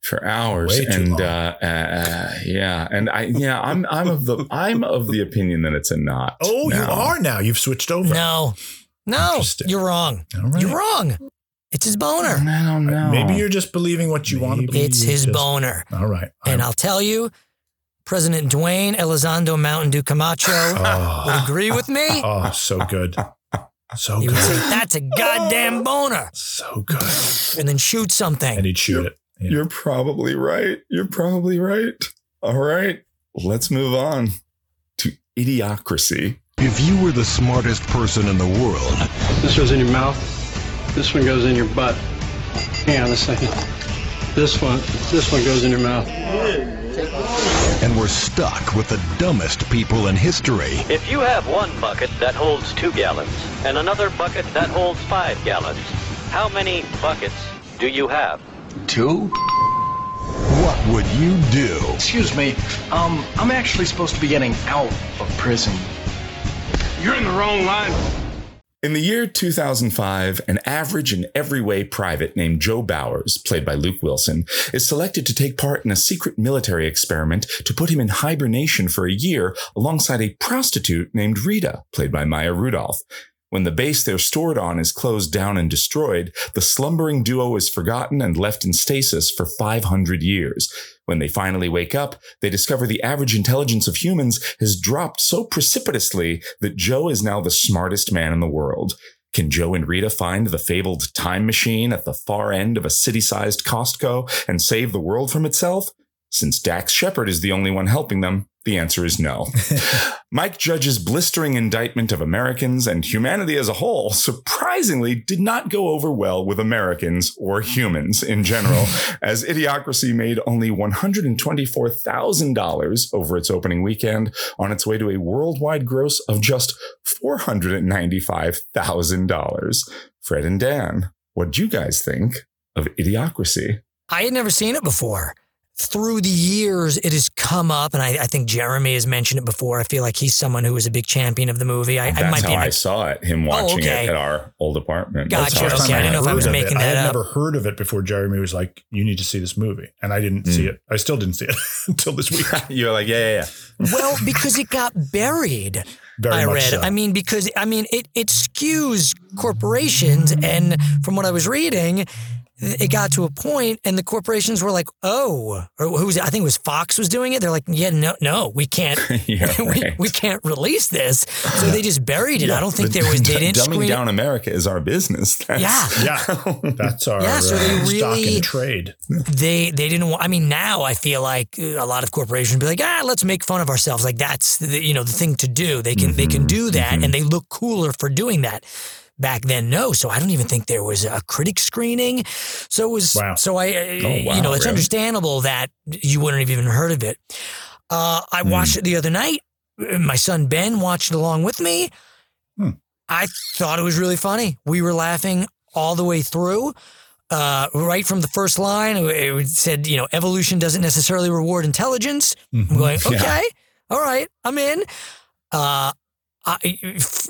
Speaker 1: for hours,
Speaker 2: Way
Speaker 1: and uh, uh, uh, yeah, and I yeah, I'm I'm of the I'm of the opinion that it's a knot.
Speaker 2: Oh, you are now. You've switched over.
Speaker 4: No, no, you're wrong.
Speaker 2: All right.
Speaker 4: You're wrong. It's his boner.
Speaker 1: I don't know.
Speaker 2: Maybe you're just believing what you want to believe.
Speaker 4: It's his
Speaker 2: Just-
Speaker 4: boner.
Speaker 2: All right.
Speaker 4: And I'll tell you, President Dwayne Elizondo Mountain Dew Camacho
Speaker 2: Oh.
Speaker 4: would agree with me.
Speaker 2: Oh, so good. So
Speaker 4: He would say,
Speaker 2: good.
Speaker 4: "That's a goddamn boner,"
Speaker 2: So good.
Speaker 4: and then shoot something.
Speaker 2: And he'd shoot it. Yeah.
Speaker 1: You're probably right. You're probably right. All right, let's move on to idiocracy.
Speaker 12: If you were the smartest person in the world,
Speaker 13: This goes in your mouth. This one goes in your butt. Hang on a second. This one, this one goes in your mouth.
Speaker 12: And we're stuck with the dumbest people in history,
Speaker 14: If you have one bucket that holds two gallons and another bucket that holds five gallons, how many buckets do you have?
Speaker 12: two? What would you do?
Speaker 15: Excuse me. Um, I'm actually supposed to be getting out of prison.
Speaker 6: You're in the wrong line.
Speaker 1: In the year 2005, an average in every way private named Joe Bauers, played by Luke Wilson, is selected to take part in a secret military experiment to put him in hibernation for a year alongside a prostitute named Rita, played by Maya Rudolph. When the base they're stored on is closed down and destroyed, the slumbering duo is forgotten and left in stasis for 500 years. When they finally wake up, they discover the average intelligence of humans has dropped so precipitously that Joe is now the smartest man in the world. Can Joe and Rita find the fabled time machine at the far end of a city sized Costco and save the world from itself? Since Dax Shepard is the only one helping them, the answer is no. Mike Judge's blistering indictment of Americans and humanity as a whole surprisingly did not go over well with Americans or humans in general, as Idiocracy made only $124,000 over its opening weekend on its way to a worldwide gross of just $495,000. Fred and Dan, what do you guys think of Idiocracy?
Speaker 4: I had never seen it before. Through the years, it has come up, and I, I think Jeremy has mentioned it before. I feel like he's someone who is a big champion of the movie. I, I might
Speaker 1: how
Speaker 4: be.
Speaker 1: I saw it, him watching
Speaker 4: okay.
Speaker 1: it at our old apartment.
Speaker 4: Gotcha.
Speaker 1: That's how
Speaker 4: Okay,
Speaker 1: saw
Speaker 4: I didn't know if I was
Speaker 2: of
Speaker 4: making
Speaker 2: it. I
Speaker 4: that
Speaker 2: had
Speaker 4: up.
Speaker 2: never heard of it before Jeremy was like, you need to see this movie. And I didn't
Speaker 1: Hmm.
Speaker 2: see it. I still didn't see it until this week.
Speaker 1: You're like, yeah, yeah, yeah.
Speaker 4: well, because it got buried.
Speaker 2: Very
Speaker 4: I
Speaker 2: much
Speaker 4: read.
Speaker 2: so.
Speaker 4: I mean, because I mean, it it skews corporations, and from what I was reading, it got to a point, and the corporations were like, "Oh, or who was? I think it was Fox was doing it." They're like, "Yeah, no, no, we can't,
Speaker 1: Yeah,
Speaker 4: we,
Speaker 1: right.
Speaker 4: we can't release this." So they just buried it. I don't think
Speaker 1: But
Speaker 4: there was. They didn't
Speaker 1: dumbing
Speaker 4: screen.
Speaker 1: down America is our business. That's,
Speaker 4: Yeah.
Speaker 2: yeah, that's our
Speaker 4: Yeah, so they
Speaker 2: uh, stock
Speaker 4: really-
Speaker 2: and trade.
Speaker 4: they they didn't want. I mean, now I feel like a lot of corporations be like, ah, let's make fun of ourselves. Like that's the, you know the thing to do. They can they can do that, and they look cooler for doing that. Back then, no. So I don't even think there was a critic screening. So it was.
Speaker 2: Wow.
Speaker 4: So I,
Speaker 1: Oh,
Speaker 4: you know, it's
Speaker 1: really?
Speaker 4: understandable that you wouldn't have even heard of it. Uh, I watched it the other night. My son Ben watched it along with me.
Speaker 2: Hmm.
Speaker 4: I thought it was really funny. We were laughing all the way through. Uh, right from the first line, it said, you know, evolution doesn't necessarily reward intelligence. I'm going,
Speaker 2: Yeah.
Speaker 4: okay, all right, I'm in. Uh, I,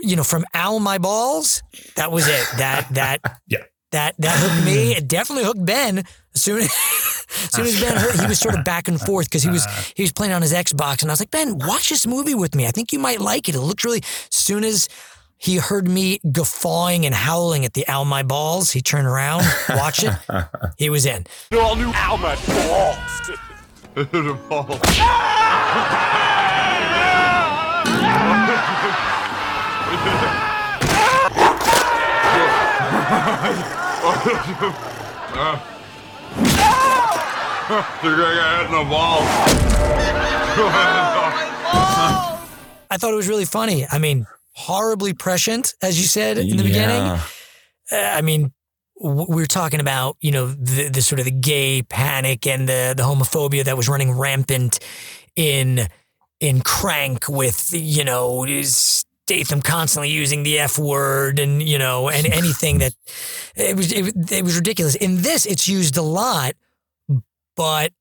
Speaker 4: you know, from Ow My Balls, that was it. That, that,
Speaker 2: Yeah.
Speaker 4: that, that hooked me. It definitely hooked Ben. As soon as, as soon as Ben heard, he was sort of back and forth because he was, uh-huh. he was playing on his Xbox. And I was like, Ben, watch this movie with me. I think you might like it. It looked really, as soon as, he heard me guffawing and howling at the Ow My Balls. He turned around, watched it. He was in.
Speaker 10: You all knew Alma balls. The ball. You're gonna get hit in the ball.
Speaker 4: I thought it was really funny. I mean, horribly prescient, as you said in the beginning. Uh, I mean, we were talking about you know the, the sort of the gay panic and the the homophobia that was running rampant in in Crank with you know Statham constantly using the F word and you know and anything that it was it, it was ridiculous. In this, it's used a lot, but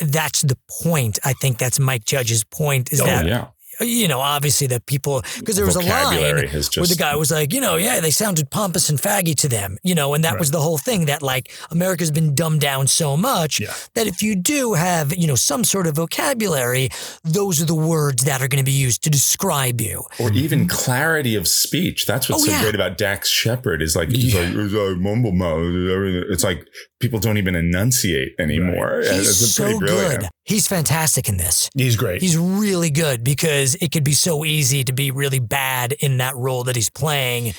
Speaker 4: that's the point. I think that's Mike Judge's point. Is
Speaker 1: Oh,
Speaker 4: that
Speaker 1: yeah.
Speaker 4: Uh, you know, obviously the people because there was a line
Speaker 1: Vocabulary
Speaker 4: where the guy was like, you know, yeah, they sounded pompous and faggy to them, you know, and that was the whole thing that like America's been dumbed down so much that if you do have, you know, some sort of vocabulary, those are the words that are going to be used to describe you.
Speaker 1: Or even clarity of speech. That's what's
Speaker 4: Oh,
Speaker 1: so
Speaker 4: yeah.
Speaker 1: great about Dax Shepard is like, he's like, it's like mumble mouth. It's like people don't even enunciate anymore. And
Speaker 4: He's
Speaker 1: it's
Speaker 4: so
Speaker 1: brilliant.
Speaker 4: good. He's fantastic in this.
Speaker 2: He's great.
Speaker 4: He's really good because it could be so easy to be really bad in that role that he's playing.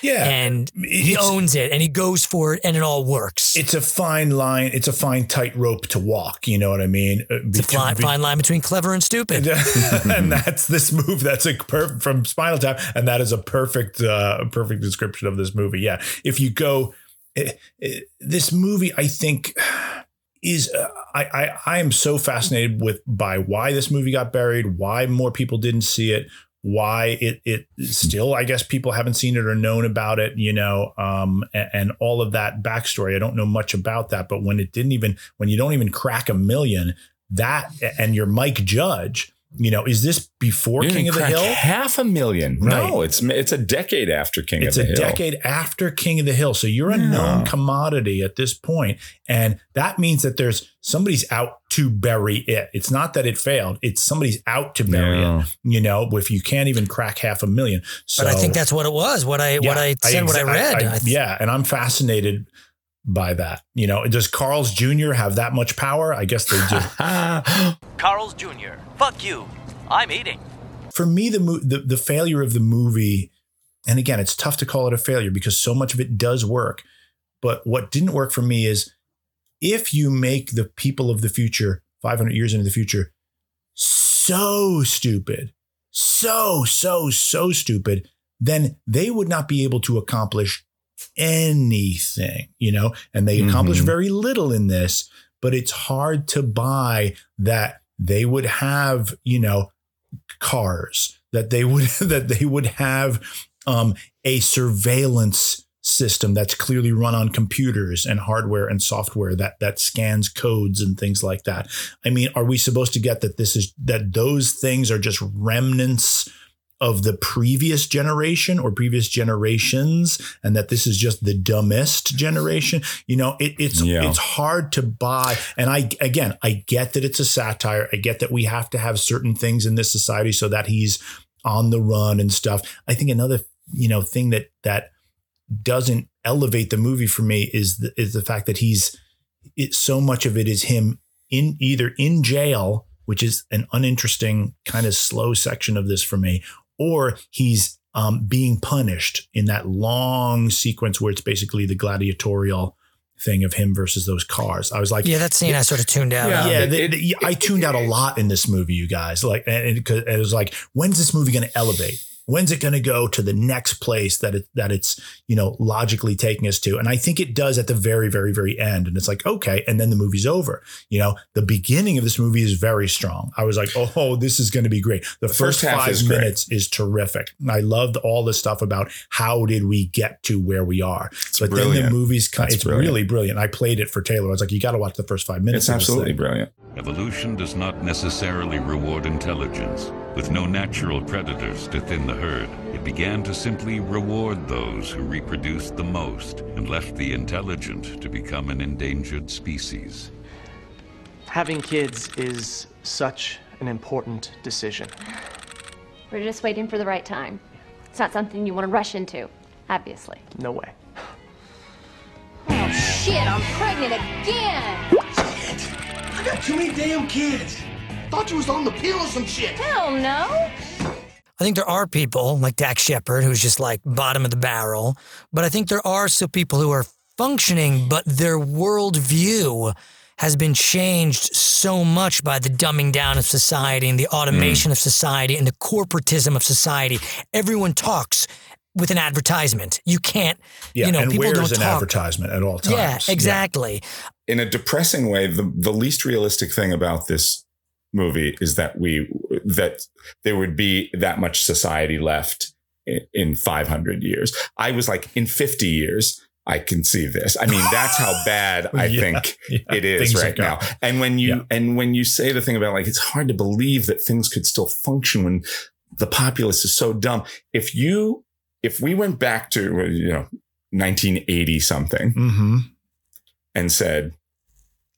Speaker 2: Yeah.
Speaker 4: And he owns it and he goes for it and it all works.
Speaker 2: It's a fine line. It's a fine tightrope to walk. You know what I mean? Uh,
Speaker 4: It's a fine, fine line between clever and stupid.
Speaker 2: and that's this move. That's a perfect from Spinal Tap, and that is a perfect, uh, perfect description of this movie. Yeah, if you go, eh, eh, this movie, I think is uh, I, I I am so fascinated with by why this movie got buried, why more people didn't see it, why it it still I guess people haven't seen it or known about it, you know, um, and, and all of that backstory. I don't know much about that, but when it didn't even when you don't even crack a million, that and you're Mike Judge, you know, is this before
Speaker 1: You
Speaker 2: King of the Hill?
Speaker 1: half a million. No, it's it's a decade after King
Speaker 2: It's
Speaker 1: of the Hill.
Speaker 2: It's a decade after King of the Hill. So you're a
Speaker 1: Yeah.
Speaker 2: known commodity at this point, And that means that there's somebody's out to bury it. It's not that it failed. It's somebody's out to bury
Speaker 1: Yeah.
Speaker 2: it. You know, if you can't even crack half a million. So
Speaker 4: but I think that's what it was. What I what I said, what I
Speaker 2: exa-
Speaker 4: read. I-
Speaker 2: yeah, and I'm fascinated by that. You know, does Carl's Jr. have that much power? I guess they do.
Speaker 16: Carl's Jr. Fuck you. I'm eating.
Speaker 2: For me, the, mo- the the failure of the movie, and again, it's tough to call it a failure because so much of it does work. But what didn't work for me is if you make the people of the future 500 years into the future so stupid, so so so stupid, then they would not be able to accomplish anything, you know, and they accomplish
Speaker 1: Mhm.
Speaker 2: very little in this, but it's hard to buy that they would have, you know, cars, that they would that they would have um, a surveillance system that's clearly run on computers and hardware and software that that scans codes and things like that. I mean, are we supposed to get that this is that those things are just remnants of the previous generation or previous generations and that this is just the dumbest generation you know it, it's
Speaker 1: Yeah.
Speaker 2: it's hard to buy. And i again i get that it's a satire. I get that we have to have certain things in this society so that he's on the run and stuff. I think another you know thing that that doesn't elevate the movie for me is the, is the fact that he's it so much of it is him in either in jail which is an uninteresting kind of slow section of this for me or he's um, being punished in that long sequence where it's basically the gladiatorial thing of him versus those cars. I was like,
Speaker 4: yeah, that scene I sort of tuned out.
Speaker 2: yeah,
Speaker 4: on.
Speaker 2: the- the- I tuned out a lot in this movie, you guys. Like, and it, 'cause it was like, when's this movie going to elevate? When's it going to go to the next place that it that it's you know logically taking us to? And I think it does at the very, very, very end. And it's like, okay, and then the movie's over. You know, the beginning of this movie is very strong. I was like, oh, this is going to be great. The,
Speaker 1: first
Speaker 2: first, five
Speaker 1: is great.
Speaker 2: minutes is terrific. I loved all the stuff about how did we get to where we are. but then the movie's kind,
Speaker 1: That's
Speaker 2: it's
Speaker 1: brilliant.
Speaker 2: really brilliant. I played it for Taylor. I was like, you got to watch the first five minutes.
Speaker 1: It's
Speaker 2: of
Speaker 1: absolutely brilliant.
Speaker 17: Evolution does not necessarily reward intelligence. With no natural predators to thin the herd, it began to simply reward those who reproduced the most and left the intelligent to become an endangered species.
Speaker 15: Having kids is such an important decision.
Speaker 18: We're just waiting for the right time. It's not something you want to rush into, obviously.
Speaker 15: No way.
Speaker 8: Oh shit, I'm pregnant again!
Speaker 10: I got too many damn kids. Thought you was on the pill or some shit.
Speaker 18: Hell no.
Speaker 4: I think there are people like Dax Shepard who's just like bottom of the barrel, but I think there are still people who are functioning, but their worldview has been changed so much by the dumbing down of society and the automation mm. of society and the corporatism of society. Everyone talks with an advertisement. You can't,
Speaker 2: Yeah,
Speaker 4: you know,
Speaker 2: and
Speaker 4: people
Speaker 2: where's
Speaker 4: don't
Speaker 2: an
Speaker 4: talk.
Speaker 2: advertisement at all times?
Speaker 4: Yeah,
Speaker 2: times?
Speaker 4: exactly.
Speaker 1: in a depressing way, the, the least realistic thing about this movie is that we that there would be that much society left in, in 500 years. I was like, in 50 years, I can see this. I mean, that's how bad I
Speaker 2: Yeah,
Speaker 1: think
Speaker 2: yeah,
Speaker 1: it is right now. And when you and when you say the thing about like it's hard to believe that things could still function when the populace is so dumb. If you if we went back to you know 1980 something
Speaker 2: Mm-hmm.
Speaker 1: and said,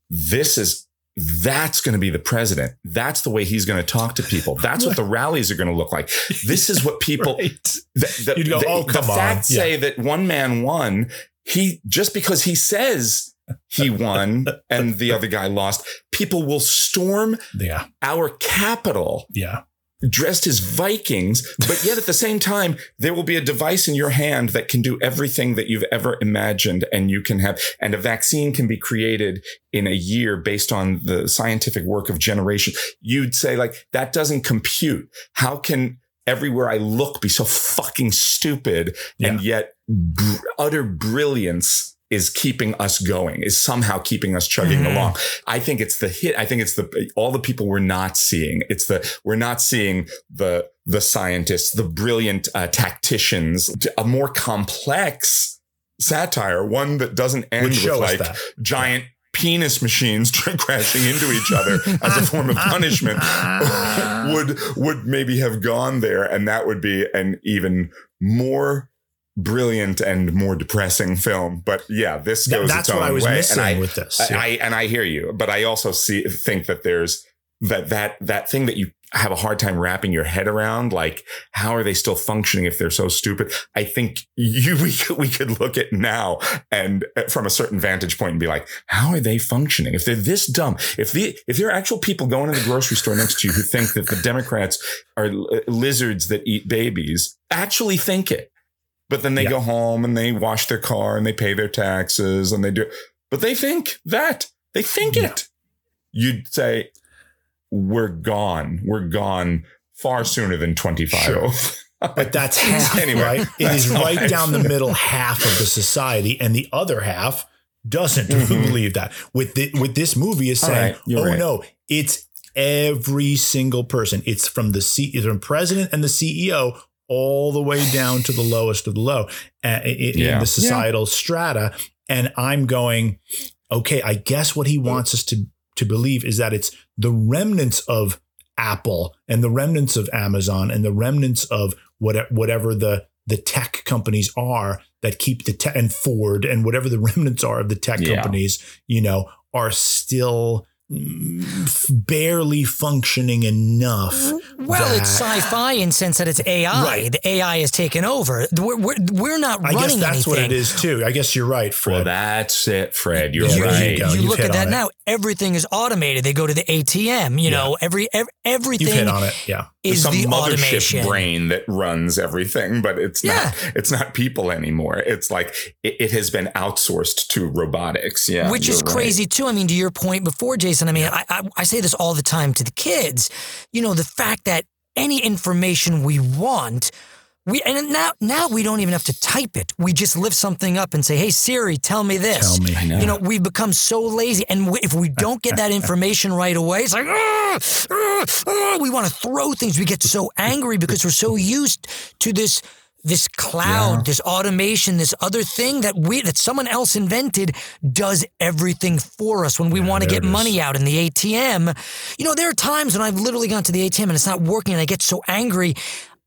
Speaker 1: this is, that's going to be the president. That's the way he's going to talk to people. That's what the rallies are going to look like. This is what people, the, the,
Speaker 2: You'd go,
Speaker 1: the-
Speaker 2: "Oh,
Speaker 1: the
Speaker 2: come on."
Speaker 1: facts
Speaker 2: Yeah.
Speaker 1: say that one man won. He, just because he says he won and the other guy lost, people will storm
Speaker 2: Yeah.
Speaker 1: our capital
Speaker 2: Yeah.
Speaker 1: Dressed as Vikings, but yet at the same time, there will be a device in your hand that can do everything that you've ever imagined. And you can have, and a vaccine can be created in a year based on the scientific work of generations. You'd say like, that doesn't compute. How can everywhere I look be so fucking stupid and yet br- utter brilliance is keeping us going, is somehow keeping us chugging
Speaker 2: Mhm.
Speaker 1: along. I think it's the hit. I think it's the all the people we're not seeing. It's the we're not seeing the the scientists, the brilliant uh, tacticians, a more complex satire, one that doesn't end with like giant penis machines crashing into each other as a form of punishment would would maybe have gone there and that would be an even more brilliant and more depressing film but yeah this goes
Speaker 2: that's
Speaker 1: its
Speaker 2: what
Speaker 1: own
Speaker 2: I was
Speaker 1: way
Speaker 2: missing
Speaker 1: and I,
Speaker 2: with this,
Speaker 1: I,
Speaker 2: yeah.
Speaker 1: I and I hear you but I also see think that there's that that that thing that you have a hard time wrapping your head around like how are they still functioning if they're so stupid? I think you we could, we could look at now and uh, from a certain vantage point and be like how are they functioning? If they're this dumb if the if there are actual people going to the grocery store next to you who think that the democrats are li- lizards that eat babies actually think it but then they go home and they wash their car and they pay their taxes and they do but they think that they think it you'd say we're gone we're gone far sooner than 25
Speaker 2: Sure. But that's half,
Speaker 1: Anyway,
Speaker 2: right? It is right down the middle half of the society, and the other half doesn't
Speaker 1: Mhm.
Speaker 2: believe that. With the, with this movie is saying,
Speaker 1: right,
Speaker 2: "Oh
Speaker 1: right.
Speaker 2: no, it's every single person. It's from the C, it's from president and the CEO all the way down to the lowest of the low uh, i- i-
Speaker 1: Yeah.
Speaker 2: in the societal strata." And I'm going, okay, I guess what he wants us to to believe is that it's the remnants of Apple and the remnants of Amazon and the remnants of what, whatever the the tech companies are that keep the tech and Ford and whatever the remnants are of the tech
Speaker 1: Yeah.
Speaker 2: companies, you know, are still f- barely functioning enough.
Speaker 4: Well,
Speaker 2: that-
Speaker 4: it's sci-fi in sense that it's AI.
Speaker 2: Right.
Speaker 4: The AI has taken over. We're, we're, we're not
Speaker 2: I
Speaker 4: running
Speaker 2: guess that's
Speaker 4: anything.
Speaker 2: what it is too. I guess you're right, Fred.
Speaker 1: well that's it fred you're
Speaker 2: Yeah,
Speaker 4: You,
Speaker 1: right
Speaker 2: you
Speaker 4: you
Speaker 2: You've
Speaker 4: look at that
Speaker 2: on it.
Speaker 4: now. Everything is automated. They go to the ATM. You know, every, ev everything
Speaker 2: You've hit on it. Yeah.
Speaker 4: is
Speaker 1: some
Speaker 4: the
Speaker 1: mothership
Speaker 4: automation.
Speaker 1: brain that runs everything, but it's not. It's not people anymore. It's like it, it has been outsourced to robotics. Yeah,
Speaker 4: which is
Speaker 1: you're right.
Speaker 4: crazy too. I mean, to your point before, Jason. I mean, I, I I say this all the time to the kids. You know, the fact that any information we want. We and now now we don't even have to type it. We just lift something up and say, "Hey Siri, tell me this."
Speaker 2: Tell me.
Speaker 4: You know, we've become so lazy, and w- if we don't get that information right away, it's like, "Ah, ah, ah," we want to throw things. We get so angry because we're so used to this this cloud,
Speaker 2: Yeah.
Speaker 4: this automation, this other thing that we that someone else invented does everything for us. When we want to get money out in the ATM, you know, there are times when I've literally gone to the ATM and it's not working and I get so angry.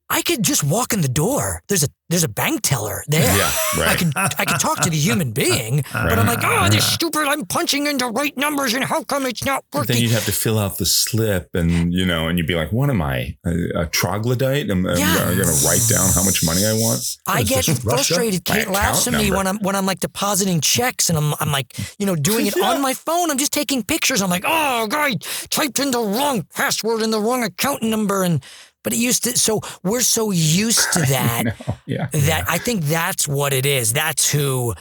Speaker 4: I could just walk in the door. There's a there's a bank teller there.
Speaker 1: Yeah, right.
Speaker 4: I can I can talk to the human being, but I'm like, oh, this stupid. I'm punching into right numbers, and how come it's not
Speaker 1: But
Speaker 4: working?
Speaker 1: then you'd have to fill out the slip, and you know, and you'd be like, "What am I? A, a troglodyte? Am
Speaker 4: Yeah.
Speaker 1: I going to write down how much money I want?"
Speaker 4: I get frustrated. Kate laughs at me
Speaker 1: number.
Speaker 4: when I'm when I'm like depositing checks and I'm I'm like you know doing it on my phone. I'm just taking pictures. I'm like, oh, guy typed in the wrong password and the wrong account number, and but it used to. So we're so used to that
Speaker 1: yeah.
Speaker 4: that I think that's what it is. That's who.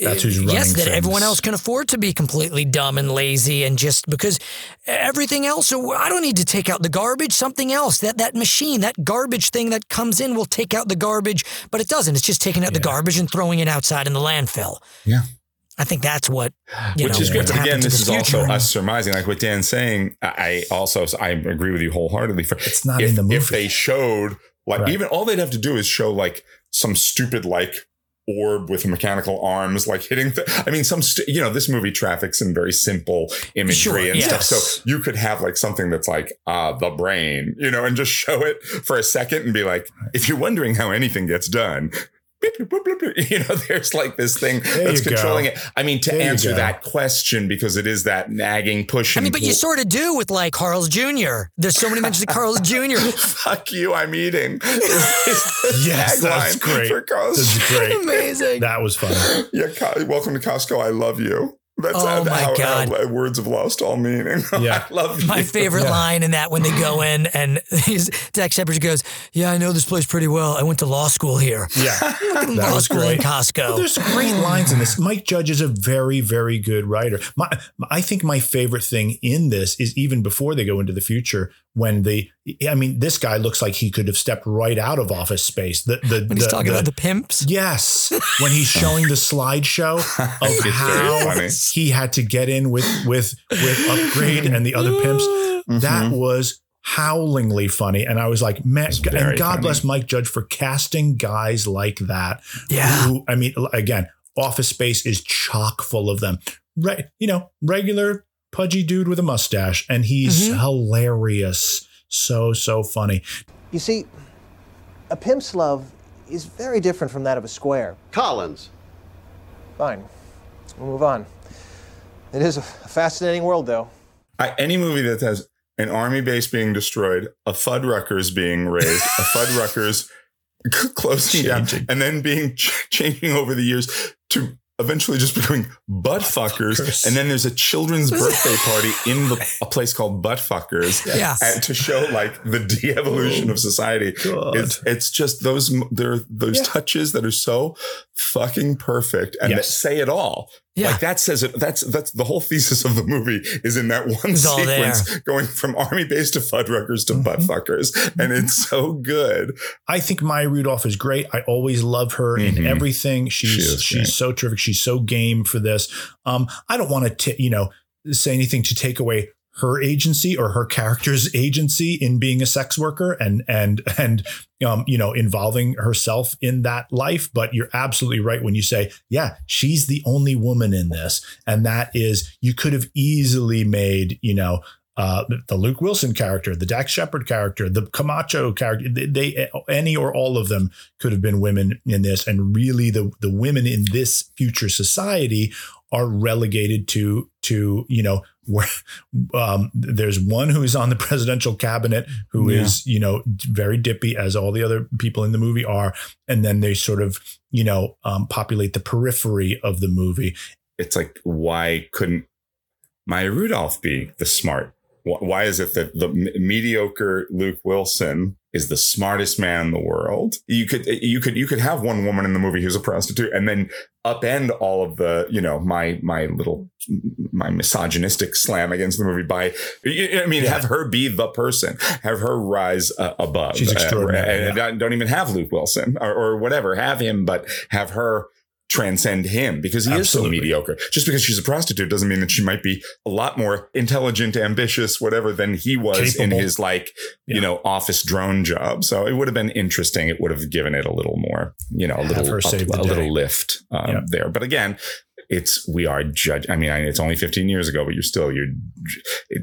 Speaker 2: That's uh, who's
Speaker 4: yes,
Speaker 2: running
Speaker 4: that everyone else can afford to be completely dumb and lazy, and just because everything else. So I don't need to take out the garbage. Something else that that machine, that garbage thing that comes in, will take out the garbage, but it doesn't. It's just taking out the garbage and throwing it outside in the landfill.
Speaker 1: Yeah.
Speaker 4: I think that's what you
Speaker 1: Which
Speaker 4: know.
Speaker 1: is great. again, this is also
Speaker 4: future.
Speaker 1: us surmising, like what Dan's saying. I I also I agree with you wholeheartedly. For
Speaker 2: It's not
Speaker 1: if,
Speaker 2: in the movie.
Speaker 1: If they showed like
Speaker 2: Right.
Speaker 1: even all they'd have to do is show like some stupid like orb with mechanical arms like hitting th- i mean some st- you know this movie traffics in very simple imagery
Speaker 4: Sure,
Speaker 1: and stuff so you could have like something that's like ah the brain you know and just show it for a second and be like if you're wondering how anything gets done you know there's like this thing
Speaker 2: There
Speaker 1: that's
Speaker 2: you go.
Speaker 1: controlling it i mean to
Speaker 2: There
Speaker 1: answer that question because it is that nagging push
Speaker 4: I mean, but you sort of do with like Carl's Jr. There's so many mentions of Carl's Jr.
Speaker 1: fuck you i'm eating is, is the
Speaker 2: Yes, that's
Speaker 1: tagline
Speaker 2: great.
Speaker 1: for Carl's
Speaker 2: That's great.
Speaker 4: Amazing.
Speaker 2: That was fun.
Speaker 1: Yeah, welcome to Costco. I love you. That's
Speaker 4: Oh
Speaker 1: how,
Speaker 4: my
Speaker 1: how-
Speaker 4: God.
Speaker 1: how words have lost all meaning.
Speaker 2: Yeah.
Speaker 1: I love you.
Speaker 4: My favorite
Speaker 2: Yeah.
Speaker 4: line in that when they go in and he's, Dax Shepard goes, "Yeah, I know this place pretty well. I went to law school here.
Speaker 2: Yeah.
Speaker 4: Law
Speaker 2: was
Speaker 4: school in
Speaker 2: great.
Speaker 4: Costco."
Speaker 2: Well, there's great lines in this. Mike Judge is a very, very good writer. My, I think my favorite thing in this is even before they go into the future when they, I mean, this guy looks like he could have stepped right out of Office Space. The, the,
Speaker 4: when he's
Speaker 2: the-
Speaker 4: talking
Speaker 2: the-
Speaker 4: about the pimps.
Speaker 2: Yes, when he's showing the slideshow of how he had to get in with with with Upgrayedd and the other pimps, that was howlingly funny. And I was like, man,
Speaker 1: Mm-hmm.
Speaker 2: and God
Speaker 1: funny.
Speaker 2: bless Mike Judge for casting guys like that.
Speaker 4: Yeah.
Speaker 2: Who, I mean, again, Office Space is chock full of them. Right, you know, regular pudgy dude with a mustache, and he's
Speaker 4: Mm-hmm.
Speaker 2: hilarious. So so funny.
Speaker 19: You see, a pimp's love is very different from that of a square.
Speaker 6: Collins.
Speaker 19: Fine. We'll move on. It is a fascinating world, though.
Speaker 1: I, any movie that has an army base being destroyed, a Fuddruckers being raised, a Fuddruckers closing down, and then being ch- changing over the years to eventually just becoming butt fuckers. And then there's a children's birthday party in the, a place called Butt Fuckers and to show like the de-evolution of society.
Speaker 2: God.
Speaker 1: It's it's just those there are those
Speaker 2: Yeah.
Speaker 1: touches that are so fucking perfect and that say it all.
Speaker 4: Yeah.
Speaker 1: Like that says it. That's that's the whole thesis of the movie is in that one
Speaker 4: It's
Speaker 1: sequence going from army base to Fuddruckers to butt
Speaker 2: Mm-hmm.
Speaker 1: and it's so good.
Speaker 2: I think Maya Rudolph is great. I always love her in
Speaker 1: Mhm.
Speaker 2: everything. She's
Speaker 1: She
Speaker 2: she's
Speaker 1: great.
Speaker 2: so terrific. She's so game for this. Um, I don't want to you know say anything to take away her agency or her character's agency in being a sex worker and and and um, you know involving herself in that life. But you're absolutely right when you say, yeah, she's the only woman in this, and that is you could have easily made you know uh, the- Luke Wilson character, the Dax Shepard character, the Camacho character, they, they any or all of them could have been women in this, and really the the women in this future society are relegated to to you know where um, there's one who's on the presidential cabinet who is
Speaker 1: Yeah.
Speaker 2: you know very dippy as all the other people in the movie are, and then they sort of you know um, populate the periphery of the movie.
Speaker 1: It's like why couldn't Maya Rudolph be the smart? Why is it that the mediocre Luke Wilson is the smartest man in the world? You could you could you could have one woman in the movie who's a prostitute, and then upend all of the you know my my little my misogynistic slam against the movie by I mean have her be the person, have her rise uh, above.
Speaker 2: She's
Speaker 1: Uh,
Speaker 2: extraordinary,
Speaker 1: and
Speaker 2: yeah.
Speaker 1: don't- don't even have Luke Wilson or, or whatever. Have him, but have her transcend him because he
Speaker 2: Absolutely.
Speaker 1: is so mediocre. Just because she's a prostitute doesn't mean that she might be a lot more intelligent, ambitious, whatever than he was
Speaker 2: Capable.
Speaker 1: in his like, you know, office drone job. So it would have been interesting. It would have given it a little more, you know, a
Speaker 2: Have
Speaker 1: little,
Speaker 2: her
Speaker 1: a,
Speaker 2: save the
Speaker 1: a
Speaker 2: day.
Speaker 1: little lift um,
Speaker 2: Yeah.
Speaker 1: there. But again, it's we are judge. I mean, it's only 15 years ago, but you're still you're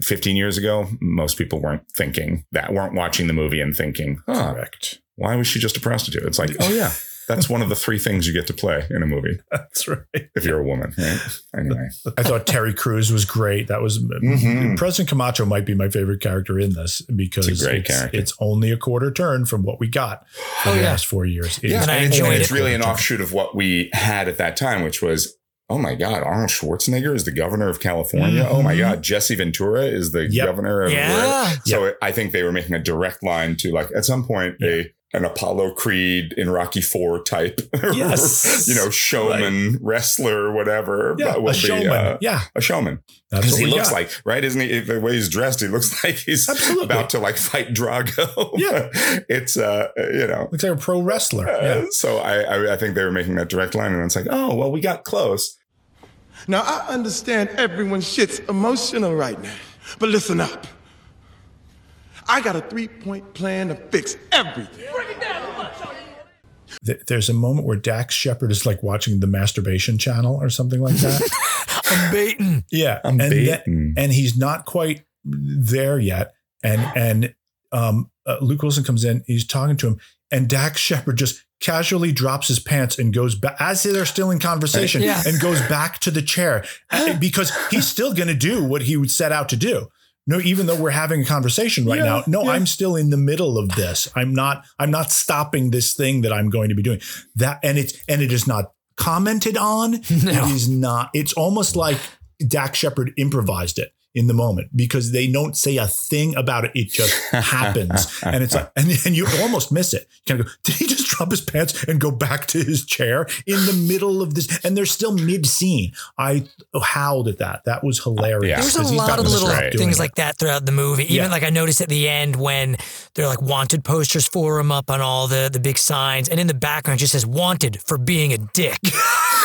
Speaker 1: 15 years ago. Most people weren't thinking that, weren't watching the movie and thinking, huh,
Speaker 2: Correct.
Speaker 1: why was she just a prostitute? It's like, oh yeah, That's one of the three things you get to play in a movie
Speaker 2: That's right.
Speaker 1: if you're a woman. Right? Anyway,
Speaker 2: I thought Terry Crews was great. That was
Speaker 1: Mhm.
Speaker 2: President Camacho might be my favorite character in this because
Speaker 1: It's a great
Speaker 2: it's,
Speaker 1: character.
Speaker 2: it's only a quarter turn from what we got for the
Speaker 4: yeah.
Speaker 2: last four years. It
Speaker 1: yeah,
Speaker 2: is
Speaker 4: And I
Speaker 1: and it's, and it's
Speaker 4: it.
Speaker 1: really an offshoot of what we had at that time, which was. Oh my God, Arnold Schwarzenegger is the governor of California. Oh my
Speaker 2: Mhm.
Speaker 1: God, Jesse Ventura is the
Speaker 2: Yep.
Speaker 1: governor of.
Speaker 4: Yeah.
Speaker 1: So I think they were making a direct line to like at some point a an Apollo Creed in Rocky Four type,
Speaker 2: Yes.
Speaker 1: you know, showman, wrestler, whatever.
Speaker 2: Yeah,
Speaker 1: but will
Speaker 2: a
Speaker 1: be,
Speaker 2: showman.
Speaker 1: uh,
Speaker 2: yeah,
Speaker 1: a showman.
Speaker 2: that's
Speaker 1: Because
Speaker 2: what
Speaker 1: he looks
Speaker 2: got.
Speaker 1: like, right? Isn't he? The way he's dressed, he looks like he's
Speaker 2: Absolutely.
Speaker 1: about to like fight Drago.
Speaker 2: Yeah.
Speaker 1: it's uh, you know.
Speaker 2: looks like a pro wrestler.
Speaker 1: uh,
Speaker 2: yeah.
Speaker 1: So I, I I think they were making that direct line, and it's like, oh well, we got close.
Speaker 10: Now, I understand everyone's shit's emotional right now, but listen up. I got a three point plan to fix everything.
Speaker 2: Th- There's a moment where Dax Shepard is like watching the masturbation channel or something like that.
Speaker 4: I'm baiting.
Speaker 2: Yeah,
Speaker 1: I'm
Speaker 2: and that-
Speaker 1: baiting.
Speaker 2: and he's not quite there yet. And and um, uh, Luke Wilson comes in. He's talking to him, and Dax Shepard just casually drops his pants and goes back as they're still in conversation,
Speaker 4: Yeah.
Speaker 2: and goes back to the chair Uh, because he's still going to do what he would set out to do. No, even though we're having a conversation right
Speaker 1: Yeah,
Speaker 2: now, no,
Speaker 1: yeah.
Speaker 2: I'm still in the middle of this. I'm not. I'm not stopping this thing that I'm going to be doing. That and it's and it is not commented on.
Speaker 4: No.
Speaker 2: It is not. It's almost like Dax Shepard improvised it in the moment because they don't say a thing about it. It just happens. and it's like, and, and you almost miss it. You kind of go, did he just drop his pants and go back to his chair in the middle of this? And they're still mid scene. I howled at that. That was hilarious.
Speaker 1: Yeah.
Speaker 4: There's
Speaker 2: 'Cause
Speaker 4: a lot of little things
Speaker 2: it.
Speaker 4: like that throughout the movie. Even
Speaker 2: Yeah.
Speaker 4: like I noticed at the end when they're like wanted posters for him up on all the the big signs, and in the background it just says "wanted for being a dick."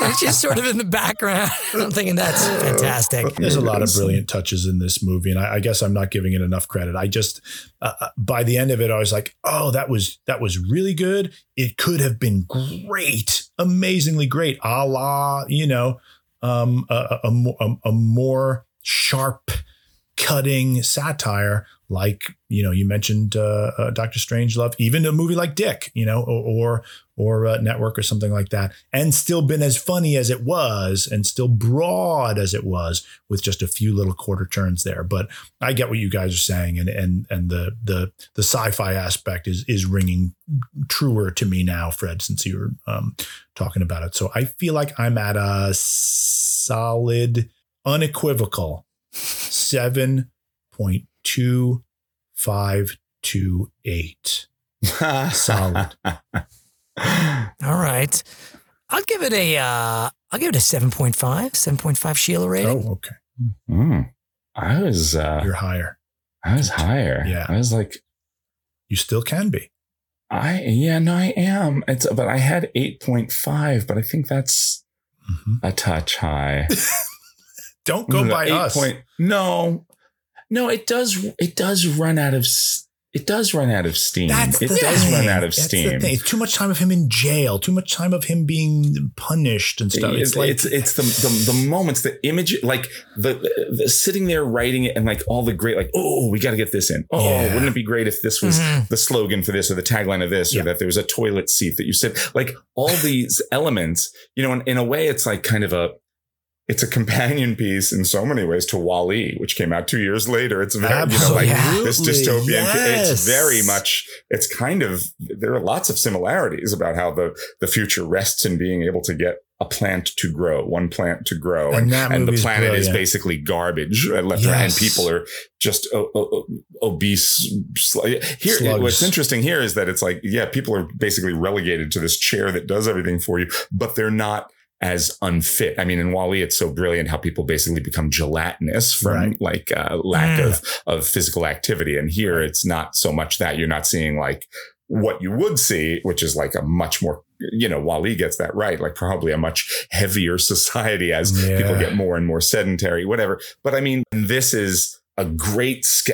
Speaker 4: it's just sort of in the background. I'm thinking that's fantastic.
Speaker 2: There's a lot of brilliant touches in this movie, and I, I guess I'm not giving it enough credit. I just, uh, uh, by the end of it, I was like, "Oh, that was that was really good. It could have been great, amazingly great, a la you know, um, a, a, a, a more sharp, cutting satire like you know you mentioned uh, uh, Doctor Strangelove, even a movie like Dick, you know, or or, or uh, Network or something like that, and still been as funny as it was, and still broad as it was, with just a few little quarter turns there. But I get what you guys are saying, and and and the the the sci-fi aspect is is ringing truer to me now, Fred, since you were um, talking about it. So I feel like I'm at a solid, unequivocal seven point two five two eight. Solid.
Speaker 4: All right, I'll give it a uh, I'll give it a 7.5, 7.5 Sheila rating.
Speaker 2: Oh, okay.
Speaker 1: Mm. I was uh,
Speaker 2: You're higher.
Speaker 1: I was higher.
Speaker 2: Yeah.
Speaker 1: I was like,
Speaker 2: You still can be.
Speaker 1: I yeah, no, I am. It's but I had eight point five, but I think that's a touch high.
Speaker 2: Don't go by
Speaker 1: Eight
Speaker 2: us.
Speaker 1: point- no, no, it does. It does run out of. It does run out of steam.
Speaker 2: That's
Speaker 1: it
Speaker 2: the
Speaker 1: does
Speaker 2: thing.
Speaker 1: run out of
Speaker 2: That's
Speaker 1: steam.
Speaker 2: The thing. It's too much time of him in jail. Too much time of him being punished and stuff. It's,
Speaker 1: It's,
Speaker 2: like
Speaker 1: it's it's the, the the moments, the image, like the, the sitting there writing it, and like all the great, like oh, we got to get this in. Oh,
Speaker 2: Yeah.
Speaker 1: wouldn't it be great if this was
Speaker 4: Mhm.
Speaker 1: the slogan for this or the tagline of this, or that there was a toilet seat that you sit, like all these elements. You know, in, in a way, it's like kind of a. It's a companion piece in so many ways to Wall-E, which came out two years later. It's very, you know, like this
Speaker 2: Absolutely.
Speaker 1: dystopian.
Speaker 2: Yes.
Speaker 1: It's very much. It's kind of. There are lots of similarities about how the the future rests in being able to get a plant to grow, one plant to grow,
Speaker 2: And
Speaker 1: and, and the planet is basically garbage uh, left and right, and people are just o- o- o- obese. sl- Here,
Speaker 2: Slugs.
Speaker 1: what's interesting here is that it's like, yeah, people are basically relegated to this chair that does everything for you, but they're not as unfit. I mean, in Wall-E, it's so brilliant how people basically become gelatinous from
Speaker 2: Right.
Speaker 1: like uh, lack
Speaker 4: Mm.
Speaker 1: of of physical activity, and here it's not so much that you're not seeing like what you would see, which is like a much more, you know, Wall-E gets that right, like probably a much heavier society as
Speaker 2: Yeah.
Speaker 1: people get more and more sedentary, whatever. But I mean, this is a great, ske-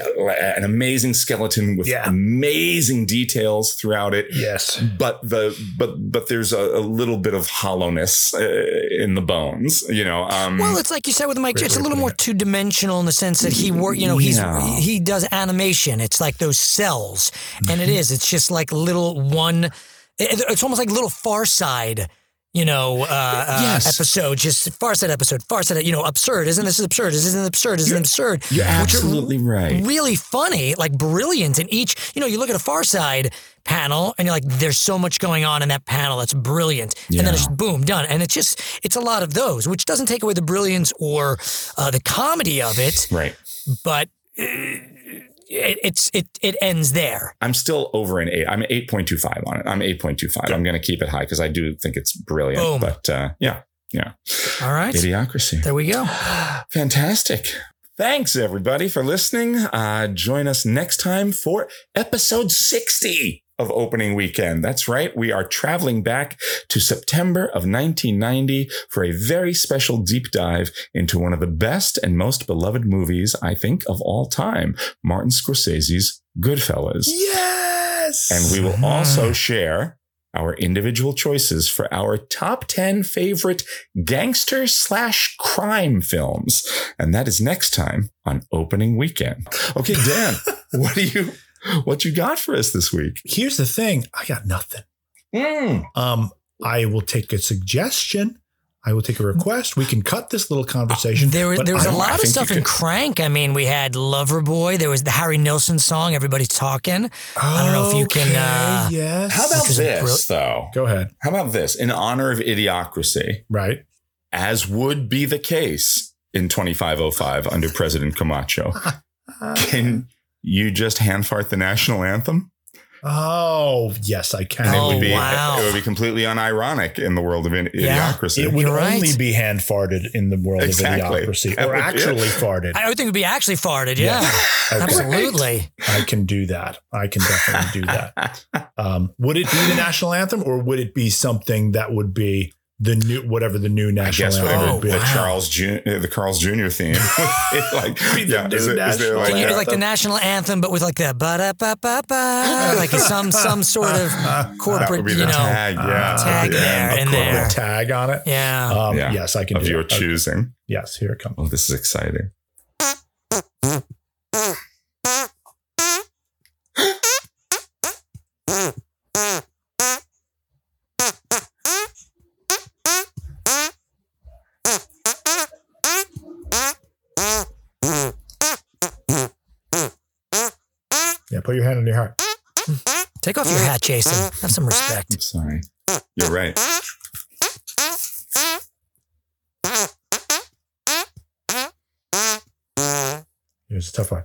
Speaker 1: an amazing skeleton with
Speaker 2: Yeah.
Speaker 1: amazing details throughout it.
Speaker 2: yes.
Speaker 1: But the but but there's a, a little bit of hollowness uh, in the bones, you know. Um,
Speaker 4: Well, it's like you said with Mike.
Speaker 2: Great
Speaker 4: It's a little more two dimensional in the sense that he work. You know, he's
Speaker 1: Yeah.
Speaker 4: he does animation. It's like those cels, and
Speaker 2: Mm-hmm.
Speaker 4: it is. It's just like little one. it's almost like little Far Side. You know, uh, uh, episode, just Far Side episode, Far Side, you know, absurd. Isn't this absurd? Isn't this absurd? Isn't this absurd?
Speaker 1: You're
Speaker 4: Which are
Speaker 1: absolutely right.
Speaker 4: really funny, like brilliant in each. You know, you look at a Far Side panel and you're like, there's so much going on in that panel that's brilliant, Yeah. and then it's boom done. And it's just it's a lot of those, which doesn't take away the brilliance or uh, the comedy of it,
Speaker 1: Right.
Speaker 4: but uh, it, it's it it ends there.
Speaker 1: I'm still over an eight. I'm 8.25 on it. I'm 8.25. I'm going to keep it high because I do think it's brilliant.
Speaker 4: Boom.
Speaker 1: But uh, yeah, yeah.
Speaker 4: All right,
Speaker 1: Idiocracy.
Speaker 4: there we go.
Speaker 1: Fantastic. Thanks, everybody, for listening. Uh, join us next time for episode 60 of opening weekend. That's right. We are traveling back to September of 1990 for a very special deep dive into one of the best and most beloved movies, I think, of all time Martin Scorsese's Goodfellas.
Speaker 2: Yes.
Speaker 1: And we will also ah. share our individual choices for our top 10 favorite gangster slash crime films. And that is next time on opening weekend. Okay, Dan, what do you, what you got for us this week?
Speaker 2: Here's the thing. I got nothing.
Speaker 1: Mm.
Speaker 2: Um, I will take a suggestion. I will take a request. We can cut this little conversation.
Speaker 4: There, was
Speaker 2: but
Speaker 4: there was
Speaker 2: I
Speaker 4: a
Speaker 2: don't- I
Speaker 4: lot of stuff in
Speaker 2: could-
Speaker 4: Crank. I mean, we had Loverboy. There was the Harry Nilsson song. Everybody's talking. I don't know if you can.
Speaker 2: Okay,
Speaker 4: Uh,
Speaker 2: yes.
Speaker 1: How about
Speaker 4: Which is a
Speaker 1: this,
Speaker 4: brill-
Speaker 1: though?
Speaker 2: Go ahead.
Speaker 1: How about this? In honor of idiocracy,
Speaker 2: Right.
Speaker 1: as would be the case in 2505 under President Camacho, can you just hand fart the national anthem?
Speaker 2: Oh, yes, I can.
Speaker 1: And
Speaker 4: Oh,
Speaker 1: it would be
Speaker 4: wow.
Speaker 1: it would be completely unironic in the world of in-
Speaker 4: Yeah.
Speaker 1: idiocracy.
Speaker 2: It would
Speaker 4: You're right.
Speaker 2: only be hand farted in the world
Speaker 1: Exactly.
Speaker 2: of idiocracy,
Speaker 1: That
Speaker 2: or
Speaker 1: would
Speaker 2: actually
Speaker 1: it.
Speaker 2: farted.
Speaker 4: I would think it would be actually farted. Yeah,
Speaker 2: Okay.
Speaker 4: absolutely.
Speaker 2: I can do that. I can definitely do that. Um, would it be the national anthem, or would it be something that would be the new whatever the new national
Speaker 1: I
Speaker 2: national
Speaker 1: guess
Speaker 2: anthem
Speaker 1: whatever
Speaker 2: would be?
Speaker 1: the
Speaker 4: wow.
Speaker 1: Charles Jun- the Carl's Jr. theme, like
Speaker 2: Be the
Speaker 1: yeah,
Speaker 2: new
Speaker 1: is, it, is there
Speaker 2: national
Speaker 1: like,
Speaker 4: Can you do
Speaker 1: that?
Speaker 4: like the national anthem, but with like the ba da ba ba ba, like some some sort of
Speaker 1: that
Speaker 4: corporate,
Speaker 1: would be
Speaker 4: you
Speaker 1: the
Speaker 4: know,
Speaker 1: tag, yeah,
Speaker 4: tag
Speaker 1: Yeah.
Speaker 4: there
Speaker 2: a
Speaker 4: in
Speaker 2: corporate
Speaker 4: there.
Speaker 2: tag on it.
Speaker 4: Yeah.
Speaker 2: Um,
Speaker 1: Yeah.
Speaker 2: Yes, I can
Speaker 1: of
Speaker 2: do
Speaker 1: your
Speaker 2: it. Okay.
Speaker 1: choosing.
Speaker 2: Yes, here it comes.
Speaker 1: Oh, this is exciting.
Speaker 2: put your hand on your heart.
Speaker 4: Take off your hat, Jason. Have some respect.
Speaker 1: I'm sorry. You're right.
Speaker 2: Here's a tough one.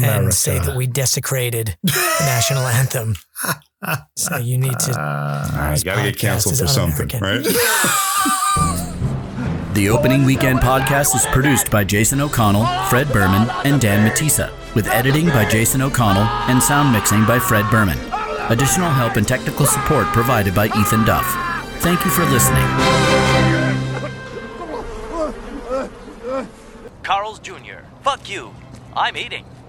Speaker 4: Listen to this and say that we desecrated the national anthem. So you need to.
Speaker 1: all right, got to get canceled for something, right?
Speaker 3: The Opening Weekend podcast is produced by Jason O'Connell, Fred Berman, and Dan Matissa, with editing by Jason O'Connell and sound mixing by Fred Berman. Additional help and technical support provided by Ethan Duff. Thank you for listening.
Speaker 16: Carl's Jr. Fuck you. I'm eating.